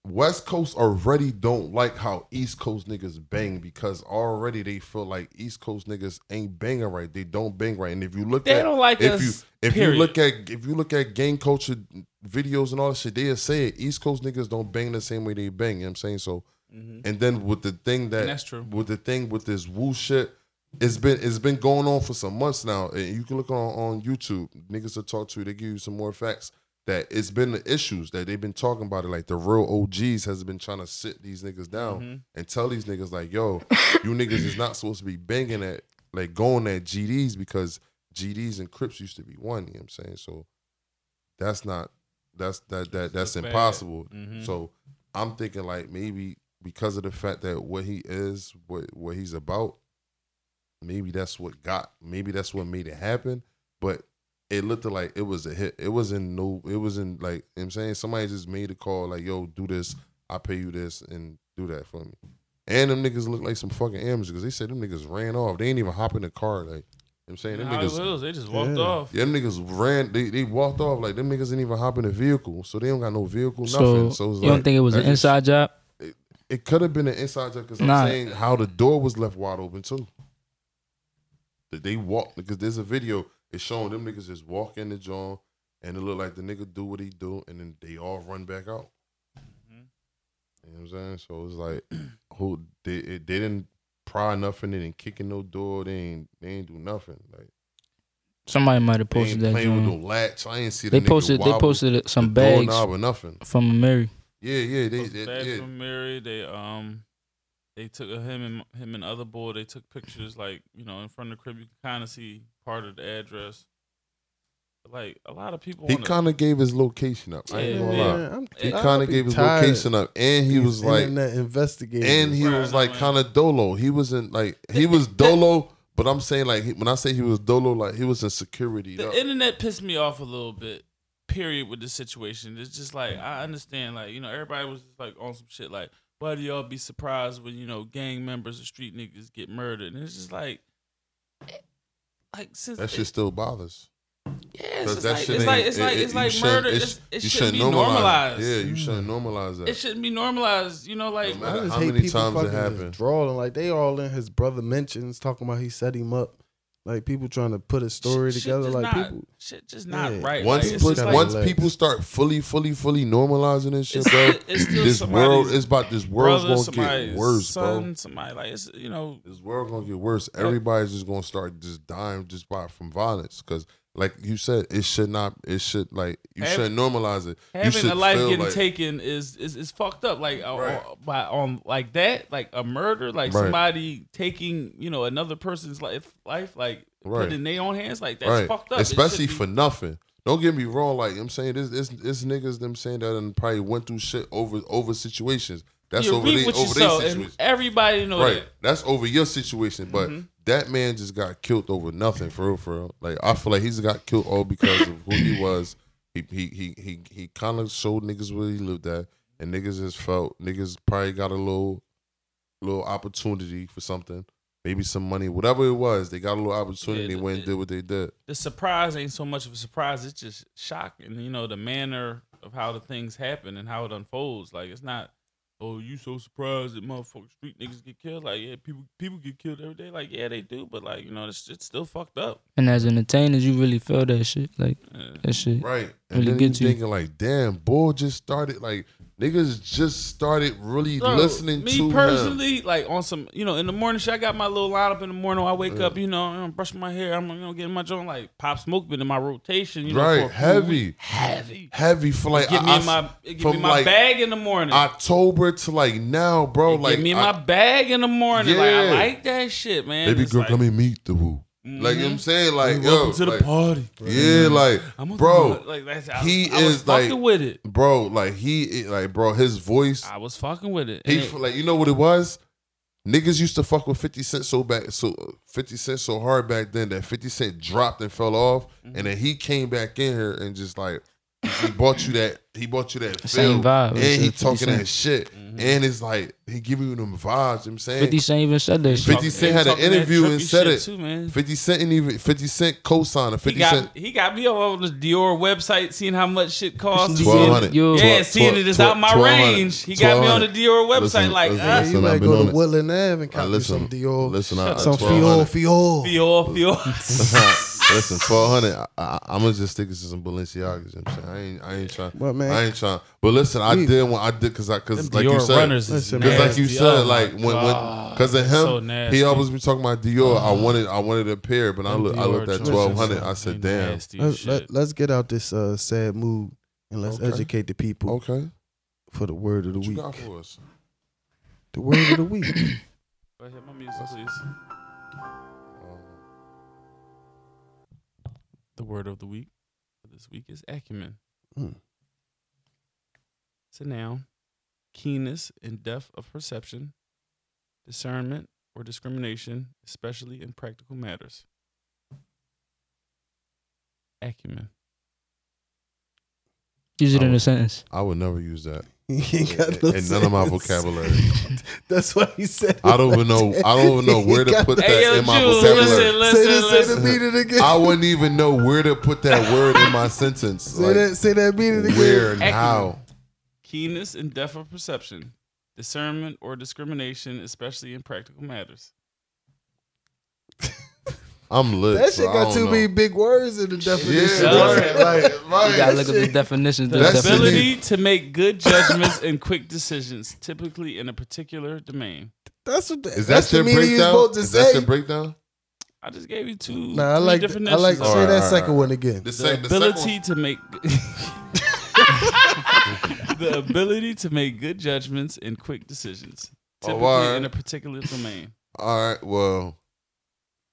S5: West Coast already don't like how East Coast niggas bang because already they feel like East Coast niggas ain't banging right. They don't bang right. And if you look
S1: They
S5: at
S1: don't like
S5: if
S1: us.
S5: you if
S1: period.
S5: you look at if you look at gang culture videos and all that shit, they'll say it. East Coast niggas don't bang the same way they bang. You know what I'm saying? So
S1: Mhm.
S5: and then with the thing that
S1: And that's true.
S5: with the thing with this woo shit, it's been it's been going on for some months now. And you can look on, on YouTube. Niggas will talk to they give you some more facts. That it's been the issues that they've been talking about it. Like the real OGs has been trying to sit these niggas down
S1: Mhm.
S5: and tell these niggas like, yo, you niggas is not supposed to be banging at like going at GDs because GDs and Crips used to be one, you know what I'm saying? So that's not that's that that that's
S1: That's
S5: impossible.
S1: Mhm.
S5: So I'm thinking like maybe because of the fact that what he is, what what he's about, maybe that's what got maybe that's what made it happen. But it looked like it was a hit. It wasn't no it wasn't like you know what I'm saying somebody just made a call like, yo, do this, I pay you this and do that for me. And them niggas look like some fucking amateurs because they said them niggas ran off. They ain't even hop in the car. Like, you know what I'm saying? Them
S1: How
S5: niggas,
S1: was, they just walked
S4: Yeah.
S1: off.
S5: yeah, them niggas ran. They, they walked off like them niggas didn't even hop in the vehicle, so they don't got no vehicle, nothing.
S3: So,
S5: So, it's
S3: you don't think it was an
S5: that just-
S3: inside job?
S5: It could have been an inside job because I'm
S3: Nah.
S5: saying how the door was left wide open too. That they walked because there's a video. It's showing them niggas just walk in the joint and it look like the nigga do what he do and then they all run back out.
S1: Mhm.
S5: You know what I'm saying? So it's like who they it, they didn't pry nothing, they didn't kick in no door, they ain't they ain't do nothing. Like
S3: Somebody might have
S5: they
S3: posted
S5: ain't
S3: that.
S5: playing with
S3: joint.
S5: no latch. I ain't see the
S3: They
S5: nigga
S3: posted. They posted some
S5: the
S3: bags
S5: doorknob or nothing.
S3: from Amiri.
S5: Yeah, yeah, they,
S1: Those
S5: they,
S1: bags
S5: yeah.
S1: from Amiri, they um, they took him and him and other boy. They took pictures like you know in front of the crib. You can kind of see part of the address. But, like a lot of people.
S5: He kind of gave his location up. I ain't
S1: Yeah,
S5: gonna
S1: yeah.
S5: lie.
S4: Man, I'm,
S5: He kind of gave his
S4: tired
S5: location up, and he
S4: these
S5: was like,
S4: internet investigators.
S5: and he
S1: Right,
S5: was like kind of dolo. He wasn't like he was dolo, but I'm saying like when I say he was dolo, like he was in security.
S1: the
S5: up.
S1: internet pissed me off a little bit. Period with the situation. It's just like I understand, like you know, everybody was just like on some shit. Like, why do y'all be surprised when you know gang members or street niggas get murdered? And it's just like, like since
S5: That shit still bothers.
S1: yeah, it's,
S5: that
S1: like,
S5: shit
S1: it's like it's
S5: it-
S1: like it's
S5: you
S1: like murder.
S5: it's-
S1: It's, it
S5: you
S1: shouldn't be
S5: normalize
S1: normalized.
S5: Yeah, you shouldn't normalize that.
S1: It shouldn't be normalized. You know, like
S5: No
S4: I just
S5: how
S4: hate
S5: many
S4: people
S5: times it happened.
S4: just drawing like they all in his brother mentions talking about he set him up. Like people trying to put a story
S1: shit
S4: together.
S1: just
S4: Like
S1: not,
S4: people,
S1: shit just not
S4: Yeah.
S1: right.
S5: once
S1: like,
S5: put,
S1: just like,
S5: once
S4: relax.
S5: people start fully, fully, fully normalizing this shit,
S1: It's
S5: bro,
S1: it's
S5: this world is about this world's
S1: brother,
S5: gonna get worse,
S1: son,
S5: bro.
S1: Somebody like it's you know
S5: This world gonna get worse. Everybody's just gonna start just dying just by from violence. Cause like you said, it should not. It should like you
S1: Have-
S5: shouldn't normalize it. you
S1: having
S5: should
S1: a life getting
S5: like,
S1: taken is, is is fucked up. Like uh,
S5: Right.
S1: uh, by on like that, like a murder, like
S5: Right.
S1: somebody taking you know another person's life, life like
S5: Right.
S1: put in their own hands. Like that's
S5: right,
S1: fucked up.
S5: Especially for
S1: be-
S5: nothing. Don't get me wrong. Like I'm saying, this this this niggas them saying that and probably went through shit over over situations. That's
S1: you
S5: over they, over their situation.
S1: everybody know
S5: Right.
S1: that.
S5: That's over your situation. But
S1: Mhm.
S5: That man just got killed over nothing, for real, for real. Like I feel like he's got killed all because of who he was. He he he he he kind of showed niggas where he lived at, and niggas just felt niggas probably got a little little opportunity for something, maybe some money, whatever it was. They got a little opportunity.
S1: Yeah,
S5: they went and
S1: the-
S5: did what they did.
S1: The surprise ain't so much of a surprise. It's just shocking. You know the manner of how the things happen and how it unfolds. Like it's not. Oh, you so surprised that motherfucking street niggas get killed? Like, yeah, people people get killed every day. Like, yeah, they do, but like, you know, it's it's still fucked up.
S3: And as entertainers, you really feel that shit. Like
S1: Yeah.
S3: that shit.
S5: Right. And
S3: Really
S5: then you
S3: gets you.
S5: thinking like, damn, bull just started like niggas just started really
S1: Bro,
S5: listening
S1: me
S5: to me
S1: personally, like on some, you know, in the morning shit, I got my little lineup in the morning. I wake up, you know, I'm brushing my hair, I'm you know getting my joint like Pop Smoke been in my rotation, you know,
S5: Right,
S1: for
S5: heavy.
S1: heavy.
S5: Heavy for like
S1: Give me
S5: I- I-
S1: my, give me my
S5: like
S1: bag in the morning.
S5: October to like now, bro. Like
S1: give me
S5: I-
S1: my bag in the morning. Like I like that shit, man.
S5: baby
S1: It's
S5: girl,
S1: like,
S5: come and meet the woo. Like you know what I'm saying, like yo,
S1: welcome to the
S5: like,
S1: party.
S5: yeah, like
S1: I'm
S5: bro,
S1: like that's, I,
S5: he
S1: I was
S5: is, like-
S1: fucking with it.
S5: bro, like he, like bro, his voice,
S1: I was fucking with it.
S5: he like you know what it was. Niggas used to fuck with 50 Cent so back so 50 Cent so hard back then that 50 Cent dropped and fell off.
S1: Mm-hmm.
S5: And then he came back in here and just like he bought you that he bought you that
S3: Same
S5: feel.
S3: vibe.
S5: And he talking
S3: Cent.
S5: that shit.
S1: Mm-hmm.
S5: And it's like he giving you them vibes, you know what I'm saying?
S3: 50 Cent even said that shit.
S5: 50 Cent had an interview and said it.
S1: too, man.
S5: 50 Cent and even 50 Cent co-signed
S1: He
S5: 50
S1: got
S5: Cent
S1: he got me on the Dior website, seeing how much shit costs.
S5: Twelve hundred.
S1: Yeah,
S5: Twelve-
S1: seeing it is
S5: twelve-
S1: out my range. He got me on the Dior website,
S5: Listen,
S1: like
S5: listen,
S1: uh,
S4: Yeah, you
S5: listen,
S4: might go to. Woodland Ave and
S5: I
S4: cop
S5: listen,
S4: some Dior,
S5: listen, I,
S4: some
S5: I-
S4: Fior, Fior.
S1: Dior, Dior.
S5: Listen, twelve hundred. I, I, I'm gonna just stick it to some Balenciagas. You know what I'm saying I ain't, I ain't trying.
S4: But, man,
S5: I ain't trying. But listen, I did when I did because I because
S1: Them
S5: like you said,
S1: runners is
S4: Listen,
S5: because like you said,
S1: Oh
S5: like when when because of him,
S1: So
S5: he always be talking about Dior. I wanted I wanted a pair, but I
S1: Them
S5: look I looked at
S1: joints
S5: twelve
S1: is
S5: hundred. I said, damn.
S4: Let's,
S1: shit.
S4: let, us get out this uh, sad mood and let's
S5: Okay.
S4: educate the people
S5: Okay,
S4: for the word of the
S5: what you
S4: week.
S5: got for us?
S4: The word of the week.
S1: Go ahead, my music, please. The word of the week for this week is acumen.
S4: Hmm.
S1: It's a noun. Keenness and depth of perception, discernment or discrimination, especially in practical matters. Acumen.
S3: Use it in
S5: Oh.
S3: a sentence.
S5: I would never use that
S4: He ain't got no
S5: in none of my vocabulary.
S4: That's why he said.
S5: I don't even know. I don't even know where to put that
S1: Hey, yo,
S5: in my
S1: Jules,
S5: vocabulary.
S1: listen,
S4: Say this, say
S1: listen,
S4: the meaning again.
S5: I wouldn't even know where to put that word in my sentence.
S4: say
S5: Like,
S4: that. Say that meaning again.
S5: where and how?
S1: Keenness and depth of perception, discernment or discrimination, especially in practical matters.
S5: I'm lit.
S4: That shit
S5: I
S4: got
S5: don't
S4: too
S5: know.
S4: many big words in the definition.
S5: Yeah,
S1: Right.
S5: right, like,
S3: You gotta look at the definitions.
S1: The
S3: The
S5: That's
S3: definition.
S1: ability to make good judgments and quick decisions, typically in a particular domain.
S4: That's what. The,
S5: Is that
S4: that's the
S5: your
S4: meaning
S5: breakdown?
S4: supposed to
S5: Is that
S4: say.
S5: your breakdown?
S1: I just gave you two.
S4: Nah, I
S1: three
S4: like. I like. Say
S1: it.
S5: Alright,
S4: that
S5: alright,
S4: second
S5: alright.
S4: one again.
S5: The,
S1: the
S5: the
S1: ability
S5: second
S1: to make the ability to make good judgments and quick decisions,
S5: Oh,
S1: typically
S5: alright.
S1: in a particular domain.
S5: All right. Well,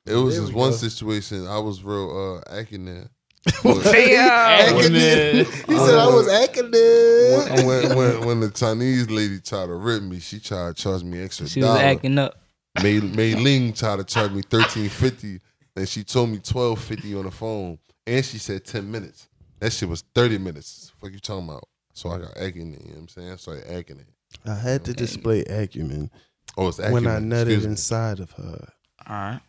S5: it was
S4: There
S5: this
S4: we
S5: one
S4: go.
S5: situation. I was real uh acting there.
S1: Acting it.
S4: He said I was acting
S5: When,
S4: there.
S5: when, when, when the Chinese lady tried to rip me, she tried to charge me extra
S3: She was
S5: dollar.
S3: acting up.
S5: Mei, Mei Ling tried to charge me thirteen fifty, and she told me twelve fifty on the phone, and she said ten minutes. That shit was thirty minutes. What you talking about? So I got acting. You know what I'm saying? I started acting it.
S4: I had to display acumen
S5: Oh, it's
S4: when I nutted
S5: Excuse me.
S4: inside of her
S1: All right.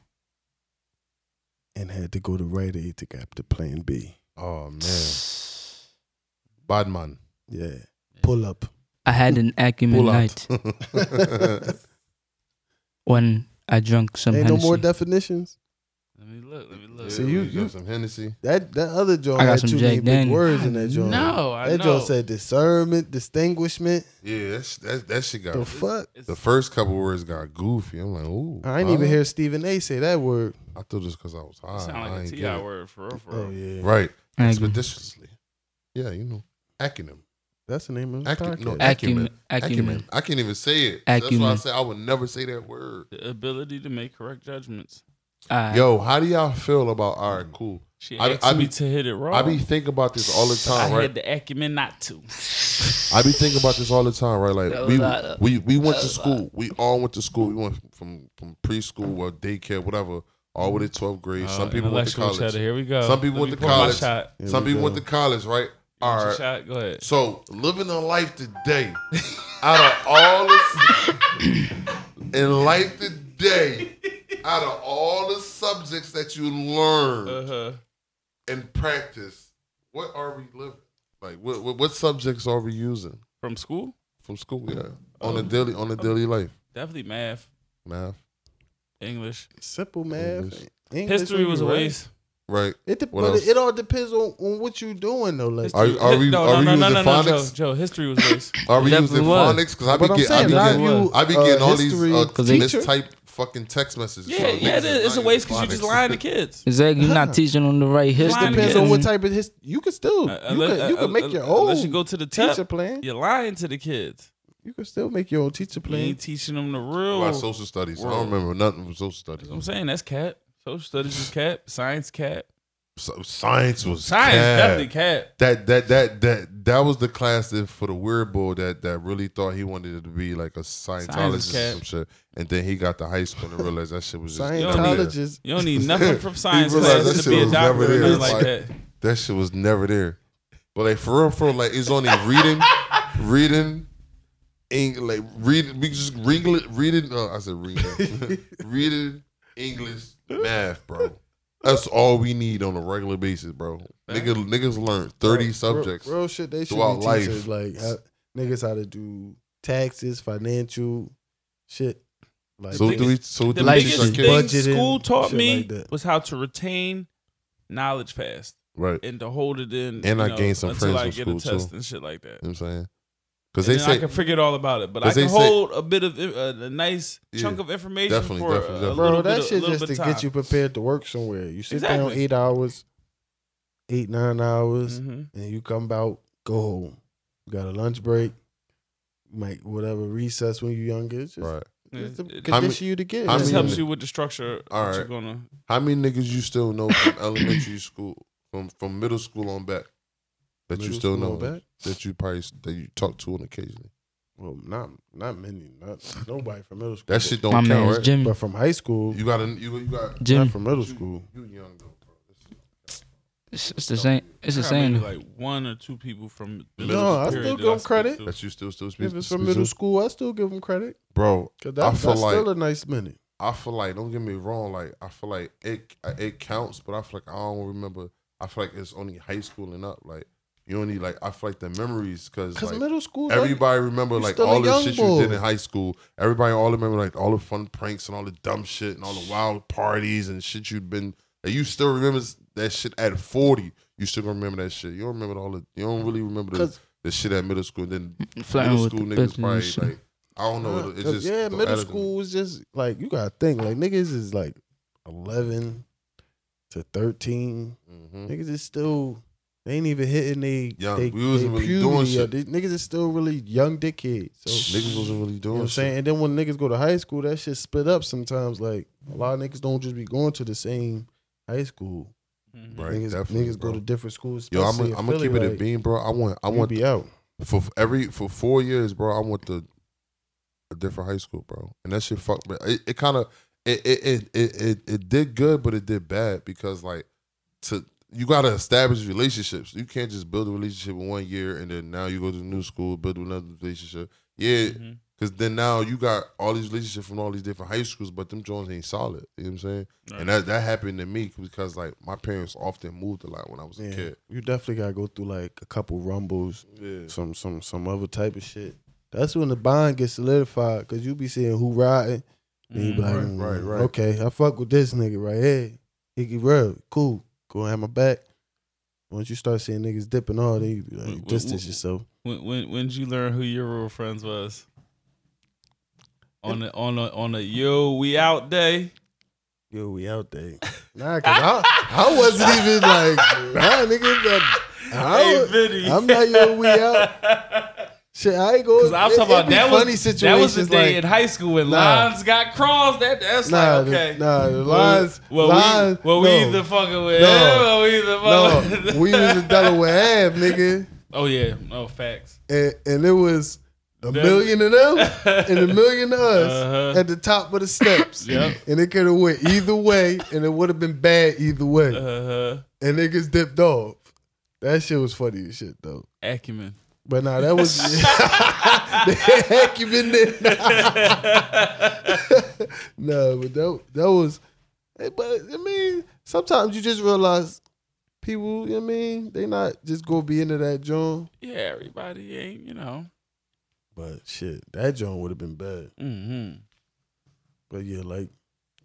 S4: And had to go to Rite Aid to get to Plan B.
S5: Oh man, bad man.
S4: Yeah, pull up.
S3: I had an acumen
S5: Pull
S3: night when I drank some
S4: Ain't no more definitions.
S1: Let me look. Let me look.
S4: So you-
S5: got
S4: you-
S5: some Hennessy.
S4: That that other joint
S3: I got
S4: had
S3: some
S4: too
S3: Jack
S4: many big
S3: Daniels.
S4: words in that joint.
S1: No, I
S4: that
S1: know.
S4: joint said discernment, distinguishment.
S5: Yeah, that's, that that shit got.
S4: The fuck?
S1: It's-
S5: the first couple words got goofy. I'm like, ooh.
S4: I ain't
S5: huh?
S4: even hear Stephen A. say that word.
S5: I thought just because I was high.
S1: sound
S5: I
S1: like a
S5: ain't
S1: Ti
S5: it.
S1: word for real. For
S4: Oh
S1: real.
S4: yeah,
S5: Right.
S3: Acumen.
S5: Expeditiously. Yeah, you know. Acronym.
S4: That's the name of the
S5: Acu- no,
S4: podcast.
S3: Acumen.
S5: Acumen.
S3: Acumen.
S5: I can't even say it. That's why I
S3: Acumen.
S5: said I would never say that word.
S1: The ability to make correct judgments.
S3: Alright.
S5: Yo, how do y'all feel about all right, cool.
S1: She
S5: I-
S1: asked
S5: I
S1: me
S5: be-
S1: to hit it raw.
S5: I be thinking about this all the time,
S1: I
S5: time,
S1: had the acumen not to.
S5: I be thinking about this all the time, right? Like we
S3: of-
S5: we we went to school. We all went to school. We went from from preschool or daycare, whatever, all the way to twelfth grade. Some
S1: Uh,
S5: people went to college.
S1: cheddar. Here we go.
S5: Some people
S1: Let
S5: went to college.
S1: Shot.
S5: Some
S4: we
S5: people
S4: go.
S5: went to college, right?
S1: You want
S5: All
S1: your
S5: right.
S1: shot? Go ahead.
S5: So living a life today, out of all the in life today, out of all the subjects that you learn
S1: Uh huh.
S5: and practice, what are we living? Like what, what what subjects are we using
S1: From school,
S5: from school? Yeah, on a
S1: Um,
S5: daily on a daily life,
S1: definitely math,
S5: math.
S1: English.
S4: Simple math.
S5: English.
S4: English
S1: History was a
S4: you
S1: waste.
S5: right?
S4: It de- but
S5: else?
S4: it, it all depends on, on what you're doing though. Like,
S5: Are, are we
S1: no,
S5: are we
S1: no, no,
S5: using
S1: no, no, no, Joe,
S5: phonics?
S1: Joe, history was race.
S5: Are we using
S3: was.
S5: phonics? Because I be
S4: but I'm
S5: getting, I be getting,
S4: you,
S5: I be
S4: uh,
S5: getting all these
S4: history
S5: uh,
S3: they-
S5: mistype fucking text messages.
S1: Yeah,
S5: So
S1: yeah, it is. It's a waste because you're just lying to kids.
S3: Exactly. You're not teaching them the right history.
S1: Lying
S4: depends on what type of history. You could still
S1: Uh,
S4: you
S1: unless-
S4: could you
S1: uh,
S4: could make
S1: uh,
S4: your own
S1: Unless you go to the
S4: teacher
S1: tip,
S4: plan.
S1: you're lying to the kids.
S4: You can still make your own teacher
S1: You
S4: plan.
S1: ain't teaching them the real.
S5: About social studies. I don't remember nothing from social studies.
S1: I'm saying. That's cat. Social studies is cat. Science cat.
S5: So, science was
S1: Science
S5: cat.
S1: definitely cat.
S5: That that that that that was the class that for the weird boy that that really thought he wanted to be like a Scientologist or
S1: cat.
S5: some shit, and then he got to high school and realized that shit was just
S1: don't need- You don't need nothing from science class
S5: that
S1: to be a doctor
S5: never
S1: or nothing like
S5: Like-
S1: that.
S5: that shit was never there. But like for real, for real, like it's only reading, reading, Eng, like reading. We just reading, reading. Uh, I said reading, reading English, math, bro. That's all we need on a regular basis, bro. Niggas, niggas learn thirty
S4: Real-
S5: subjects.
S4: Real, shit. They should
S5: throughout
S4: be
S5: life.
S4: teachers like how, niggas how to do taxes, financial shit. Like
S5: So
S1: The
S5: do we?
S1: biggest-
S5: So do
S1: The
S5: we
S1: biggest
S5: our
S1: thing?
S4: Budgeting,
S1: school taught me
S4: like
S1: was how to retain knowledge fast
S5: Right.
S1: and to hold it in.
S5: And I
S1: know,
S5: gained some
S1: until
S5: friends
S1: I
S5: from
S1: get a
S5: school,
S1: test
S5: too.
S1: and shit like that.
S5: You know what I'm saying? Because they
S1: then I can forget all about it, but I
S5: they
S1: can
S5: say-
S1: hold a bit of uh, a nice
S5: Yeah,
S1: chunk of information
S5: definitely,
S1: for
S5: definitely,
S1: a,
S5: definitely.
S1: a
S4: Bro,
S1: little
S4: that
S1: bit, of-
S4: shit just to
S1: time.
S4: get you prepared to work somewhere. You sit down eight hours, eight nine hours,
S1: Mhm.
S4: and you come out, go home. You got a lunch break, might whatever recess when you're younger. It's just,
S5: right.
S4: it's to
S1: It- it
S4: you to get.
S1: It
S5: how
S1: just
S5: many-
S1: helps you with the structure.
S5: All
S1: that
S5: right.
S1: You're gonna.
S5: How many niggas you still know from elementary school, from from middle school on back, that you still know
S4: on back?
S5: that you probably that you talk to on occasionally?
S4: Well, not not many, not nobody from middle school.
S5: That shit don't count,
S3: man's
S5: right?
S3: Jimmy.
S4: But from high school,
S5: You got a you you got
S3: Jimmy.
S4: from middle school.
S5: you young though, bro.
S3: It's, it's the same. It's the same.
S1: like one or two people from.
S5: No, I
S4: still
S1: give
S4: give 'em
S1: speak
S4: credit.
S1: to.
S5: That you still still speak.
S4: If it's from middle school, I still give them credit.
S5: bro.
S4: Cause
S5: I feel
S4: that's
S5: like
S4: still a nice minute.
S5: I feel like don't get me wrong, like I feel like it it counts, but I feel like I don't remember. I feel like it's only high school and up. Like you only like I feel like the memories because like,
S4: middle school, that-
S5: Everybody remember like all the shit
S4: boy.
S5: you did in high school. Everybody all remember like all the fun pranks and all the dumb shit and all the wild parties and shit you'd been. Like, you still remember that shit at forty. You still gonna remember that shit. You don't remember all the. You don't really remember the,
S4: 'Cause-
S5: the shit at middle school. Then middle school
S3: the
S5: niggas
S3: bitches and
S5: probably
S3: shit.
S5: like I don't know.
S4: Yeah,
S5: It's
S4: 'cause,
S5: just
S4: yeah, middle school was just like you gotta think like niggas is like eleven to 13
S5: Mhm.
S4: Niggas is still they ain't even hitting they
S5: Young.
S4: they,
S5: We wasn't
S4: they
S5: really
S4: puberty
S5: doing
S4: yet.
S5: shit.
S4: These niggas is still really young dickheads. So
S5: Niggas wasn't really
S4: you
S5: doing
S4: know what I'm
S5: shit.
S4: saying? And then when niggas go to high school, that shit split up sometimes. Like a lot of niggas don't just be going to the same high school.
S1: Mhm.
S5: Right,
S4: niggas
S5: definitely,
S4: niggas go to different schools.
S5: Yo, I'm gonna
S4: in
S5: I'm gonna
S4: Philly,
S5: keep it a
S4: like,
S5: bean, bro. I want I
S4: you
S5: want
S4: be out.
S5: for every for four years, bro. I want to a different high school, bro, and that shit fucked. But it, it kind of it it, it it it it did good, but it did bad because like to you gotta establish relationships. You can't just build a relationship in one year and then now you go to the new school, build another relationship. Yeah, because then now you got all these relationships from all these different high schools, but them Jones ain't solid. You know what I'm saying?
S1: Right.
S5: And that that happened to me because like my parents often moved a lot when I was a kid.
S4: you definitely gotta go through like a couple rumbles,
S5: Yeah.
S4: some some some other type of shit. That's when the bond gets solidified because you be seeing who riding. And you be
S1: Mhm.
S4: like,
S5: Right,
S4: mm,
S5: right, right.
S4: Okay, I fuck with this nigga right here. He get real cool. Go have my back. Once you start seeing niggas dipping all, then you be like, distance
S1: wh-
S4: yourself.
S1: When when when did you learn who your real friends was? On the on a on a yo we out day.
S4: Yo, we out there. Nah, cause I, I wasn't even like, nah, nigga. That, I,
S1: Hey Vinny.
S4: I'm not yo, we out. Shit, I ain't going.
S1: Cause I'm talking about that
S4: funny
S1: was
S4: situations.
S1: that was the day
S4: like,
S1: in high school when
S4: Nah.
S1: lines got crossed. That that's
S4: Nah,
S1: like
S4: the-
S1: okay.
S4: nah, the lines.
S1: Well,
S4: lines,
S1: we well
S4: no,
S1: we either fucking with
S4: No.
S1: we either fucking.
S4: No, we was in Delaware Ave, nigga,
S1: oh yeah, no facts.
S4: and, and it was a million of them and a million of us
S1: Uh-huh.
S4: at the top of the steps.
S1: Yep.
S4: And it could have went either way, and it would have been bad either way.
S1: Uh-huh.
S4: And niggas dipped off. That shit was funny as shit though.
S1: Acumen.
S4: But nah, that was the heck you been there. no, but that that was. eh, But I mean, sometimes you just realize people. You know what I mean, they not just go be into that joint.
S1: Yeah, everybody ain't you know.
S4: But shit, that joint would have been bad.
S1: Mm-hmm.
S4: But yeah, like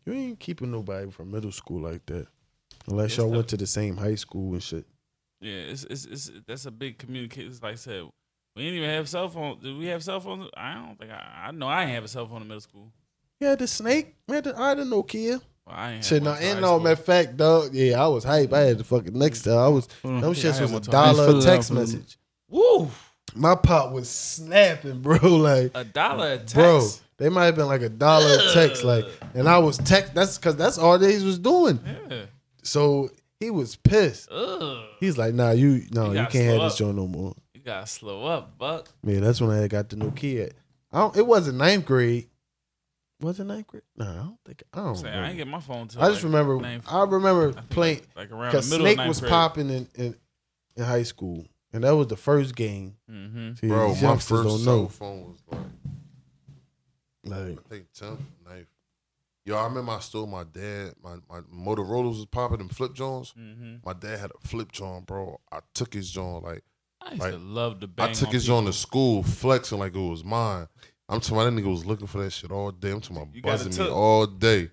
S4: you ain't keeping nobody from middle school like that. Unless
S1: It's
S4: y'all
S1: tough.
S4: went to the same high school and shit.
S1: Yeah, it's it's, it's that's a big communication. Like I said, we didn't even have cell phone. Did we have cell phones? I don't think I. I know I ain't have a cell phone in middle school.
S4: Yeah, the snake. Man, the, I didn't know Nokia.
S1: Well, I ain't
S4: Shit,
S1: have
S4: no, and no, matter of fact, dog. Yeah, I was hype. I had the fucking next time. I was
S3: Hold on.
S4: them
S1: I
S4: shits was a dollar a text
S3: up, fill it.
S4: message.
S1: Woo,
S4: My pop was snapping, bro. Like,
S1: a dollar a text.
S4: bro, they might have been like a dollar a text. Like, and I was text. That's because that's all they was doing.
S1: Yeah.
S4: So he was pissed.
S1: Ugh.
S4: He's like, Nah, you no,
S1: You
S4: you, can't have
S1: slow
S4: this
S1: up.
S4: joint no more.
S1: You gotta slow up, Buck.
S4: Man, that's when I got the Nokia. I don't, it wasn't ninth grade. Was it ninth grade? No, I don't think. I don't.
S1: I'm saying, I
S4: remember.
S1: ain't get my phone till
S4: I just
S1: like
S4: remember.
S1: ninth-
S4: I remember
S1: I
S4: playing
S1: like around the
S4: because
S1: middle
S4: Snake
S1: of ninth
S4: was
S1: grade.
S4: popping in, in in high school, and that was the first game.
S1: Mm-hmm.
S4: See,
S5: Bro, my first cell
S4: know.
S5: phone was like
S4: Like,
S5: I think 10th, 9th. Yo, I remember I stole my dad. My my Motorola's was popping them flip Johns.
S1: Mm-hmm.
S5: My dad had a flip John, bro. I took his John like
S1: I used
S5: Like,
S1: to love the bang.
S5: I took his. John to school, flexing like it was mine. I'm talking about that nigga was looking for that shit all day. I'm talking about
S1: You got it
S5: buzzing me all day.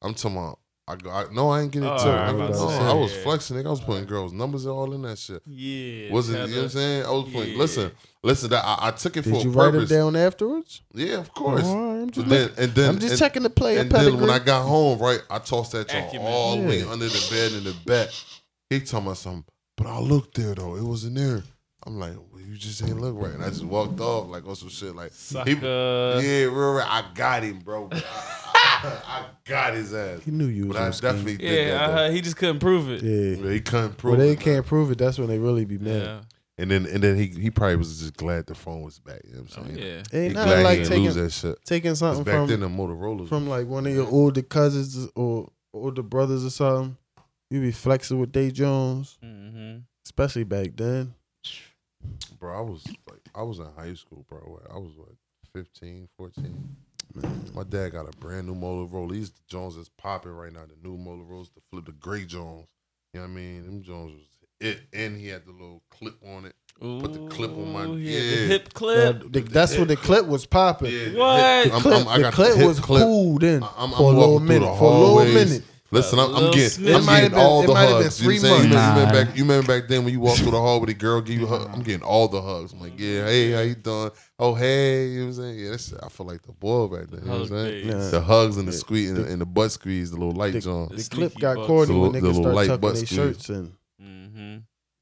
S5: I'm talking about I, go- I no, I ain't getting it
S1: Oh,
S5: took.
S1: I
S5: I,
S1: was
S5: was,
S4: about to
S5: no, I was flexing, nigga. I was putting girls' numbers all in that shit.
S1: Yeah.
S5: Was it? You know what I'm saying? I was putting.
S1: Yeah.
S5: Listen, listen. That I, I took it
S4: did
S5: for
S4: Did
S5: you
S4: write
S5: purpose.
S4: them down afterwards?
S5: Yeah, of course.
S4: All right, I'm just,
S5: then,
S4: looking-
S5: and then,
S4: I'm just
S5: and,
S4: checking the player
S5: And then when. I got home, right, I tossed that joint
S1: Acumen.
S5: all the way under the bed in the back. He told me something, but I looked there though. It wasn't there. I'm like, well, you just ain't look right. And I just walked off like on some shit. Like, he, yeah, real, real. I got him, bro. I, I, I got his ass.
S4: he knew you was
S5: But I
S4: on scheme.
S5: definitely did
S1: Yeah, I
S5: that.
S1: heard he just couldn't prove it.
S4: Yeah.
S5: He couldn't prove
S4: When they
S5: it, man.
S4: can't prove it, that's when they really be mad.
S1: Yeah.
S5: And then, and then he he probably was just glad the phone was back. You know what
S1: Oh,
S5: I'm saying?
S1: yeah.
S5: He
S4: Ain't
S5: glad
S4: nothing like
S5: he didn't lose
S4: taking
S5: that shit.
S4: taking
S5: 'Cause
S4: something
S5: back
S4: from
S5: then the Motorola's
S4: from like one of your older cousins or older brothers or something. You be flexing with Day Jones,
S1: Mm-hmm.
S4: especially back then.
S5: Bro, I was like, I was in high school, bro. I was what, 15, 14. My dad got a brand new Motorola. These Jones is popping right now. The new Motorola's, the flip, the gray Jones. You know what I mean? Them Jones was it, and he had the little clip on it. Put the clip on my-
S1: Ooh,
S5: yeah.
S1: The hip
S4: Uh,
S1: clip.
S4: the- that's when the clip was popping.
S5: Yeah,
S1: What?
S5: hip-
S4: The
S5: I'm-
S4: clip,
S5: I'm- I
S4: the clip
S5: hip
S4: was
S5: clip.
S4: cool then
S5: I'm, I'm
S4: for a little minute. For a little minute.
S5: Listen, I'm,
S1: A
S5: I'm getting,
S1: snip.
S5: I'm getting
S4: been-
S5: all the
S4: might have been
S5: hugs. You know what I'm
S4: three
S5: saying? You remember back, you remember back then when you walk through the hall with a girl give you hug? I'm getting all the hugs. I'm like, yeah, hey, how you doing? Oh, hey, you know what I'm saying? Yeah, that's, I feel like the boy back then. You know what I'm saying?
S4: Yeah.
S5: The hugs and the squeeze and the, and the butt squeeze, the little light
S4: The-
S5: John.
S1: The
S4: The clip got
S1: bucks.
S4: corny
S5: The
S4: when
S5: little- the
S4: niggas
S5: little
S4: start
S5: light
S4: tucking their shirts in
S1: Mm-hmm.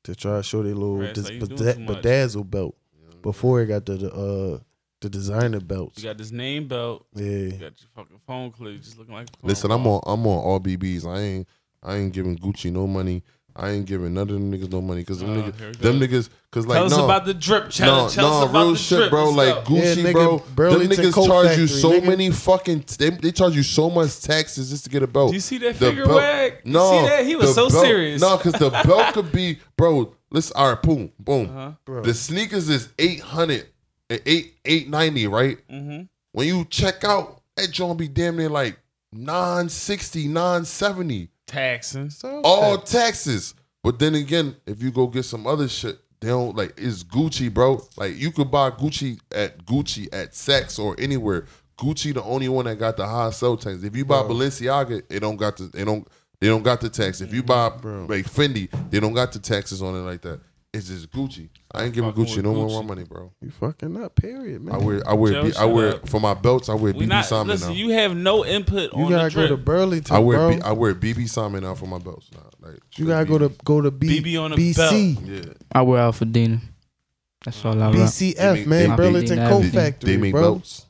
S4: to try to show their little
S1: Right,
S4: dis-
S1: so you doing
S4: beda-
S1: too much.
S4: bedazzle belt before it got the, the uh the designer belts.
S1: You got this name belt.
S4: Yeah.
S1: You got your fucking phone clip just looking like.
S5: Listen, I'm on I'm on all BBs. I ain't I ain't giving Gucci no money. I ain't giving none of them niggas no money because them,
S1: Oh,
S5: niggas, them niggas, because like
S1: Tell us about the drip
S5: no.
S1: Tell
S5: no,
S1: us about
S5: real
S1: the
S5: shit,
S1: drip.
S5: bro. Like
S1: go.
S5: Gucci,
S4: Yeah, nigga,
S5: bro. Them niggas
S4: Coat
S5: charge you so
S4: nigga.
S5: many fucking. They, they charge you so much taxes just to get a belt.
S1: Do you see that
S5: The
S1: figure
S5: belt-
S1: wag? You
S5: No,
S1: see that? He was so
S5: belt-
S1: serious.
S5: No, because the belt could be, bro. Listen, all right, boom, boom.
S1: Uh-huh.
S4: bro.
S5: The sneakers is eight hundred, eight eight ninety, right?
S1: Mm-hmm.
S5: When you check out, that joint be damn near like 960, 970.
S1: Taxing.
S4: So
S5: All taxes. But then again, if you go get some other shit, they don't like it's Gucci, bro. Like you could buy Gucci at Gucci at Saks or anywhere. Gucci the only one that got the high sell tax. If you buy Balenciaga, it don't got the they don't they don't got the tax. If you buy
S4: Bro.
S5: like Fendi, they don't got the taxes on it like that. It's just Gucci. I ain't giving Gucci no more
S1: Gucci.
S5: money, bro.
S4: you fucking up. Period, man.
S5: I wear I wear
S1: Joe,
S5: B, I
S1: shut
S5: wear
S1: up.
S5: for my belts. I wear
S1: We
S5: BB
S1: not
S5: Simon
S1: listen.
S5: now.
S1: You have no input
S4: You
S1: on
S4: gotta
S1: the
S4: go to
S1: drip.
S4: Burlington,
S5: I wear
S4: bro.
S5: B, I wear BB Simon now for my belts now. Like
S4: you gotta go to go to B,
S1: BB on a
S4: BC,
S5: yeah.
S3: I wear Alpha Dina. That's all I rock.
S4: BCF,
S5: They make-
S4: man.
S5: they
S4: Burlington
S3: make-
S4: Coat
S3: they-
S4: Factory,
S5: They make
S4: bro.
S5: belts.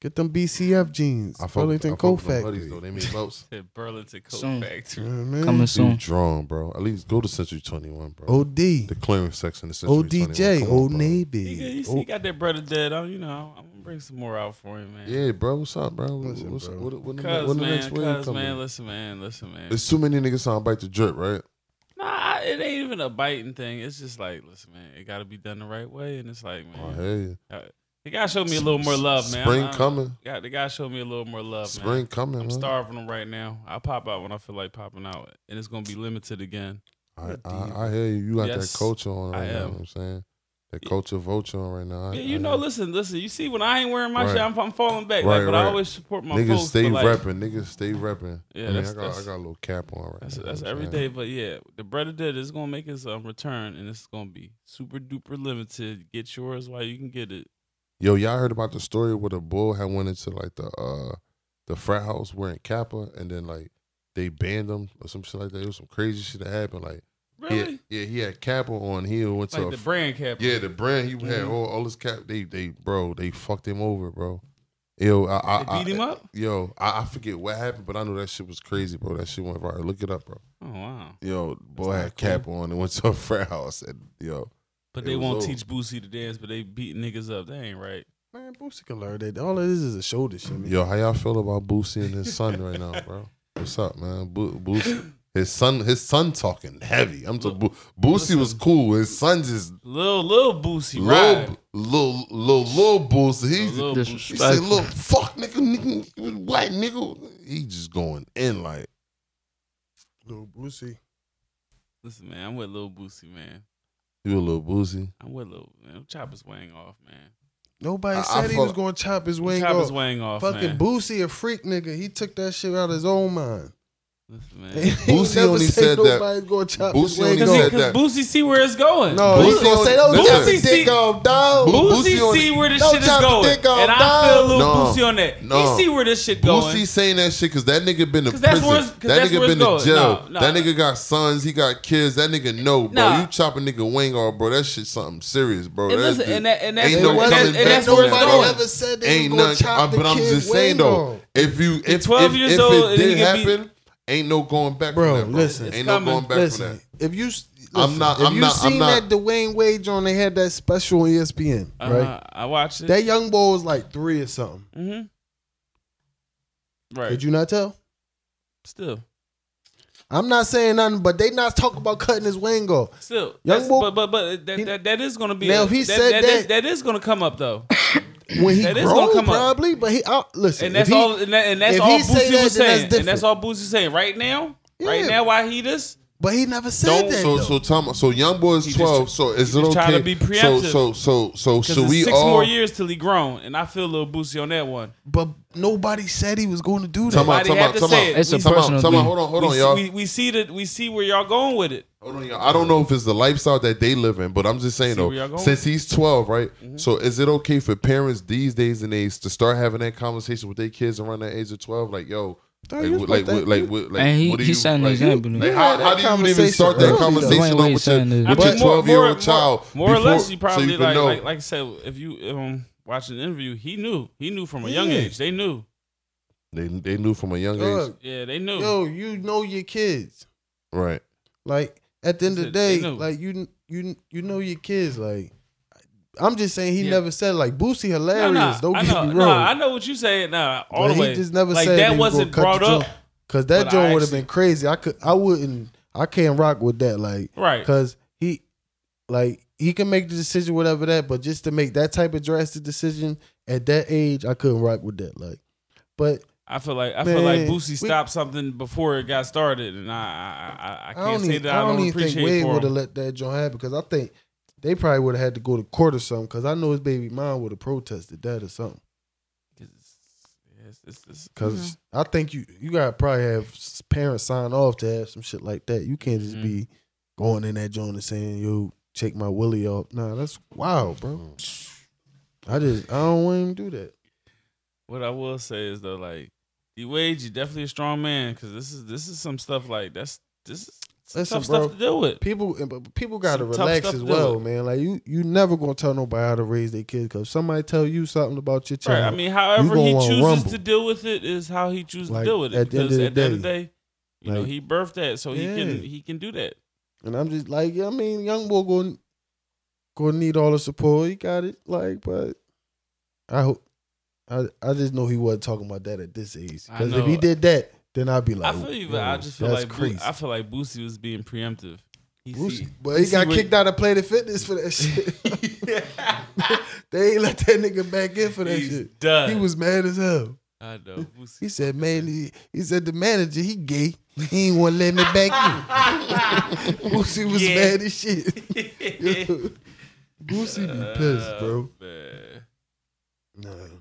S4: Get them BCF jeans.
S5: I fuck,
S4: Burlington
S5: I fuck
S4: Coat
S5: with my buddies,
S4: Factory.
S5: though. They make belts.
S1: Said Burlington Coat
S3: Soon.
S1: Factory.
S4: Yeah, man.
S3: Coming
S5: You
S3: soon.
S5: drawn, bro. At least go to Century 21, bro.
S4: OD,
S5: the clearance section of Century
S4: ODJ,
S5: 21. Come on,
S4: Old
S5: bro.
S4: Navy.
S1: He, he,
S4: Oh,
S1: got that brother dead. I'm, you know, I'm gonna bring some more out for him, man.
S5: Yeah, bro. What's up, bro?
S4: Listen,
S5: what's
S4: bro.
S5: What, what, the-
S1: Cuz
S5: when the
S1: man,
S5: next wave
S1: cuz
S5: coming?
S1: man, listen, man, listen, man.
S5: There's too many niggas sound bite the drip, right?
S1: Nah, it ain't even a biting thing. It's just like, listen, man, it got to be done the right way, and it's like, oh,
S5: I
S1: man,
S5: hear you.
S1: They gotta show me a little more love, man.
S5: Spring
S1: I'm- I'm-
S5: coming.
S1: Got, they gotta show me a little more love,
S5: Spring
S1: man.
S5: coming,
S1: I'm
S5: man.
S1: starving them right now. I pop out when I feel like popping out, and it's gonna be limited again.
S5: I, I, I hear you. You got
S1: Yes,
S5: that culture on
S1: I
S5: right now. You know
S1: am.
S5: what I'm saying? that culture vulture on right now. I-
S1: Yeah, you
S5: I-
S1: know, listen, listen. You see, when I ain't wearing my
S5: Right.
S1: shit, I'm, I'm falling back.
S5: Right,
S1: like, but
S5: right.
S1: I always support my
S5: niggas
S1: folks.
S5: stay
S1: but, like,
S5: repping. Niggas stay repping.
S1: Yeah,
S5: I mean, I got I got a little cap on right
S1: That's
S5: now.
S1: that's
S5: you know what
S1: every
S5: I'm
S1: day,
S5: saying?
S1: but yeah, the brother did is gonna make his um, return, and it's gonna be super duper limited. Get yours while you can get it.
S5: Yo, y'all heard about the story where the bull had went into like the uh the frat house wearing kappa, and then like they banned him or some shit like that. It was some crazy shit that happened. Like, he had-
S1: Really?
S5: yeah, he had kappa on. He went to
S1: Like
S5: a
S1: the brand cap.
S5: Yeah, the brand he had
S1: Mhm.
S5: all, all his cap. They they bro, they fucked him over, bro. Yo, I, I,
S1: They beat
S5: I-
S1: him up?
S5: Yo, I, I forget what happened, but I know that shit was crazy, bro. That shit went viral. Look it up, bro.
S1: Oh wow.
S5: Yo, boy had cap on and went to a frat house, and yo,
S1: But they won't
S5: over.
S1: teach Boosie to dance, but they beat niggas up. That ain't right.
S4: Man, Boosie can learn that. All it is is a shoulder shimmy.
S5: yo, how y'all feel about Boosie and his son right now, bro? What's up, man? Bo- Boosie, his son, his son talking heavy. I'm talking. Bo- Boosie was cool. His son just
S1: Little little Boosie,
S5: little,
S1: right?
S5: little, little, little Boosie. He's
S1: Little
S5: He said, "Look, fuck, nigga, nigga, white nigga." He just going in like,
S4: Little Boosie.
S1: Listen, man, I'm with little Boosie, man.
S5: You a little Boosie.
S1: I'm with Lil. Man, his weighing off, man.
S4: Nobody
S5: I- I
S4: said he
S5: fuck-
S4: was going to chop his wing
S1: Chopper's
S4: off.
S1: weighing off,
S4: Fucking
S1: man.
S4: Boosie a freak nigga. He took that shit out of his own mind.
S1: Listen, man.
S5: Boosie only said that-
S4: gonna chop
S5: Boosie only
S1: Cause,
S5: said
S1: cause
S5: that.
S1: Boosie see where it's going.
S4: No,
S5: Boosie
S4: he's gonna say don't
S1: Boosie see-
S4: off, dog.
S5: Boo-
S1: Boosie,
S5: Boosie only-
S1: see where this shit is going,
S4: dick off,
S1: and I
S4: dog.
S1: feel Lil
S5: No.
S1: Boosie on that.
S5: No.
S1: He see where this shit going.
S5: Boosie saying that shit because that nigga been to
S1: 'Cause that's
S5: prison.
S1: where
S5: that
S1: that's
S5: nigga
S1: where
S5: been to jail.
S1: No, no.
S5: That nigga got sons. He got kids. That nigga know, bro.
S1: Nah.
S5: You chop a nigga wing off, bro. That shit something serious, bro.
S1: And
S5: That's
S1: listen, and that- and that's
S5: ain't
S1: where-
S5: no coming back
S1: that's
S5: from
S1: where it's going.
S4: ever said they
S5: Ain't nothing.
S4: chop
S5: uh,
S4: the
S5: but I'm just saying though, if you if
S1: 12
S5: if,
S1: years old
S5: it
S1: and
S5: did
S1: can
S5: happen, ain't no going back
S4: Bro,
S5: from that, bro.
S4: listen.
S5: ain't
S1: It's
S5: no
S1: coming.
S5: going back
S4: Listen,
S5: from
S4: if you, listen,
S5: I'm not-
S4: If
S5: I'm
S4: you
S5: not- I'm
S4: seen
S5: not-
S4: that Dwyane Wade on, they had that special on ESPN,
S1: Uh-huh.
S4: right?
S1: I watched it.
S4: That young boy was like three or something.
S1: mm-hmm. Right.
S4: Did you not tell?
S1: Still.
S4: I'm not saying nothing, but they not talk about cutting his wing off.
S1: Still,
S4: Young boy-
S1: but but but that,
S4: He-
S1: that, that is gonna be
S4: Now,
S1: a-
S4: if he
S1: that,
S4: said
S1: that is-
S4: that-
S1: that is gonna come up though,
S4: When he
S1: That is gonna
S4: grown,
S1: come up.
S4: probably, but he out. Listen,
S1: and that's
S4: he,
S1: all and, that, and that's all
S4: he say
S1: Boosie
S4: that,
S1: was
S4: then that's
S1: saying, and that's all Boosie saying right now. Right now, why he this?
S4: But he never said
S1: Don't-
S4: that.
S5: So
S4: though.
S5: so Tom, so young boy is
S1: He
S5: twelve.
S1: just-
S5: so is it
S1: just trying
S5: okay?
S1: to be
S5: so
S1: preemptive.
S5: so so so
S1: Because
S5: should we
S1: six
S5: all?
S1: more years till he grown, and I feel Lil Boosie on that one.
S4: but nobody said he was going to do that.
S5: Time out,
S1: Nobody had to say it.
S3: It's a
S1: We-
S5: Time
S3: personal
S5: time out.
S3: thing.
S5: Hold on, hold on,
S1: see-
S5: y'all.
S1: we, we see that we see where y'all going with it.
S5: Hold on, y'all. I don't know if it's the lifestyle that they live in, but I'm just saying
S1: See where y'all
S5: though,
S1: going?
S5: since he's 12, right?
S1: Mm-hmm.
S5: So is it okay for parents these days and age to start having that conversation with their kids around that age of 12? Like, yo, like, what- like, what- like, what- like,
S3: And he-
S5: what do
S3: he
S5: you,
S3: set an
S5: like,
S3: example.
S5: Like,
S3: You
S5: how,
S4: had
S5: how do you even
S4: conversation
S5: start that
S4: early, though.
S5: conversation
S3: Dwyane
S5: up
S3: Wade
S5: with your,
S3: this.
S1: I
S5: with
S1: mean,
S5: your
S1: more-
S5: 12 year
S1: more-
S5: old child?
S1: More or
S5: before-
S1: less, you
S5: so
S1: probably
S5: you can
S1: like,
S5: know.
S1: like like I said, if you um watching the interview, he knew. He knew from a young
S4: Yeah.
S1: age. They knew.
S5: They, they knew from a young age,
S4: Dog,
S1: Yeah, they knew.
S4: yo, you know your kids.
S5: right?
S4: Like at the end of the day, like you you you know your kids. Like I'm just saying, he
S1: Yeah.
S4: never said like Boosie
S1: No,
S4: hilarious.
S1: no,
S4: Don't
S1: I
S4: get
S1: know,
S4: me
S1: no,
S4: wrong.
S1: I know what you're saying. Nah, all
S4: But
S1: the way.
S4: he just never
S1: like
S4: said
S1: that
S4: was
S1: wasn't brought up.
S4: Cause that joint would have been crazy. I could I wouldn't I can't rock with that. Like
S1: Right.
S4: Cause he like he can make the decision, whatever that, but just to make that type of drastic decision at that age, I couldn't rock with that. Like but
S1: I feel like I feel like
S4: Man,
S1: Boosie
S4: we-
S1: stopped something before it got started, and I I, I, I
S4: I
S1: can't
S4: don't
S1: say
S4: even,
S1: that
S4: I
S1: I
S4: don't
S1: don't,
S4: even think
S1: appreciate
S4: Wade would have let that joint happen because I think they probably would have had to go to court or something. Because I know his baby mom would have protested that or something.
S1: It's, it's, it's, it's,
S4: Because I think you you gotta probably have parents sign off to have some shit like that. You can't just
S1: Mhm.
S4: be going in that joint and saying, "Yo, check my willie off." Nah, that's wild, bro. I just I don't want him to do that.
S1: what I will say is though, like D Wade, you're definitely a strong man because this is this is some stuff like that's this is some
S4: Listen,
S1: tough
S4: bro.
S1: stuff to deal with.
S4: People, eh, but people gotta relax as well, man. Like you, you never gonna tell nobody how to raise their kids because somebody tell you something about your child.
S1: Right. I mean, however he chooses
S4: rumble.
S1: to deal with it is how he chooses
S4: Like,
S1: to deal with it.
S4: at the end
S1: because
S4: of the
S1: at the end of the
S4: day,
S1: day, you know, he birthed that, so he
S4: Yeah.
S1: can he can do that.
S4: And I'm just like, I mean, young boy going going to need all the support. He got it, like, but I hope. I I just know he wasn't talking about that at this age. Because if he did that, then I'd be like,
S1: I feel you, but I just feel
S4: that's
S1: like Bo- I feel like Boosie was being preemptive. He
S4: Boosie-
S1: see-
S4: but he got kicked out of Planet Fitness for that shit. they ain't let that nigga back in for that
S1: He's
S4: shit.
S1: done.
S4: He was mad as hell.
S1: I know. Boosie.
S4: He said, man, he, he said the manager, he gay. He ain't want to let me back in. Boosie was
S1: Yeah.
S4: mad as shit. Boosie be pissed, bro.
S1: Oh, man.
S4: Nah.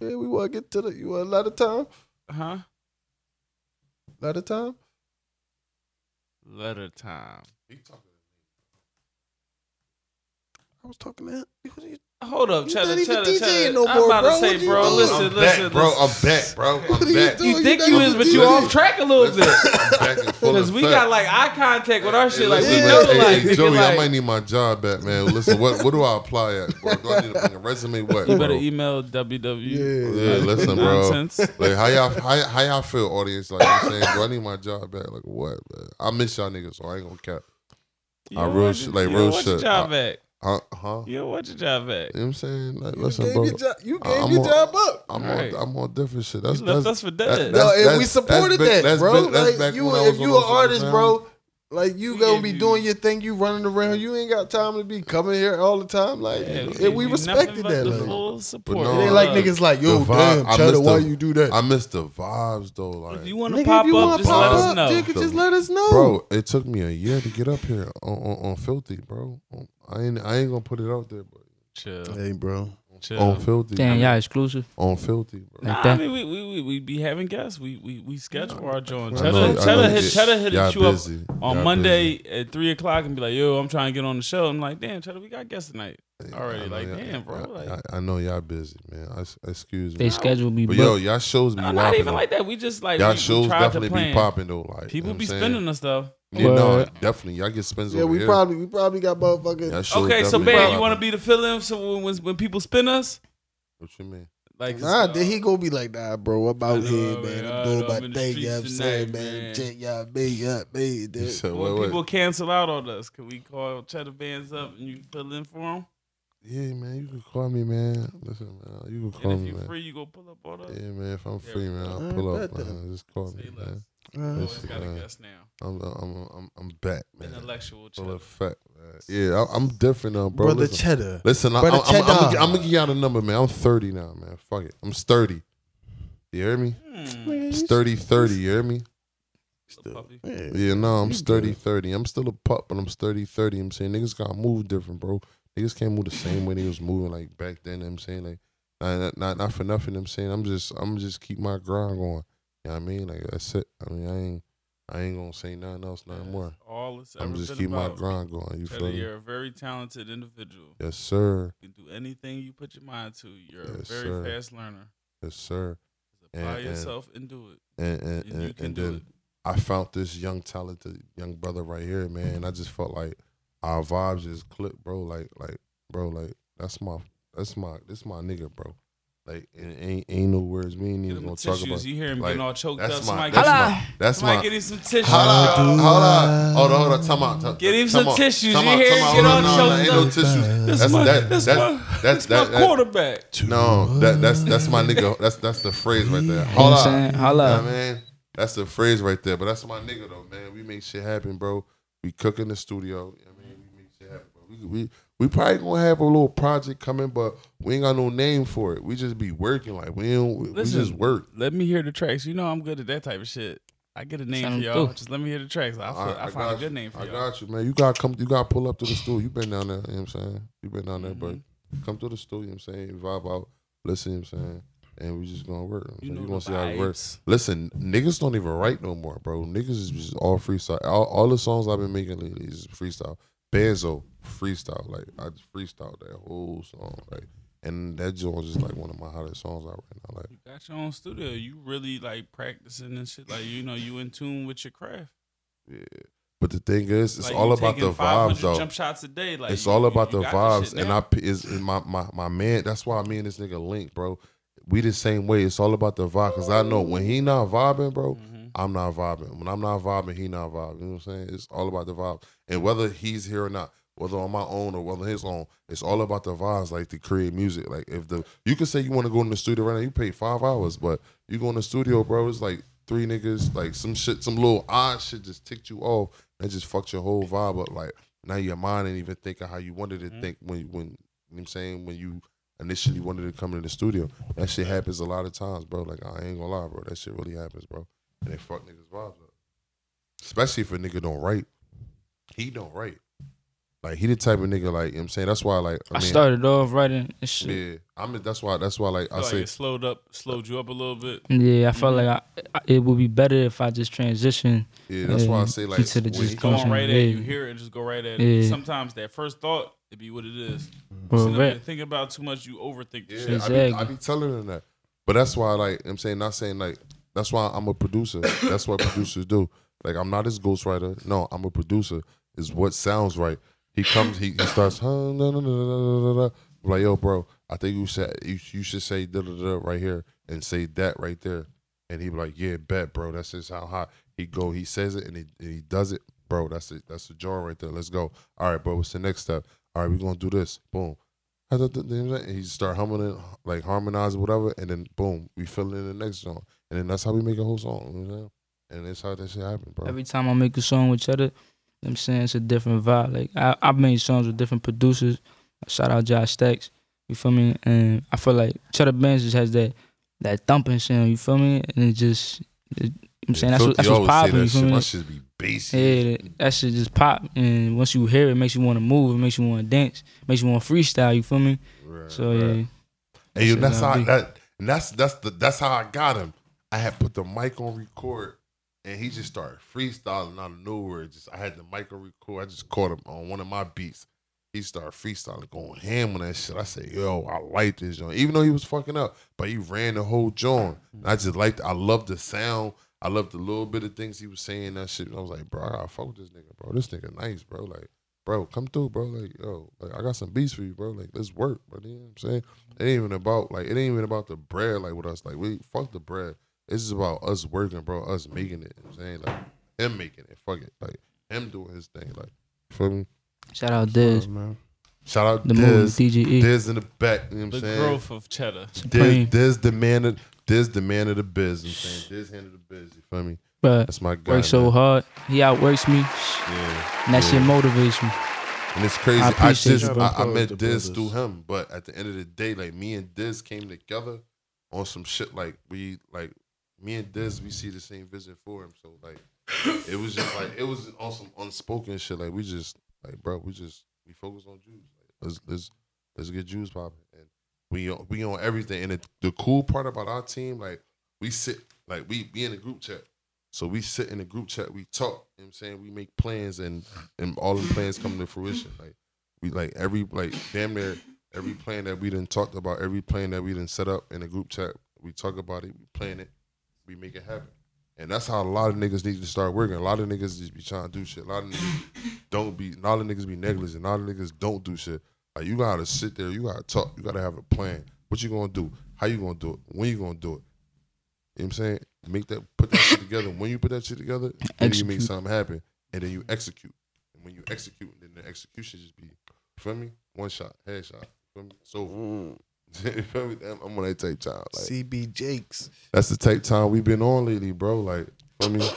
S4: Yeah, we want to get to the. You want a lot of time?
S1: Huh?
S4: A lot of time?
S1: Letter time.
S4: I was talking to him. What are you-
S1: Hold up,
S4: You
S1: cheddar,
S4: not even
S1: cheddar,
S4: DJing
S1: cheddar.
S4: no
S1: I'm
S4: more,
S1: about
S4: bro.
S1: to say,
S4: What
S1: bro,
S4: doing?
S1: listen,
S5: I'm
S1: listen,
S5: back, bro. I'm back, bro.
S4: What
S5: I'm
S4: are you
S5: back.
S4: doing?
S1: You think
S4: not
S1: you
S4: even
S1: is, but you off track a little bit.
S5: I'm back in full
S1: Because we got like eye contact with our shit. Like we know,
S5: man,
S1: like,
S5: hey,
S1: nigga,
S5: Joey,
S1: like
S5: I might need my job back, man. Listen, what what do I apply at? Bro? Do I need to bring a resume? What?
S1: you
S5: bro?
S1: better email www.
S4: Yeah.
S5: Yeah, listen, bro.
S1: Nonsense.
S5: Like how y'all how, how y'all feel, audience? Like I'm saying, do I need my job back? Like what? Man? I miss y'all niggas, so I ain't gonna cap. I
S1: don't
S5: real shit-
S1: your-
S5: like
S1: you
S5: real
S1: don't want your
S5: shit.
S1: job back.
S5: Huh? Huh?
S1: You don't want your job back.
S5: You know what I'm saying? Like,
S4: You
S5: listen,
S4: gave
S5: bro.
S4: your job. You gave
S5: I'm
S4: your
S5: on-
S4: job up.
S5: I'm
S1: Right.
S5: on I'm on different shit. That's
S1: You left
S5: that's
S1: us for
S5: that-
S1: dead.
S4: No,
S5: that's-
S4: and we supported
S5: that's
S4: that,
S5: that's
S4: bro.
S5: big- that's
S4: like
S5: back
S4: you,
S5: when I was
S4: if you
S5: those
S4: an artist,
S5: sound.
S4: bro, like you
S1: We
S4: gonna be
S1: you-
S4: doing your thing. You running around. You ain't got time to be coming here all the time. Like,
S1: Yeah,
S4: and
S1: gave
S4: we respected that. Like,
S1: full support.
S5: no,
S4: it ain't like niggas like, yo,
S5: The vibe-
S4: damn,
S5: I
S4: Cheddar, why you do that?
S5: I miss the vibes though. Like
S1: If you want to pop
S4: if you
S1: up, just let us
S4: up,
S1: know.
S4: nigga, just let us know,
S5: Bro, it took me a year to get up here on, on, on Filthy, bro. I ain't I ain't gonna put it out there, but
S1: Chill,
S4: Hey, bro.
S1: chill.
S5: on Filthy,
S3: Damn,
S5: bro.
S3: y'all exclusive.
S5: on Filthy, bro.
S3: Like
S1: Nah,
S3: that.
S1: I mean, we, we, we, we be having guests. We we, we schedule our joint.
S5: I
S1: Cheddar,
S5: know-
S1: Cheddar
S5: know
S1: hit,
S5: y-
S1: Cheddar hit
S5: y'all
S1: you up
S5: busy.
S1: on
S5: Y'all
S1: Monday at three o'clock and be like, "Yo, I'm trying to get on the show." I'm like, "Damn, Cheddar, we got guests tonight."
S5: Busy.
S1: already,
S5: I know
S1: like,
S5: y'all-
S1: damn, bro,
S5: y'all-
S1: like-
S5: I, I know y'all busy, man. I, excuse me.
S3: They schedule be
S5: but yo, y'all shows be
S1: Nah,
S5: popping.
S1: not even
S5: though.
S1: like that. We just like
S5: Y'all
S1: we, we
S5: shows
S1: tried
S5: definitely
S1: to
S5: be popping though. Like
S1: People
S5: you know
S1: be
S5: what I'm
S1: spending us though.
S5: saying? Yeah, no,
S3: Word.
S5: definitely. Y'all get spins
S4: Yeah,
S5: over
S4: we
S5: here.
S4: probably we probably got motherfuckers.
S5: Y'all shows
S1: Okay, so
S5: definitely
S1: man, you
S5: popping.
S1: want to be the fill-in so when, when when people spin us,
S5: What you mean?
S1: like
S4: Nah,
S1: uh,
S4: then he gonna be like, nah, bro, I'm out
S1: know,
S4: here,
S1: man.
S4: man.
S1: I
S4: I'm doing
S1: know,
S4: my
S1: I'm in the
S4: thing, you know what I'm
S1: streets
S4: saying,
S1: tonight,
S4: man.
S1: man.
S4: Check y'all, me, yeah, me.
S5: You
S4: dude.
S5: said,
S1: when
S5: wait,
S1: people
S5: wait.
S1: cancel out on us, can we call Cheddar Bands up and you fill in for them?
S5: Yeah, man, you can call me, man. Listen, man, you can call
S1: And
S5: me,
S1: if you
S5: man.
S1: free, you go pull up on us.
S5: Yeah, man. If I'm
S1: Yeah,
S5: free, man, I'll pull up,
S4: bet that.
S5: man. Just call me,
S1: Say
S5: man.
S1: less.
S4: Uh,
S5: Listen,
S1: got a
S5: man.
S1: guest now.
S5: I'm, I'm, I'm, I'm back, man.
S1: Intellectual
S5: Full
S1: Cheddar.
S5: effect, man. Yeah, I- I'm different now, bro.
S4: Brother
S5: Listen,
S4: Cheddar.
S5: listen I-
S4: Brother
S5: I'm, I'm, I'm,
S4: Cheddar.
S5: gonna- I'm gonna give y'all the number, man. I'm 30 now, man. Fuck it. I'm sturdy. You hear me?
S1: Hmm.
S5: Sturdy 30. You hear me?
S1: Little puppy.
S4: Yeah.
S5: Yeah, no, I'm
S4: You
S5: sturdy
S4: good.
S5: 30. I'm still a pup, but I'm sturdy 30. I'm saying niggas gotta move different, bro. Niggas can't move the same way they was moving like back then. I'm saying like, not, not not for nothing. I'm saying I'm just I'm just keep my grind going. You know what I mean? Like that's it. I mean I ain't I ain't gonna say nothing else no more.
S1: All it's
S5: I'm just keep my grind going. You feel me?
S1: you're a very talented individual.
S5: Yes, sir.
S1: You can do anything you put your mind to. You're
S5: Yes,
S1: a very
S5: sir.
S1: fast learner.
S5: Yes, sir.
S1: Just apply
S5: And- and-
S1: yourself and do it.
S5: And and,
S1: And you
S5: and,
S1: can
S5: and
S1: do
S5: then
S1: it.
S5: I found this young talented young brother right here, man. I just felt like our vibes just clicked, bro. Like like bro, like that's my that's my this my nigga, bro. Like and ain't ain't no words. We ain't even gonna
S1: tissues.
S5: talk about.
S1: You hear him
S5: like,
S1: getting all choked up.
S5: That's my
S1: Somebody,
S5: that's
S1: get,
S5: my that's
S1: somebody
S5: my
S1: get him some tissues.
S5: Hold on, hold on, hold on, hold on. Time out. time-
S1: Get him some
S5: out,
S1: tissues.
S5: time
S1: You hear him
S5: out.
S1: get
S5: Hold
S1: all
S5: on, no, no, ain't no
S1: choked
S5: tissues.
S1: That's
S5: That's
S1: my-
S5: that.
S1: that's
S5: That's
S1: my-
S5: that's
S1: My
S5: that. that-
S1: quarterback.
S5: No, that that's that's my nigga. That's that's the phrase right there.
S3: You know
S5: Hold on.
S3: I'm saying? Holla.
S5: Yeah, man. That's the phrase right there. But that's my nigga though, man. We make shit happen, bro. We cook in the studio. I mean, we make shit happen, bro. We, we we probably gonna have a little project coming, but we ain't got no name for it. We just be working like we don't. We, we just work.
S1: Let me hear the tracks. You know I'm good at that type of shit. I get a name
S3: Send
S1: for
S3: 'em
S1: y'all.
S3: through.
S1: Just let me hear the tracks. I,
S5: All right,
S1: I,
S5: I
S1: find a
S5: got
S1: good
S5: you.
S1: name for
S5: I
S1: y'all.
S5: got you, man. You gotta come. You gotta pull up to the stool. You been down there. You know what I'm saying? You been down there, but
S1: Mm-hmm.
S5: come to the stool. You know what I'm saying? Vibe out. Listen. You know what I'm saying? And we just gonna work.
S1: You
S5: You,
S1: know
S5: you gonna
S1: the
S5: see how it works. Listen, niggas don't even write no more, bro. Niggas is just all freestyle. All, all the songs I've been making lately is freestyle. Benzo, freestyle. Like I just freestyle that whole song. Like and that joint is like one of my hottest songs out right now. Like
S1: You got your own studio. You really like practicing and shit. Like you know, you in tune with your craft.
S5: yeah. But the thing is, it's
S1: Like,
S5: all about the vibes though.
S1: Jump shots a day. Like
S5: it's
S1: you-
S5: all about
S1: you
S5: the vibes, and I is my my my man. That's why me and this nigga link, bro. We the same way. It's all about the vibe. Cause I know when he not vibing, bro,
S1: Mhm.
S5: I'm not vibing. When I'm not vibing, he not vibing. You know what I'm saying? It's all about the vibe, and whether he's here or not, whether on my own or whether his own, it's all about the vibes. Like to create music. Like if the you can say you want to go in the studio right now, you pay five hours, but you go in the studio, bro. It's like three niggas, like some shit, some little odd shit just ticked you off and just fucked your whole vibe up. Like now your mind ain't even thinking how you wanted to
S1: Mhm.
S5: think when when you know what I'm saying when you initially wanted to come in the studio. That shit happens a lot of times, bro. Like I ain't gonna lie, bro. That shit really happens, bro. And they fuck niggas vibes up. Especially if a nigga don't write. He don't write. Like he the type of nigga like you know what I'm saying. That's why like I,
S3: I
S5: mean,
S3: started off writing and shit.
S5: Yeah, I mean that's why that's why like I
S1: Feel like
S5: say
S1: it slowed up, slowed you up a little bit.
S3: Yeah, I felt
S1: Mhm.
S3: like I, I, it would be better if I just transition.
S5: yeah. That's why I say like
S3: into the
S5: when
S3: just
S5: he
S1: Go
S3: Come
S1: on
S3: on,
S1: right at
S3: yeah.
S1: it. You hear it just go right at it. Sometimes that first thought, it be what it is.
S3: Bro,
S1: Sitting up
S3: rap.
S1: there about too much, you overthink the
S5: Yeah,
S1: shit.
S5: I, be, I be telling them that. But that's why, like, you know what I'm saying, not saying like that's why I'm a producer. that's what producers do. Like, I'm not his ghostwriter. No, I'm a producer. Is what sounds right. He comes, he, he starts, huh, no, no, no. Like, yo, bro, I think you should you, you should say da da da right here and say that right there. And he be like, yeah, bet, bro. That's just how hot he go. He says it and he, and he does it, bro. That's it. That's the jar right there. Let's go. All right, bro. What's the next step? All right, we're gonna do this. Boom. And he start humming it, like harmonize whatever, and then boom, we fill in the next song, and then that's how we make a whole song. You know what I'm saying? And that's how that shit happen, bro.
S3: Every time I make a song with Cheddar, I'm saying it's a different vibe. Like I, I've made songs with different producers. Shout out Josh Stacks. You feel me? And I feel like Cheddar Bands just has that that thumping sound. You feel me? And it just, it, I'm saying that's what, that's what's popping. You feel
S5: shit.
S3: me?
S5: My shit be bassy.
S3: Yeah, that, that shit just pop. And once you hear it, it makes you want to move. It makes you want to dance. makes you want to freestyle. You feel me?
S5: Right,
S3: So
S5: right.
S3: yeah.
S5: And you,
S3: Shit
S5: how that and that's that's the that's how I got him. I had put the mic on record and he just started freestyling out of nowhere. Just I had the mic on record. I just caught him on one of my beats. He started freestyling, going ham on that shit. I said, "Yo, I like this joint." Even though he was fucking up, but he ran the whole joint. And I just liked. I loved the sound. I loved the little bit of things he was saying. That shit. I was like, "Bro, I gotta fuck with this nigga, bro. This nigga nice, bro. Like, bro, come through, bro. Like, yo, like I got some beats for you, bro. Like, let's work, bro. You know what I'm saying? It ain't even about like it ain't even about the bread like with us. Like we fuck the bread. It's just about us working, bro. Us making it. You know what I'm saying like him making it. Fuck it. Like him doing his thing. Like you feel me?
S3: Shout out Diz.
S4: man.
S5: Shout out
S3: The
S5: Diz.
S3: movie DGE.
S5: Diz in the back. You know what
S1: The
S5: I'm saying?
S1: growth of cheddar.
S5: Diz,
S3: Supreme.
S5: Diz the man of Diz the man of the biz. You know what I'm saying Diz handle the biz. You feel me?
S3: But
S5: That's my guy.
S3: work so
S5: man.
S3: hard. He outworks me.
S5: Yeah.
S3: And that
S5: Yeah.
S3: shit motivates me.
S5: And it's crazy.
S3: I
S5: I, just
S4: you.
S5: I, I met
S4: the
S5: Diz
S4: brothers.
S5: through him, but at the end of the day, like me and Diz came together on some shit. Like we like me and Diz, we see the same vision for him. So like it was just like it was on some unspoken shit. Like we just like bro, we just we focus on Jewelz. Like, let's let's let's get Jewelz popping, and we we on everything. And the, the cool part about our team, like we sit like we be in a group chat. So we sit in the group chat, we talk, you know what I'm saying? We make plans and and all the plans come to fruition. Like we like every like damn near every plan that we didn't talked about, every plan that we didn't set up in the group chat, we talk about it, we plan it, we make it happen. And that's how a lot of niggas need to start working. A lot of niggas just be trying to do shit. A lot of niggas don't be. A lot of niggas be negligent. A lot of niggas don't do shit. Like you gotta sit there. You gotta talk. You gotta have a plan. What you gonna do? How you gonna do it? When you gonna do it? You know what I'm saying? Make that put that shit together. When you put that shit together, then you make something happen, and then you execute. And when you execute, then the execution just be, you feel me? One shot, headshot. You feel me? So, you feel me? Mm. I'm I'm on that type time. Like
S4: CB Jakes.
S5: that's the tape time we've been on lately, bro. Like, I mean,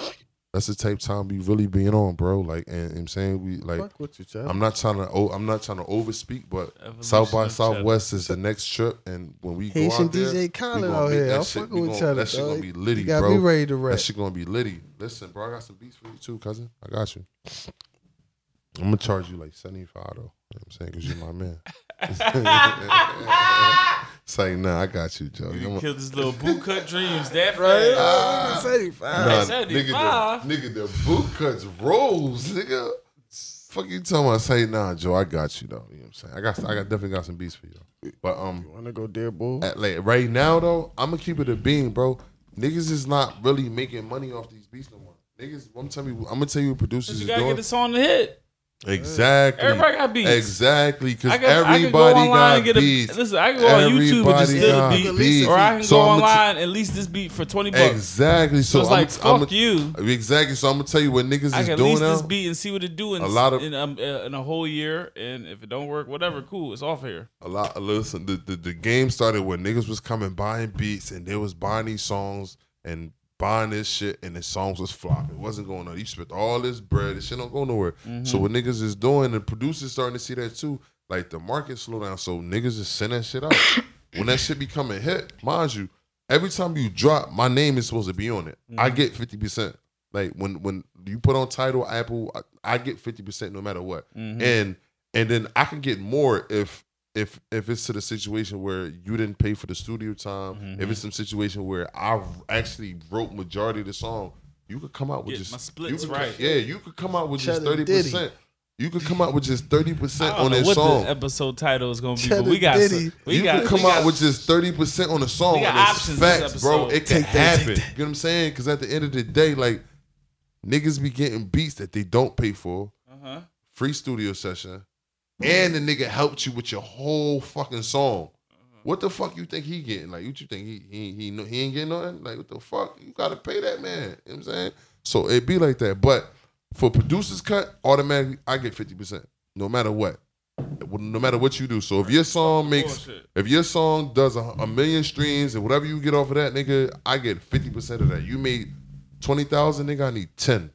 S5: That's the tape time we really been on, bro. Like, and, and I'm saying we like.
S4: Fuck with you, child.
S5: I'm not trying to. Oh, I'm not trying to overspeak, but
S1: Evolution
S5: South by
S1: of
S5: Southwest is the next trip, and when we go
S4: Haitian
S5: out there,
S4: DJ
S5: we
S4: Khaled out here. I'm
S5: shit-
S4: fucking with
S5: gonna-
S4: each other.
S5: That shit gonna
S4: dog.
S5: be litty,
S4: You got
S5: bro.
S4: me ready to rap.
S5: That shit gonna be litty. Listen, bro, I got some beats for you too, cousin. I got you. I'm gonna charge you like 75 though. You know what I'm saying? Because you're my man. it's like, nah, I got you, Joe.
S1: You
S5: I'm a-
S1: killed his little bootcut dreams that
S4: Right? Uh, 75.
S5: Nah,
S1: Hey,
S5: nigga, the, nigga, the boot cuts rolls, nigga. Fuck you talking about? Say nah, Joe. I got you though. You know what I'm saying? I got, I got definitely got some beats for you. But um,
S4: You wanna go there, bull?
S5: at, like right now though, I'm gonna keep it a beam, bro. Niggas is not really making money off these beats no more. Niggas, I'm telling you, I'm gonna tell you what producers
S1: You gotta
S5: doing.
S1: get the song to hit.
S5: Exactly.
S1: Everybody got beats.
S5: Exactly, because
S1: can, I can
S5: everybody
S1: go online
S5: got
S1: and get a
S5: beats.
S1: listen. I can go on YouTube and just steal a beat,
S5: beats.
S1: or I can
S5: So
S1: go
S5: I'ma t-
S1: online and lease this beat for twenty bucks.
S5: Exactly.
S1: So,
S5: So,
S1: it's
S5: I'm,
S1: like fuck
S5: I'm,
S1: you.
S5: Exactly. So I'm gonna tell you what niggas
S1: I
S5: is
S1: can
S5: doing
S1: lease
S5: now.
S1: this beat and see what it do in
S5: A lot of-
S1: in, um, uh, in a whole year, and if it don't work, whatever, cool, it's off here.
S5: a lot. Listen, the, the the game started when niggas was coming buying beats and they was buying these songs and buying this shit and the songs was flopping. It wasn't going on. You spent all this bread. This shit don't go nowhere. So what niggas is doing, the producers starting to see that too. Like the market slow down, so niggas is sending that shit out. when that shit become a hit, mind you, every time you drop, my name is supposed to be on it. I
S1: Mhm.
S5: get fifty percent. Like when when you put on title Apple, I, I get fifty percent no matter what.
S1: Mhm.
S5: And and then I can get more if if if it's to the situation where you didn't pay for the studio time.
S1: Mm-hmm.
S5: If it's some situation where I actually wrote majority of the song, you could come out with
S1: Get
S5: just
S1: my
S5: you
S1: splits
S5: could-
S1: right.
S5: Yeah, you could come out with just thirty percent. You could come out with just thirty
S1: I
S5: percent on
S1: know
S5: that
S1: what
S5: song.
S1: the episode title is gonna be,
S4: Cheddar
S1: but we got
S4: Diddy.
S1: some, we
S5: you
S1: got
S5: could come
S1: we got-
S5: out with just thirty percent on the song.
S1: We got
S5: and it's
S1: options this
S5: facts, bro. It can
S4: Take
S5: happen. You know what I'm saying? Because at the end of the day, like niggas be getting beats that they don't pay for,
S1: uh-huh.
S5: free studio session, and mm-hmm. the nigga helped you with your whole fucking song. Mm-hmm. What the fuck you think he getting? Like, what you think he he he, know, he ain't getting nothing? Like, what the fuck? You gotta pay that man. You know what I'm saying? So it be like that. But for producers cut, automatically I get fifty percent, no matter what, no matter what you do. So if your song makes if your song does a, a million streams and whatever you get off of that, nigga, I get fifty percent of that. You made twenty thousand, nigga. I need ten.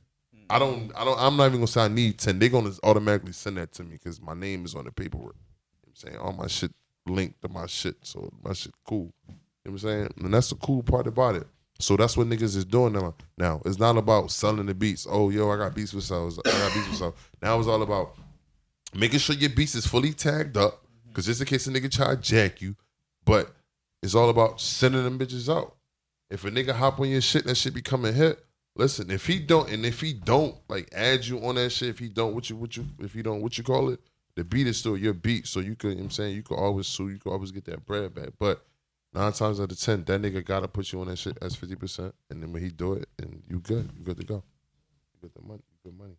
S5: I don't. I don't. I'm not even gonna say I need ten. They're gonna automatically send that to me because my name is on the paperwork. You know I'm saying all my shit linked to my shit, so my shit cool. You know what I'm saying, and that's the cool part about it. So that's what niggas is doing now. Now it's not about selling the beats. Oh, yo, I got beats for sales. I got beats for sales. Now it's all about making sure your beats is fully tagged up, because just in case a nigga try to jack you, but it's all about sending them bitches out. If a nigga hop on your shit, that shit become a hit. Listen, if he don't, and if he don't like add you on that shit, if he don't, what you, what you, if he don't, what you call it, the beat is still your beat. So you could, you know I'm saying, you could always sue, you could always get that bread back. But nine times out of ten, that nigga gotta put you on that shit as fifty percent, and then when he do it, and you good, you good to go, you get the money, you good money.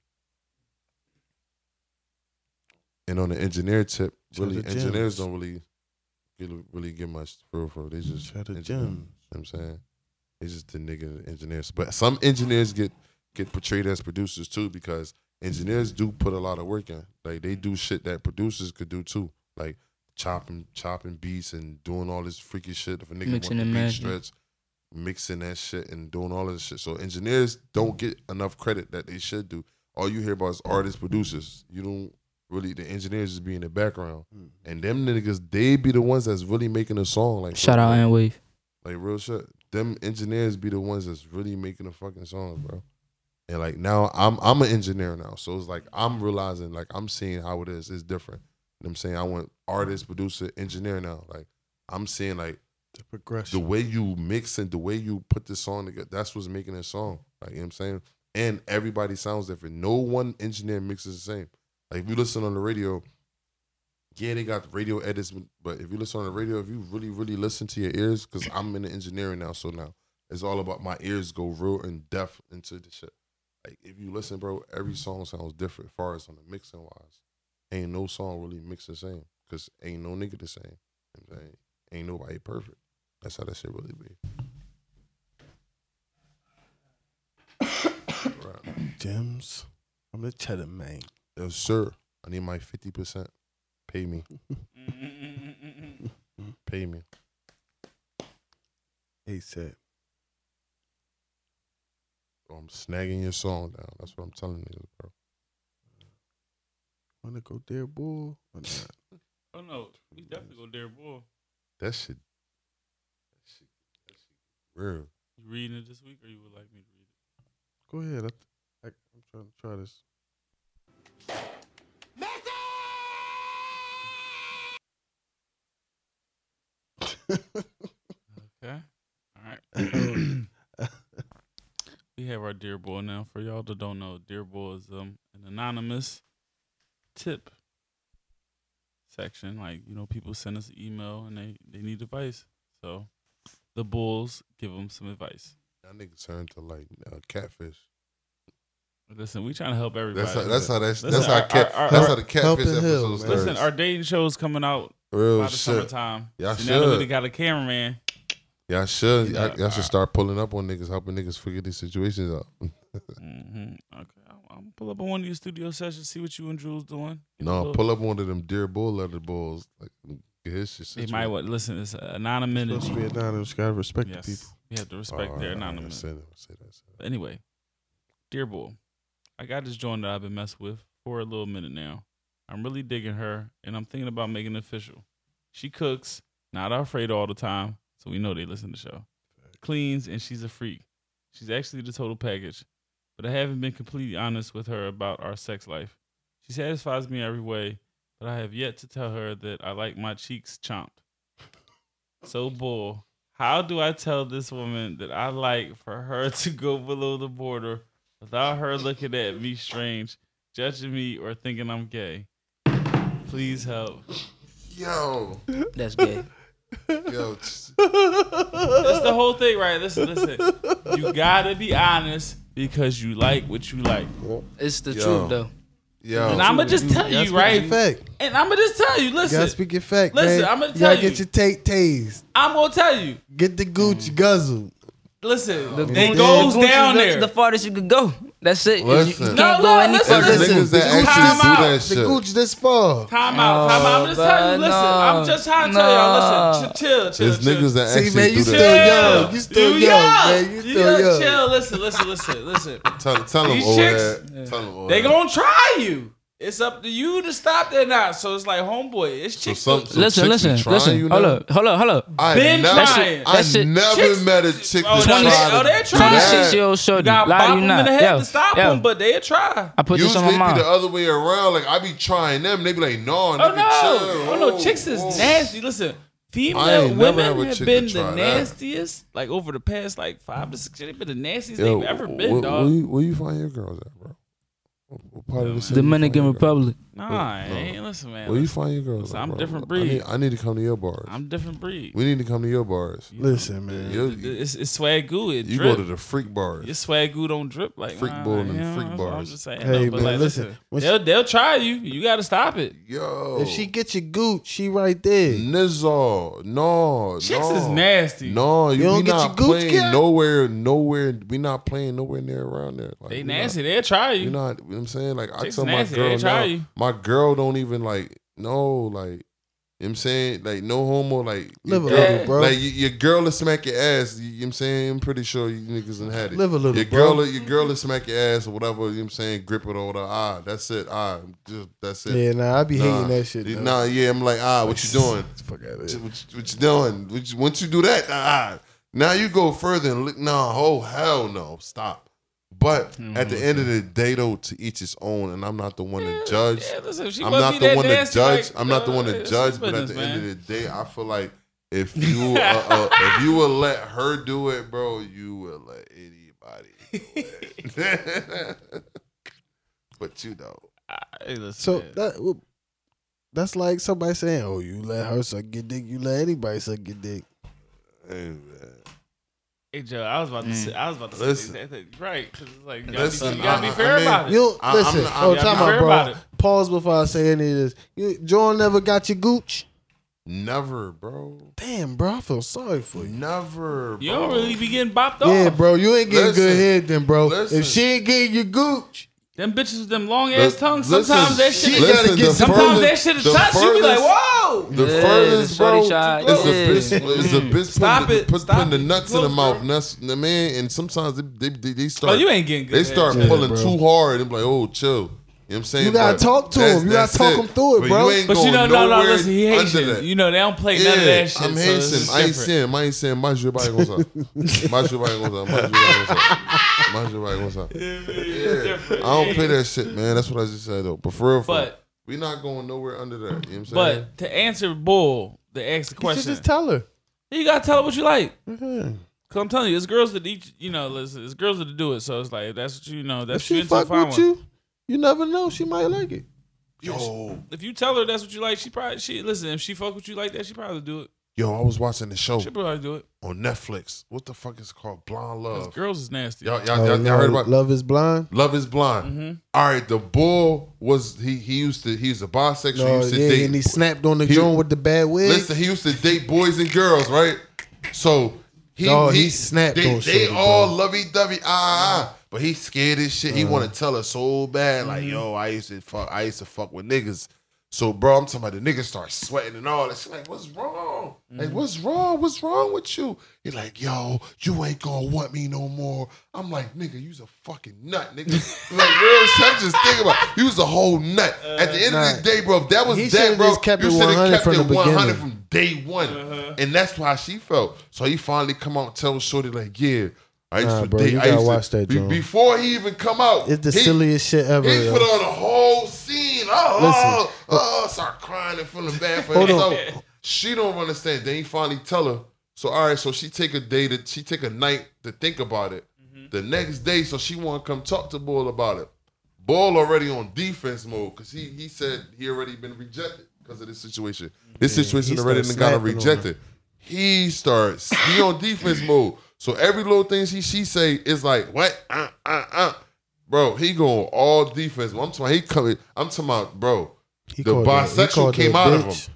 S5: And on the engineer tip, really, engineers don't really, get, really get much for real, for real. They just
S4: Cheddar
S5: engineers.
S4: gems.
S5: You know what I'm saying? It's just the nigga engineers. But some engineers get get portrayed as producers too because engineers do put a lot of work in. Like they do shit that producers could do too. Like chopping chopping beats and doing all this freaky shit. If a nigga
S3: Mixing
S5: want
S3: and
S5: the beat stretch, mixing that shit and doing all this shit. So engineers don't get enough credit that they should do. All you hear about is artists, producers. You don't really the engineers just be in the background. Hmm. And them niggas, they be the ones that's really making a song. Like
S3: Shout out and wave.
S5: like real shit. Them engineers be the ones that's really making the fucking songs, bro. And like now I'm I'm an engineer now. So it's like I'm realizing like I'm seeing how it is. It's different. You know what I'm saying? I want artist, producer, engineer now. Like I'm seeing like
S4: The progression.
S5: the way you mix and the way you put the song together, that's what's making a song. Like you know what I'm saying? And everybody sounds different. No one engineer mixes the same. Like if you listen on the radio, yeah, they got radio edits, but if you listen on the radio, if you really, really listen to your ears, because I'm in the engineering now, so now it's all about my ears go real in depth into the shit. Like if you listen, bro, every song sounds different. As far as on the mixing wise, ain't no song really mixed the same, because ain't no nigga the same. You know I'm saying? Ain't nobody perfect. That's how that shit really be. right.
S4: Gems. I'm the cheddar man.
S5: Yo, sir, I need my fifty percent. Pay me. Pay me.
S4: ASAP.
S5: Oh, I'm snagging your song down. That's what I'm telling you, bro.
S4: Wanna go there, bull? Or not?
S1: Oh no, we definitely go Dare Bull.
S5: That shit. That shit. That shit. Real.
S1: You reading it this week, or you would like me to read it?
S4: Go ahead. I, I, I'm trying to try this.
S1: Okay. All right. we have our Dear Boy now. For y'all that don't know, Dear Boy is um an anonymous tip section. Like you know, people send us an email and they they need advice. So the Bulls give them some advice.
S5: That nigga turned to like uh, catfish.
S1: Listen, we trying to help everybody.
S5: That's how. That's how. That's,
S1: Listen,
S5: that's how.
S1: our-
S5: Cat,
S1: our-
S5: that's how the catfish
S4: Helping
S5: episode
S4: Hill,
S5: starts.
S1: Listen, our dating show is coming out
S5: real
S1: by the
S5: shit.
S1: summertime.
S5: Y'all
S1: so now that we got a cameraman.
S5: Y'all should.
S1: Yeah,
S5: Y'all, y'all should start pulling up on niggas, helping niggas figure these situations out.
S1: hmm Okay, I'm, I'm gonna pull up on one of your studio sessions, see what you and Jewelz doing. Get
S5: no,
S1: little-
S5: pull up one of them dear bull leather bulls. Like get his shit.
S1: They might what? Listen, it's
S4: Supposed to be anonymous. Gotta respect
S1: Yes,
S4: the people.
S1: we have to respect
S5: All
S1: their
S5: right, all right,
S1: anonymity.
S5: Say that. Say that. Say that.
S1: Anyway, dear boy, I got this joint that I've been messing with for a little minute now. I'm really digging her, and I'm thinking about making it official. She cooks, not afraid all the time, so we know they listen to the show. cleans, and she's a freak. She's actually the total package. But I haven't been completely honest with her about our sex life. She satisfies me every way, but I have yet to tell her that I like my cheeks chomped. So, bull, how do I tell this woman that I like for her to go below the border without her looking at me strange, judging me, or thinking I'm gay? Please help.
S5: Yo,
S3: That's gay.
S5: yo,
S1: That's the whole thing, right? Listen, listen. You gotta be honest because you like what you like.
S3: It's the
S5: Yo.
S3: truth though.
S5: yo.
S1: And I'ma just tell
S4: gotta
S1: you,
S4: speak
S1: right?
S4: your fact.
S1: And I'm gonna just tell you,
S4: You gotta
S1: listen.
S4: speak your fact,
S1: Listen,
S4: man.
S1: I'ma
S4: you
S1: tell
S4: gotta get
S1: you.
S4: your take tased.
S1: I'm gonna tell you.
S4: Get the gooch guzzled.
S1: Listen,
S3: The
S1: it goes
S3: the
S1: down
S3: is
S1: there.
S3: The, the farthest you could go. That's it. You- You, can't
S1: No,
S3: go
S1: no,
S3: any
S1: listen,
S3: further.
S1: listen.
S5: niggas that
S1: Time
S5: actually
S1: out.
S5: do that
S4: The
S5: shit.
S4: gooch this far.
S1: Time out, time out. I'm just telling you, listen.
S3: no,
S1: I'm just trying to tell y'all, listen, ch- chill, chill,
S5: There's
S1: chill.
S5: niggas that
S4: See,
S5: actually
S4: man, you
S5: do
S4: still
S5: that.
S4: young. You still young, man. You still young.
S1: Chill, listen, listen, listen, listen.
S5: Tell, tell them
S1: These
S5: old
S1: chicks,
S5: head. Tell them old
S1: They
S5: head.
S1: gonna try you. It's up to you to stop that now. So it's like, homeboy, it's
S5: So
S1: chicks.
S5: some,
S3: Listen,
S5: chicks
S3: listen,
S5: trying
S3: listen.
S5: you
S3: Hold up, hold up, hold up.
S5: I
S1: Been
S5: never,
S1: trying.
S5: I
S3: That shit-
S5: never
S1: chicks-
S5: met a chick
S1: Oh,
S5: that
S1: no, they-
S5: tried
S1: oh, they
S5: do
S1: try.
S5: that.
S3: 26 year old shorty.
S1: you got
S3: Lie
S1: bop
S3: you
S1: them in
S3: not.
S1: the head
S3: Yo,
S1: to stop
S3: yo.
S1: them, but they try.
S3: I put this on
S5: it
S3: my
S5: be the other way around. Like I be trying them, they be like, "No,
S1: Oh no!
S5: chill.
S1: Oh no! Chicks is
S5: whoa."
S1: nasty. Listen, female
S5: ain't have
S1: women have been the
S5: try that.
S1: nastiest. Like over the past like five to six years, they've been the nastiest
S5: Yo,
S1: they've ever been,
S5: where,
S1: dog.
S5: Where you, where you find your girls at, bro? What, what part of the city
S3: Dominican
S5: find your girls?
S3: Republic.
S1: Nah,
S5: No.
S1: ain't listen, man.
S5: Where you find your girls?
S1: Listen,
S5: at,
S1: I'm
S5: bro?
S1: different
S5: I
S1: breed.
S5: need, I need to come to your bars.
S1: I'm different breed.
S5: we need to come to your bars.
S4: Listen, man.
S5: You,
S1: It's, it's swag goo. It
S5: you
S1: drip.
S5: go to the freak bars.
S1: Your swag goo don't drip like
S5: Freak
S1: mine,
S5: bull and
S1: you know,
S5: freak
S1: that's what I'm
S5: bars.
S1: just saying.
S4: Hey,
S1: no, but
S4: man,
S1: like,
S4: listen,
S1: listen, they'll they'll try you. You got to stop it.
S5: Yo,
S4: If she get your gooch, she right there.
S5: Nizzle, no,
S1: Chicks
S5: no.
S1: is nasty.
S5: No, you,
S4: don't get
S5: not
S4: your gooch
S5: playing nowhere, nowhere. We not playing nowhere near around there. Like,
S1: They
S5: we not-
S1: nasty. They'll try you.
S5: You know, what I'm saying? Like I
S1: Chicks
S5: tell my
S1: nasty,
S5: girl
S1: they try
S5: now,
S1: you.
S5: My girl don't even like no, like you know what I'm saying, like no homo, like your
S4: Live a
S5: girl-
S4: little, bro.
S5: Like you, your girl will smack your ass. You, know what I'm saying? I'm pretty sure you niggas done had it.
S4: Live a little,
S5: your girl, your girl will smack your ass or whatever. You know what I'm saying? Grip it or whatever. Ah, that's it. Ah, just that's it.
S4: Yeah, nah, I be
S5: Nah.
S4: hating that shit. though.
S5: Nah, yeah, I'm like, ah, what you doing?
S4: Fuck out of
S5: What,
S4: here.
S5: what, what you doing? What you- once you do that, ah, now you go further and look. Nah, oh hell no, stop. But at the end of the day, though, to each his own, and I'm not the one to judge.
S1: Yeah, listen, if she
S5: I'm
S1: wasn't
S5: the one to judge.
S1: like,
S5: I'm not the one
S1: uh,
S5: to judge.
S1: his
S5: But at
S1: business,
S5: the end of the day, I feel like if you uh, uh, if you will let her do it, bro, you will let anybody do it. but you know,
S1: Hey, listen,
S4: So that well, that's like somebody saying, "Oh, you let her suck your dick. You let anybody suck your dick."
S5: hey, man.
S1: Hey Joe, I was about to say, mm. I was about to
S5: Listen.
S1: say that, right? Because it's like you gotta,
S5: Listen,
S1: be, you gotta
S5: I-
S1: be fair
S5: I mean,
S1: about it.
S4: You
S5: I- I'm
S4: listen.
S5: not-
S4: oh, time
S1: not fair
S4: out,
S1: about
S4: bro.
S1: it.
S4: Pause before I say any of this. You, John never got your gooch.
S5: never, bro.
S4: Damn, bro, I feel sorry for you.
S5: Never.
S1: you don't really be getting bopped off.
S4: Yeah, bro, you ain't getting good head then, bro.
S5: Listen.
S4: If she ain't getting your gooch,
S1: Them bitches with them long
S5: Li-
S1: ass tongues.
S5: listen,
S1: Sometimes that
S4: she
S1: shit.
S4: gotta
S5: listen,
S4: get
S1: Sometimes
S5: furthest-
S1: that shit
S5: the
S1: touch you. Be like, whoa.
S5: The
S3: Yeah,
S5: furthest,
S3: the shorty
S5: bro,
S3: shot,
S5: is a
S3: yeah.
S5: bitch. Is a bitch
S1: Stop
S5: putting,
S1: it.
S5: Put,
S1: Stop
S5: putting the
S1: it.
S5: nuts in the mouth.
S1: bro.
S5: And that's the man. And sometimes they they, they, they start.
S1: Oh, you ain't getting good.
S5: They start
S4: Yeah,
S5: pulling
S4: bro.
S5: too hard. And be like, oh, chill. You know what I'm saying?
S4: You gotta
S5: But
S4: talk to him. You gotta
S5: that's
S4: talk him through it,
S5: But
S4: bro.
S5: You ain't
S1: But you know, no, no, listen, he
S5: under
S1: Haitian. You know, they don't play
S5: Yeah,
S1: none of that shit.
S5: I'm
S1: so
S5: Haitian.
S1: just
S5: I ain't saying, I ain't saying, mais je baille comme ça. Mais je baille comme ça. Mais je baille comme ça. Mais je baille comme ça. Yeah. I don't play that shit, man. That's what I just said, though. But for real,
S1: But
S5: we not going nowhere under that. You know what I'm saying?
S1: but to answer Bull, to ask the
S4: you should
S1: question,
S4: just tell her.
S1: you gotta tell her what you like.
S4: Mhm.
S1: Cause I'm telling you, it's girls that each, you know, listen, it's girls that do it. So it's like that's what you know.
S4: If
S1: That's what
S4: she fuck with
S1: one.
S4: you, you never know. She might like it.
S5: yo,
S1: If you tell her that's what you like, she probably she listen. If she fuck with you like that, she probably do it.
S5: yo, I was watching the show
S1: She probably do it.
S5: on Netflix. What the fuck is it called? Blonde
S1: 'Cause
S5: Love.
S1: girls is nasty.
S5: Y'all, y'all,
S4: Oh,
S5: y'all, y'all heard about
S4: love is blind.
S5: Love is Blind?
S1: Mm-hmm.
S5: All right, the bull was he? He used to. He's a bisexual. he
S4: No,
S5: used to
S4: yeah,
S5: date.
S4: and he snapped on the
S5: He-
S4: joint with the bad wig.
S5: Listen, he used to date boys and girls, right? So he
S4: Dog, he snapped
S5: They,
S4: on
S5: they
S4: shorty,
S5: all
S4: bro.
S5: lovey dovey, ah, ah. But he scared as shit. He
S4: Uh-huh.
S5: want to tell her so bad, like,
S4: Mm-hmm.
S5: yo, I used to fuck. I used to fuck with niggas. So, bro, I'm talking about the niggas start sweating and all that. She's like, what's wrong? Like, what's wrong? What's wrong with you? He's like, yo, you ain't gonna want me no more. I'm like, nigga, you's a fucking nut, nigga. like, real shit. I'm just thinking about you was a whole nut. At the end
S4: Nah.
S5: of the day, bro, if that was
S4: He
S5: that, bro,
S4: kept
S5: you should have
S4: 100
S5: kept
S4: from
S5: it 100
S4: beginning.
S5: from day one. And that's why she felt. So he finally come out and tell Shorty, like, yeah, I used
S4: Nah,
S5: to
S4: bro,
S5: date.
S4: you gotta
S5: used to-
S4: watch that,
S5: be- Before he even come out,
S4: It's the
S5: he-
S4: silliest shit ever.
S5: he
S4: yo.
S5: put on a whole scene. Oh, oh
S4: Listen.
S5: Oh, oh, oh, start crying and feeling bad for
S4: Hold on.
S5: himself. She don't understand. Then he finally tell her. So all right, so she take a day to she take a night to think about it. Mm-hmm. The next day, so she want to come talk to Bull about it. Bull already on defense mode because he he said he already been rejected because of this situation. This situation
S4: he
S5: already
S4: started
S5: done got him
S4: snapping on her.
S5: rejected. He starts he on defense mode. So every little thing she she say is like what uh uh uh. Bro, he going all defense. I'm talking. He coming. I'm talking about, bro.
S4: He
S5: the
S4: he
S5: bisexual
S4: called
S5: came out of
S4: bitch.
S5: him.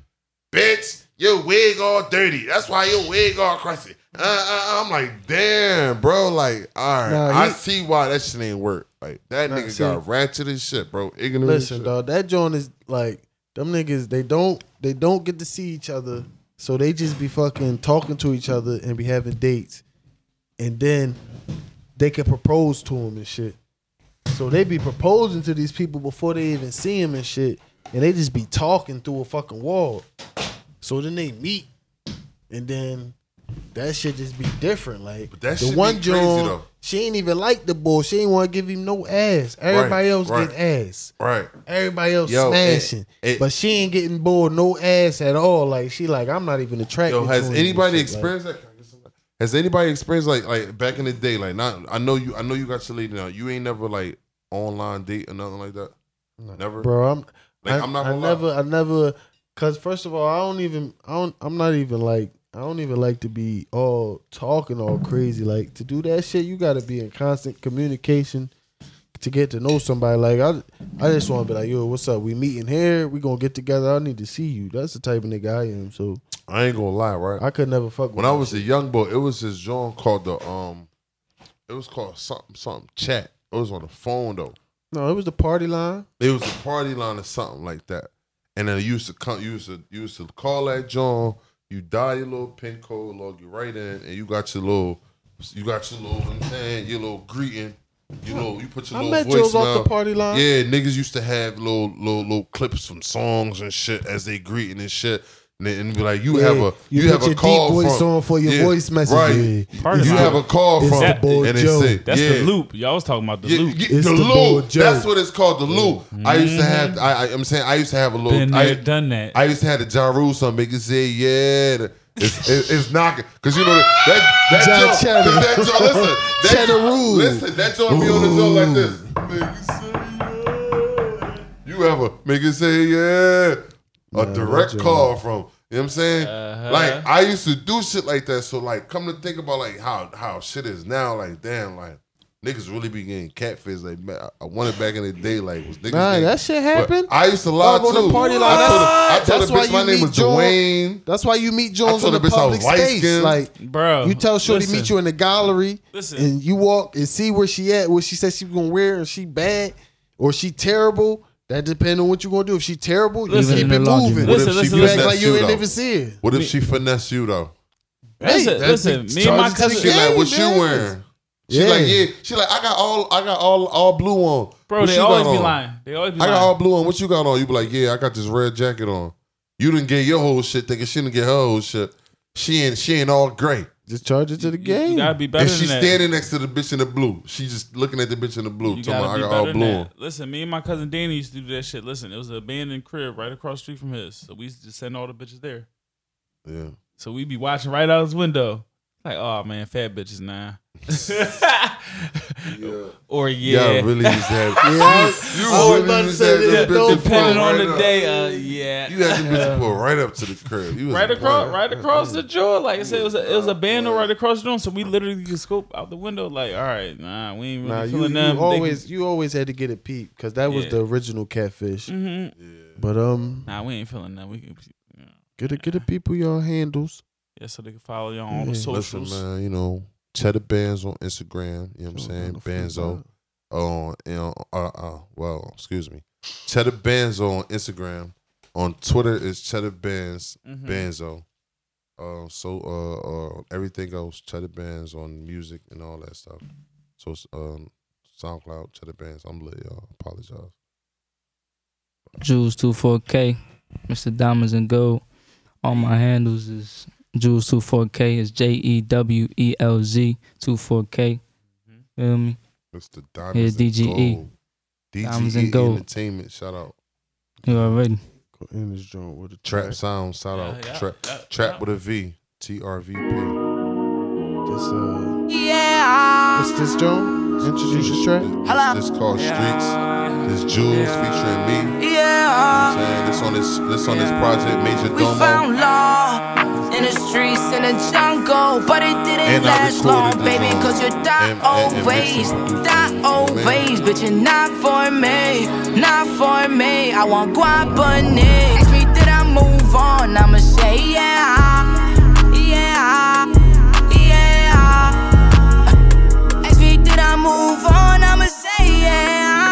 S5: Bitch, your wig all dirty. That's why your wig all crusty. Uh, uh, I'm like, damn, bro. Like, all right,
S4: Nah,
S5: I see why that shit ain't work. Like that
S4: Nah,
S5: nigga
S4: see-
S5: got ratchet as shit, bro. Ignorant.
S4: Listen, dog, that joint is like them niggas. They don't they don't get to see each other, so they just be fucking talking to each other and be having dates, and then they can propose to him and shit. So they be proposing to these people before they even see him and shit, and they just be talking through a fucking wall. So then they meet, and then that shit just be different. Like
S5: But that
S4: the one joint,
S5: though.
S4: she ain't even like the boy. She ain't want to give him no ass. Everybody else
S5: right.
S4: get ass.
S5: Right.
S4: Everybody else
S5: Yo,
S4: smashing,
S5: it- it-
S4: but she ain't getting bored no ass at all. Like she like I'm not even attracted.
S5: Yo, has
S4: to him
S5: anybody
S4: shit, like-
S5: experienced that? Can I get some- Has anybody experienced like like back in the day? Like not. I know you. I know you got your lady now. You ain't never like online date or nothing like that. Never.
S4: bro? I'm
S5: Like,
S4: I,
S5: I'm not
S4: I
S5: gonna lie.
S4: never I never because first of all I don't even I don't I'm not even like I don't even like to be all talking all crazy. Like to do that shit, you got to be in constant communication to get to know somebody. Like I I just want to be like, yo, what's up? We meeting here. We gonna get together. I need to see you. That's the type of nigga I am. So
S5: I ain't gonna lie, right?
S4: I could never fuck. With.
S5: When
S4: I
S5: was a young boy, it was this joint called the um, it was called something something chat. It was on the phone though.
S4: no, it was the party line.
S5: It was the party line or something like that. And then you used to come, you used to you used to call that John. You dial your little pin code, log you right in, and you got your little, you got your little, I'm saying, your little greeting, You know, you put your
S4: I
S5: little
S4: Joe's off the party line.
S5: Yeah, niggas used to have little little little clips from songs and shit as they greeting and shit. And, then- and be like, you
S4: Yeah,
S5: have a
S4: you
S5: you, have
S4: your
S5: a call
S4: deep voice
S5: from,
S4: on for your voice message,
S5: Right.
S4: yeah.
S1: Party
S5: you
S1: line.
S5: have a call
S4: It's
S5: from
S4: the boy
S5: and it
S4: Joe.
S5: say,
S1: That's
S5: yeah.
S1: the loop. Y'all was talking about the
S5: Yeah,
S1: loop.
S5: yeah,
S4: It's
S5: the,
S4: the
S5: loop. That's what it's called. The loop. I used to have. Mm-hmm. I, I, I'm saying I used to have a little.
S1: Been
S5: I,
S1: there, done that.
S5: I used to have the Ja Rule song make it say yeah. the- It's, it, it's knocking because you know that that, that
S4: John
S5: joint-
S4: Cheddar.
S5: 'cause that joint- listen, that
S4: Cheddar
S5: joint-
S4: Rule.
S5: Listen, that joint be on the joint like this. Make it say yeah. You ever make it say yeah? A
S4: Nah,
S5: direct call from. You know what I'm saying?
S1: Uh-huh.
S5: Like I used to do shit like that. So like, come to think about like how how shit is now. Like damn, like niggas really be getting catfish. Like man, I- I wanted back in the day. Like was niggas.
S4: Nah,
S5: getting-
S4: that shit
S5: but
S4: happened.
S5: I used to lie
S4: Dog, on
S5: too.
S4: the party line,
S5: I told her, I
S4: that's-
S5: told
S4: that's
S5: her
S4: why
S5: bitch, my
S4: you
S5: name
S4: meet
S5: was
S4: Joe.
S5: Dwayne.
S4: That's why you meet Jones
S5: I
S4: in the
S5: the bitch I was
S4: public space. Like
S1: Bro,
S4: you tell Shorty
S1: listen.
S4: meet you in the gallery,
S1: Listen.
S4: and you walk and see where she at, what she said she was gonna wear, and she bad or she terrible. That depends on what you're gonna do. If she terrible, you
S1: Listen,
S4: keep it moving.
S3: room.
S1: Listen,
S5: What if
S1: listen,
S5: she
S4: you act
S1: listen.
S4: like you
S5: you,
S4: ain't
S5: though?
S4: never see it.
S5: What if she finesse you though?
S1: Listen,
S4: Hey, that's
S1: listen.
S4: the
S1: Me and my
S4: charges to the
S1: cousin,
S5: She
S4: game.
S5: like, what you
S4: man.
S5: wearing? She
S4: Yeah.
S5: like, yeah. She like, I got all, I got all, all blue on.
S1: bro,
S5: What
S1: they
S5: you got
S1: always be
S5: on?
S1: lying. They always be
S5: I
S1: lying.
S5: got all blue on. What you got on? You be like, yeah, I got this red jacket on. You didn't get your whole shit, thinking she didn't get her whole shit. She ain't, she ain't all gray.
S4: Just charge it to the
S1: You-
S4: game.
S1: You gotta be better
S5: And
S1: than
S5: she's
S1: that.
S5: standing next to the bitch in the blue. She's just looking at the bitch in the blue.
S1: You gotta be better
S5: all
S1: than
S5: blue
S1: that. Listen, me and my cousin Danny used to do that shit. Listen, it was an abandoned crib right across the street from his. So we used to just send all the bitches there.
S5: Yeah.
S1: So we'd be watching right out his window. Like, oh man, fat bitches now. Or
S5: Yeah,
S1: yeah.
S5: really used to have.
S4: Yeah, I
S5: you
S4: I
S5: really
S4: about to
S5: used
S4: say
S5: have
S4: that,
S5: them
S4: don't
S1: Depending
S5: pull
S1: on
S5: right
S1: the
S5: up.
S1: day, uh, yeah.
S5: You had to bitches pull right up to the crib. You
S1: right across,
S5: playing.
S1: right across the door. Like I said, it was a, it was a band right across the door. So we literally could scope out the window. Like, all right, nah, we ain't really
S4: Nah, you,
S1: feeling
S4: you
S1: them.
S4: always you always had to get a peep because that was
S1: Yeah.
S4: the original catfish.
S1: hmm
S4: But um,
S1: Nah, we ain't feeling that. We can, yeah.
S4: get it get the people your handles.
S1: yeah, so they can follow you on all the
S4: Yeah.
S1: socials.
S5: Listen, man, you know, Cheddar Bands on Instagram. You know what I'm saying? Banzo. On, you know, uh, uh, well, excuse me. Cheddar Banzo on Instagram. On Twitter is Cheddar Bands
S1: Mhm.
S5: Banzo. Uh, so uh, uh, everything else Cheddar Bands on music and all that stuff. So um, SoundCloud Cheddar Bands. I'm lit, y'all. Apologize.
S3: Jewelz 24K, Mr. Diamonds and Gold. All my handles is Jewelz 24K. is J E W E L Z 24K. Feel me?
S5: Mr. Diamonds
S3: Yeah,
S5: and
S3: DGE. Diamonds
S5: DGE
S3: and Gold.
S5: Entertainment. Shout out.
S3: You already.
S4: Go in this joint with a
S5: Trap. Sound. Shout
S1: Yeah,
S5: out.
S1: yeah,
S5: Trap.
S1: yeah,
S5: Trap
S1: yeah.
S5: with a V. T R V P.
S4: This uh,
S2: Yeah.
S4: what's this joint? Introduce your track.
S2: Hello.
S5: This called Streets. It's Jewelz featuring me.
S2: Yeah.
S5: saying this on this this on this project Major
S2: We
S5: Domo.
S2: found love in the streets, in the jungle, but it didn't last long, baby, cause you die always,
S5: mixed it, produced
S2: die always, bitch, you're not for me, not for me. I want guapane. Ask me, did I move on? I'ma say, yeah, move on? I'ma say, yeah.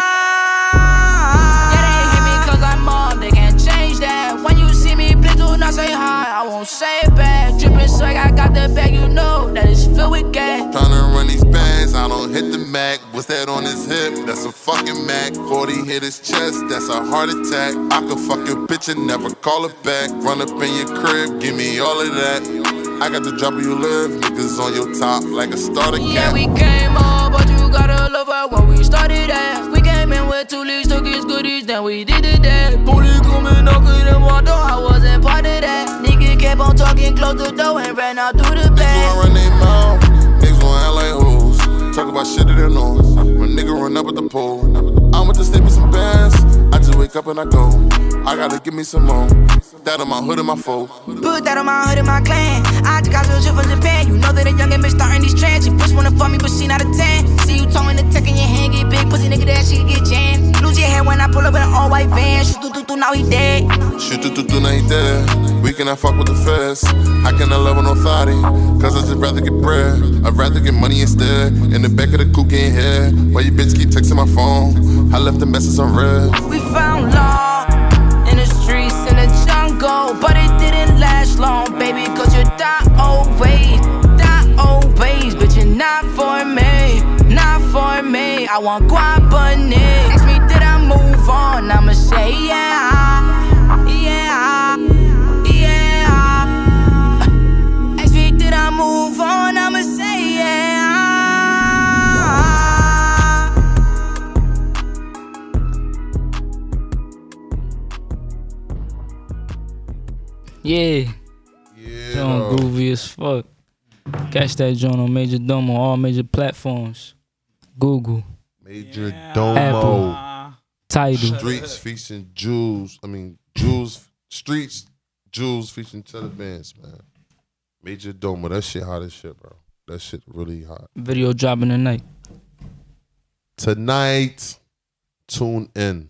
S2: Yeah, they hate me cause I'm up, they can't change that. When you see me, please do not say hi, I won't say it back. Drippin' swag, I got the bag, you know that it's filled with gas.
S5: Tryna run these bands, I don't hit the Mac. What's that on his hip? That's a fucking Mac. 40 hit his chest, that's a heart attack. I could fuck your bitch and never call her back. Run up in your crib, give me all of that. I got the drop where you live, niggas on your top like a starter
S2: Yeah, we came up, but you gotta love her when we started that. We came in with two leads, took his goodies, then we did it that. Police coming in my door, I wasn't part of that. Nigga kept on talking, closed the door and ran out through the
S5: Niggas
S2: back.
S5: wanna run their mouth, niggas wanna act like hoes. Talk about shit that they know. When nigga run up at the pole, I'm with the with some bands. Wake up and I go. I gotta give me some more. That on my hood and my foe.
S2: Put that on my hood and my clan. I just got some shit from Japan. You know that a young bitch starting these trends. She push wanna fuck me, but she not a 10. See you towing the tech in your hand, get big pussy nigga that she get jammed. Lose your head when I pull up in an all white van. Shoot, do, do, do, now he dead.
S5: Shoot, do, do, now he dead. We cannot fuck with the feds. I cannot love with no thotty. Cause I just rather get bread. I'd rather get money instead. In the back of the coupe getting head. Why you bitch keep texting my phone? I left the message on red.
S2: We found in the streets, in the jungle, but it didn't last long, baby. Cause you die always, die always, but you're not for me, not for me. I want guapane. Ask me, did I move on? I'ma say, yeah, Yeah. Yeah.
S3: Joint groovy as fuck. Catch that joint on Major Domo, all major platforms. Google,
S5: Major
S1: Yeah.
S5: Domo.
S1: Ah,
S3: Tidal.
S5: Streets featuring Jewelz. I mean, Jewelz. Streets. Jewelz featuring Cheddar Bands, man. Major Domo. That shit hot as shit, bro. That shit really hot.
S3: Video dropping tonight.
S5: Tonight, tune in.